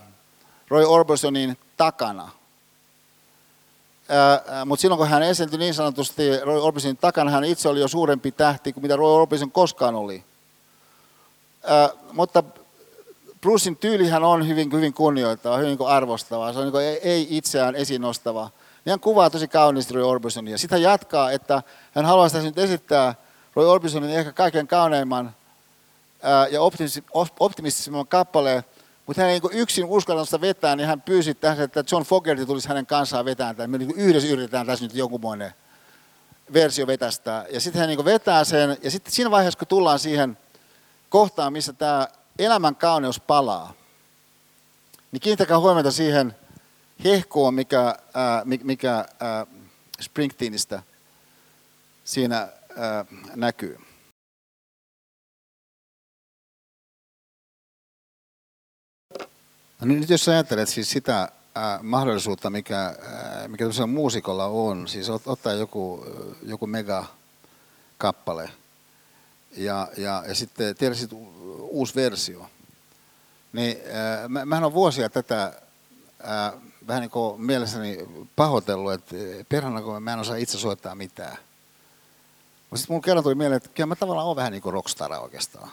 Roy Orbisonin takana. Mutta silloin kun hän esiintyi niin sanotusti Roy Orbisonin takana, hän itse oli jo suurempi tähti kuin mitä Roy Orbison koskaan oli. Ää, mutta Brucein tyylihän on hyvin, hyvin kunnioittava, hyvin arvostava. Se on niin ei itseään esiin nostava. Hän kuvaa tosi kauniisti Roy Orbisonia. Hän jatkaa, että hän haluaisi tässä nyt esittää Roy Orbisonin ehkä kaiken kauneimman ää, ja optimistisimman kappaleen, mutta hän ei niin yksin uskaltanut sitä vetää, niin hän pyysi tähän, että John Fogerty tulisi hänen kanssaan vetämään tämän. Me niin yhdessä yritetään tässä nyt jonkunmoinen versio vetästä. Ja sitten hän niin vetää sen, ja sitten siinä vaiheessa, kun tullaan siihen kohtaan, missä tämä elämän kauneus palaa, niin kiinnittäkää huomiota siihen hehkoon, mikä, ää, mikä ää, Springsteenistä siinä ää, näkyy. No niin, nyt jos ajattelet siis sitä äh, mahdollisuutta, mikä, äh, mikä muusikolla on, siis ot, ottaa joku, joku megakappale ja, ja, ja sitten tehdä sit uusi versio, niin äh, mä, mähän on vuosia tätä äh, vähän niin kuin mielessäni pahoitellut, että perhana kun mä en osaa itse soittaa mitään. Mutta sitten mun kerran tuli mieleen, että kyllä mä tavallaan olen vähän niin kuin rockstara oikeastaan.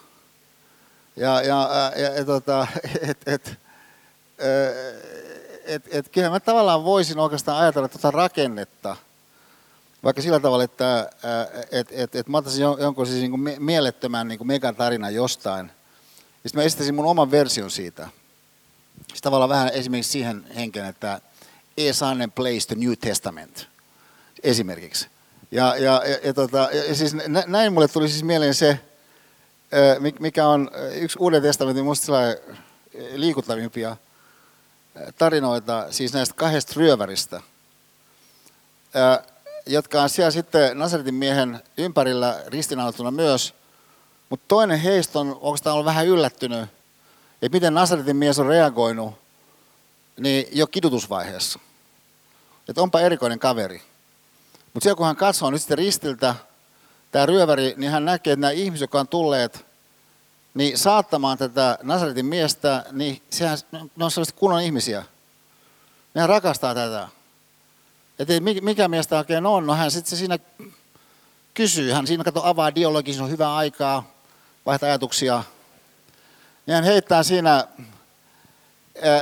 Ja, ja, ja, tota, et, et, että et, kyllä mä tavallaan voisin oikeastaan ajatella tuota rakennetta, vaikka sillä tavalla, että et, et, et mä ottaisin jonkun siis niin mielettömän niin megatarinan jostain, ja sitten mä esittäisin mun oman version siitä. Sitten tavallaan vähän esimerkiksi siihen henkeen, että E. Sannen plays the New Testament, esimerkiksi. Ja, ja, ja, ja, tota, ja siis näin mulle tuli siis mieleen se, mikä on yksi Uuden testamentin musta liikuttavimpia tarinoita siis näistä kahdesta ryöväristä, jotka on siellä sitten Nasaretin miehen ympärillä ristinautuna myös, mutta toinen heistä on oikeastaan ollut vähän yllättynyt, että miten Nasaretin mies on reagoinut niin jo kidutusvaiheessa. Että onpa erikoinen kaveri. Mutta siellä kun hän katsoo nyt sitten ristiltä, tämä ryöväri, niin hän näkee, että nämä ihmiset, jotka on tulleet niin saattamaan tätä Nasaretin miestä, niin sehän, ne on sellaiset kunnon ihmisiä. Ne rakastaa tätä. Että mikä miestä oikein on, no hän sitten siinä kysyy, hän siinä kato avaa dialogin, on hyvää aikaa, vaihtaa ajatuksia. Ja hän heittää siinä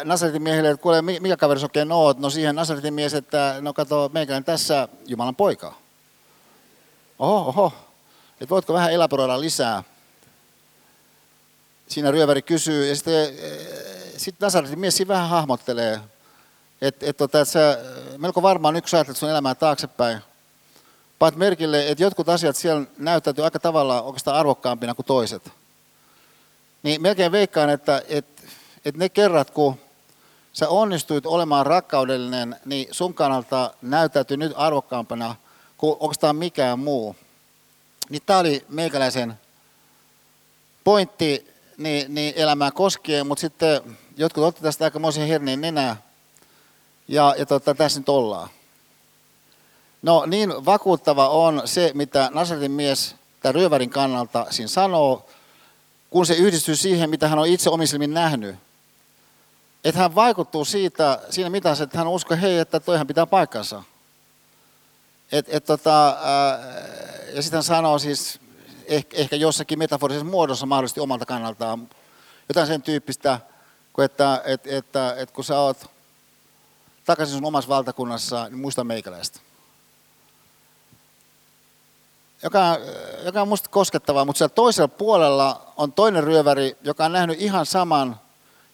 Nasaretin miehille, että kuule, mikä kaveri oikein oot? No siihen Nasaretin mies, että no kato, meikäläinen tässä Jumalan poika. Oho, oho, että voitko vähän elaboroida lisää? siinä ryöväri kysyy, ja sitten sit Nasaretin mies siinä vähän hahmottelee, että et, tota, et sä melko varmaan yksi ajattelet sun elämää taaksepäin. Paat merkille, että jotkut asiat siellä näyttäytyy aika tavalla oikeastaan arvokkaampina kuin toiset. Niin melkein veikkaan, että et, et ne kerrat, kun sä onnistuit olemaan rakkaudellinen, niin sun kannalta näyttäytyy nyt arvokkaampana kuin oikeastaan mikään muu. Niin tämä oli meikäläisen pointti niin, niin elämää koskee, mutta sitten jotkut otti tästä aikamoisen herneen nenää. Ja, ja tota, tässä nyt ollaan. No niin vakuuttava on se, mitä Nasaretin mies tämän ryövärin kannalta siinä sanoo, kun se yhdistyy siihen, mitä hän on itse omisilmin nähnyt. Että hän vaikuttuu siitä, siinä mitassa, että hän uskoo, hei, että toihan pitää paikkansa. Et, et tota, ää, ja sitten hän sanoo siis ehkä, ehkä jossakin metaforisessa muodossa mahdollisesti omalta kannaltaan. Jotain sen tyyppistä, kuin että, että, että, että kun sä oot takaisin sun omassa valtakunnassa, niin muista meikäläistä. Joka, joka on musta koskettavaa, mutta siellä toisella puolella on toinen ryöväri, joka on nähnyt ihan saman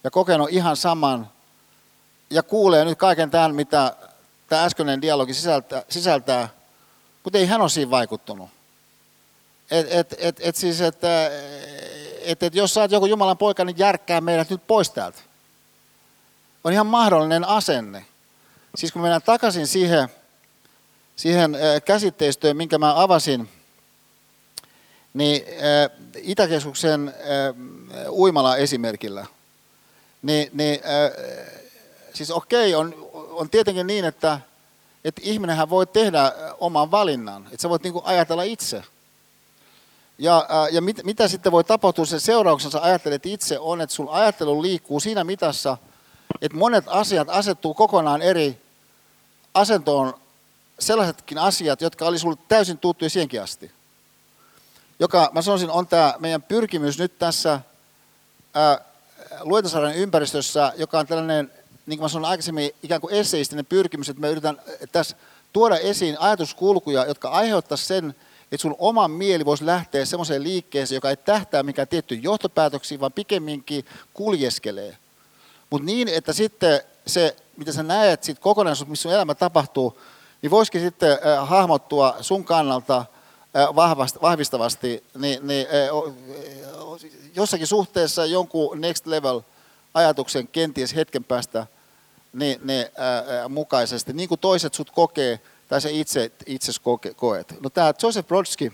ja kokenut ihan saman ja kuulee nyt kaiken tämän, mitä tämä äskeinen dialogi sisältää, sisältää mutta ei hän ole siinä vaikuttunut. Et, et, et, et siis, että et, et jos oot joku Jumalan poika, niin järkkää meidät nyt pois täältä. On ihan mahdollinen asenne. Siis kun mennään takaisin siihen, siihen käsitteistöön, minkä mä avasin, niin Itäkeskuksen uimala esimerkillä, niin, niin siis okei, on, on tietenkin niin, että, että ihminenhän voi tehdä oman valinnan, että sä voit niin ajatella itse. Ja, ja mit, mitä sitten voi tapahtua, sen seurauksensa ajattelet itse on, että sun ajattelu liikkuu siinä mitassa, että monet asiat asettuu kokonaan eri asentoon, sellaisetkin asiat, jotka oli sulle täysin tuttuja siihenkin asti. Joka, mä sanoisin, on tämä meidän pyrkimys nyt tässä luentosarjan ympäristössä, joka on tällainen niin kuin mä sanoin aikaisemmin, ikään kuin esseistinen pyrkimys, että me yritän tässä tuoda esiin ajatuskulkuja, jotka aiheuttaisi sen, että sun oma mieli voisi lähteä semmoiseen liikkeeseen, joka ei tähtää mikään tiettyyn johtopäätöksiin, vaan pikemminkin kuljeskelee. Mutta niin, että sitten se, mitä sä näet siitä kokonaisuus, missä sun elämä tapahtuu, niin voisikin sitten hahmottua sun kannalta vahvistavasti niin, niin, jossakin suhteessa jonkun next level ajatuksen kenties hetken päästä – ne, ne ää, mukaisesti, niin kuin toiset sut kokee, tai se itse itse koke, koet. No tämä Joseph Brodsky,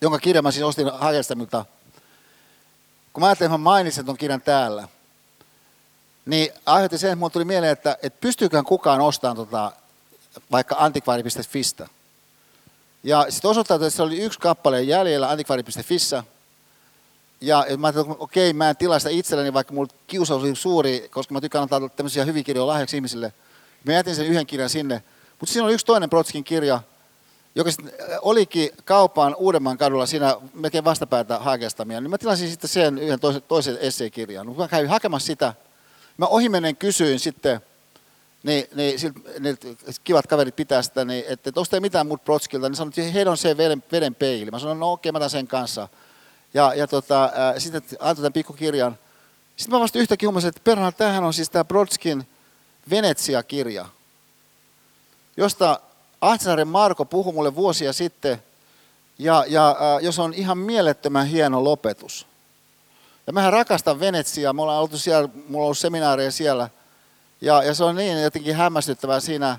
jonka kirjan mä siis ostin Hagestamilta, kun mä ajattelin, että mä mainitsin tuon kirjan täällä, niin aiheutti sen, että mulle tuli mieleen, että, että pystyyköhän kukaan ostamaan tota, vaikka antikvaari.fistä. Ja sitten osoittautui, että se oli yksi kappale jäljellä antikvaari.fissä, ja mä ajattelin, että okei, mä en tilaa sitä itselleni, vaikka mulla kiusaus oli suuri, koska mä tykkään antaa tämmöisiä hyviä kirjoja lahjaksi ihmisille. Mä jätin sen yhden kirjan sinne. Mutta siinä oli yksi toinen Brodskin kirja, joka äh, olikin kaupan Uudenmaan kadulla siinä melkein vastapäätä Hagestamia. Niin mä tilasin sitten sen yhden toisen, toisen esseekirjan. Mä kävin hakemassa sitä. Mä ohimennen kysyin sitten, niin, niin, niin kivat kaverit pitää sitä, niin, että, että onko mitään muuta Brodskilta, niin sanoin, että heillä on se veden, veden peili. Mä sanoin, no okei, mä tämän sen kanssa. Ja, ja tota, sitten antoi tämän pikkukirjan. Sitten mä vasta yhtäkkiä huomasin, että perhana, tämähän on siis tämä Brodskin Venetsia-kirja, josta Ahtisaaren Marko puhui mulle vuosia sitten, ja, ja äh, jos on ihan mielettömän hieno lopetus. Ja mähän rakastan Venetsiaa, me ollaan oltu siellä, mulla on ollut seminaareja siellä, ja, ja se on niin jotenkin hämmästyttävää siinä,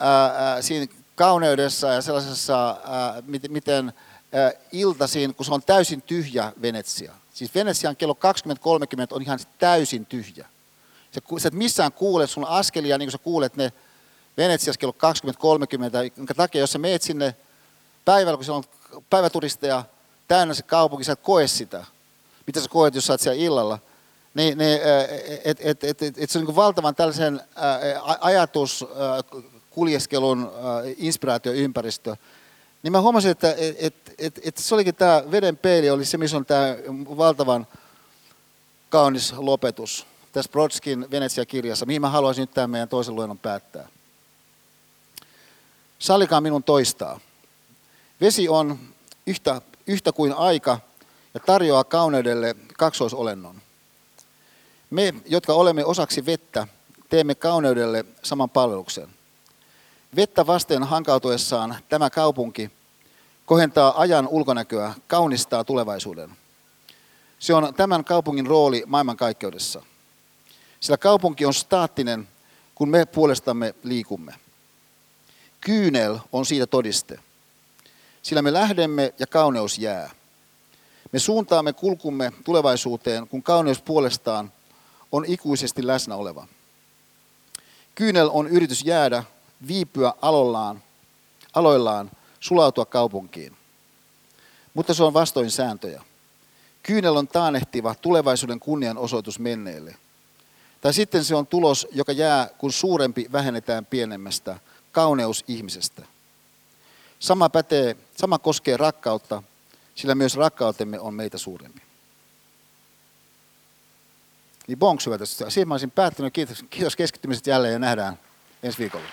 ää, ää, siinä kauneudessa ja sellaisessa, ää, miten, miten iltaisin, kun se on täysin tyhjä Venetsia. Siis Venetsian kello 20.30 on ihan täysin tyhjä. Sä, sä et missään kuule sun askelia, niin kuin sä kuulet ne Venetsiassa kello 20.30, jonka takia jos sä meet sinne päivällä, kun siellä on päiväturisteja täynnä se kaupunki, sä et koe sitä. Mitä sä koet, jos sä oot siellä illalla? Niin, niin, et, et, et, et, et se on niin valtavan tällaisen ajatus, kuljeskelun, inspiraatioympäristö, niin mä huomasin, että et, et, et, et se olikin tämä veden peili, oli se, missä on tämä valtavan kaunis lopetus tässä Brodskin Venetsia-kirjassa, mihin mä haluaisin nyt tämän meidän toisen luennon päättää. Sallikaa minun toistaa. Vesi on yhtä, yhtä kuin aika ja tarjoaa kauneudelle kaksoisolennon. Me, jotka olemme osaksi vettä, teemme kauneudelle saman palveluksen. Vettä vasten hankautuessaan tämä kaupunki kohentaa ajan ulkonäköä, kaunistaa tulevaisuuden. Se on tämän kaupungin rooli maailmankaikkeudessa. Sillä kaupunki on staattinen, kun me puolestamme liikumme. Kyynel on siitä todiste. Sillä me lähdemme ja kauneus jää. Me suuntaamme kulkumme tulevaisuuteen, kun kauneus puolestaan on ikuisesti läsnä oleva. Kyynel on yritys jäädä, viipyä alollaan, aloillaan, sulautua kaupunkiin. Mutta se on vastoin sääntöjä. Kyynel on taanehtiva tulevaisuuden kunnianosoitus menneelle. Tai sitten se on tulos, joka jää, kun suurempi vähennetään pienemmästä, kauneus ihmisestä. Sama pätee, sama koskee rakkautta, sillä myös rakkautemme on meitä suurempi. Niin bonks hyvä tästä. Siihen mä olisin päättänyt. Kiitos, kiitos keskittymisestä jälleen ja nähdään ensi viikolla.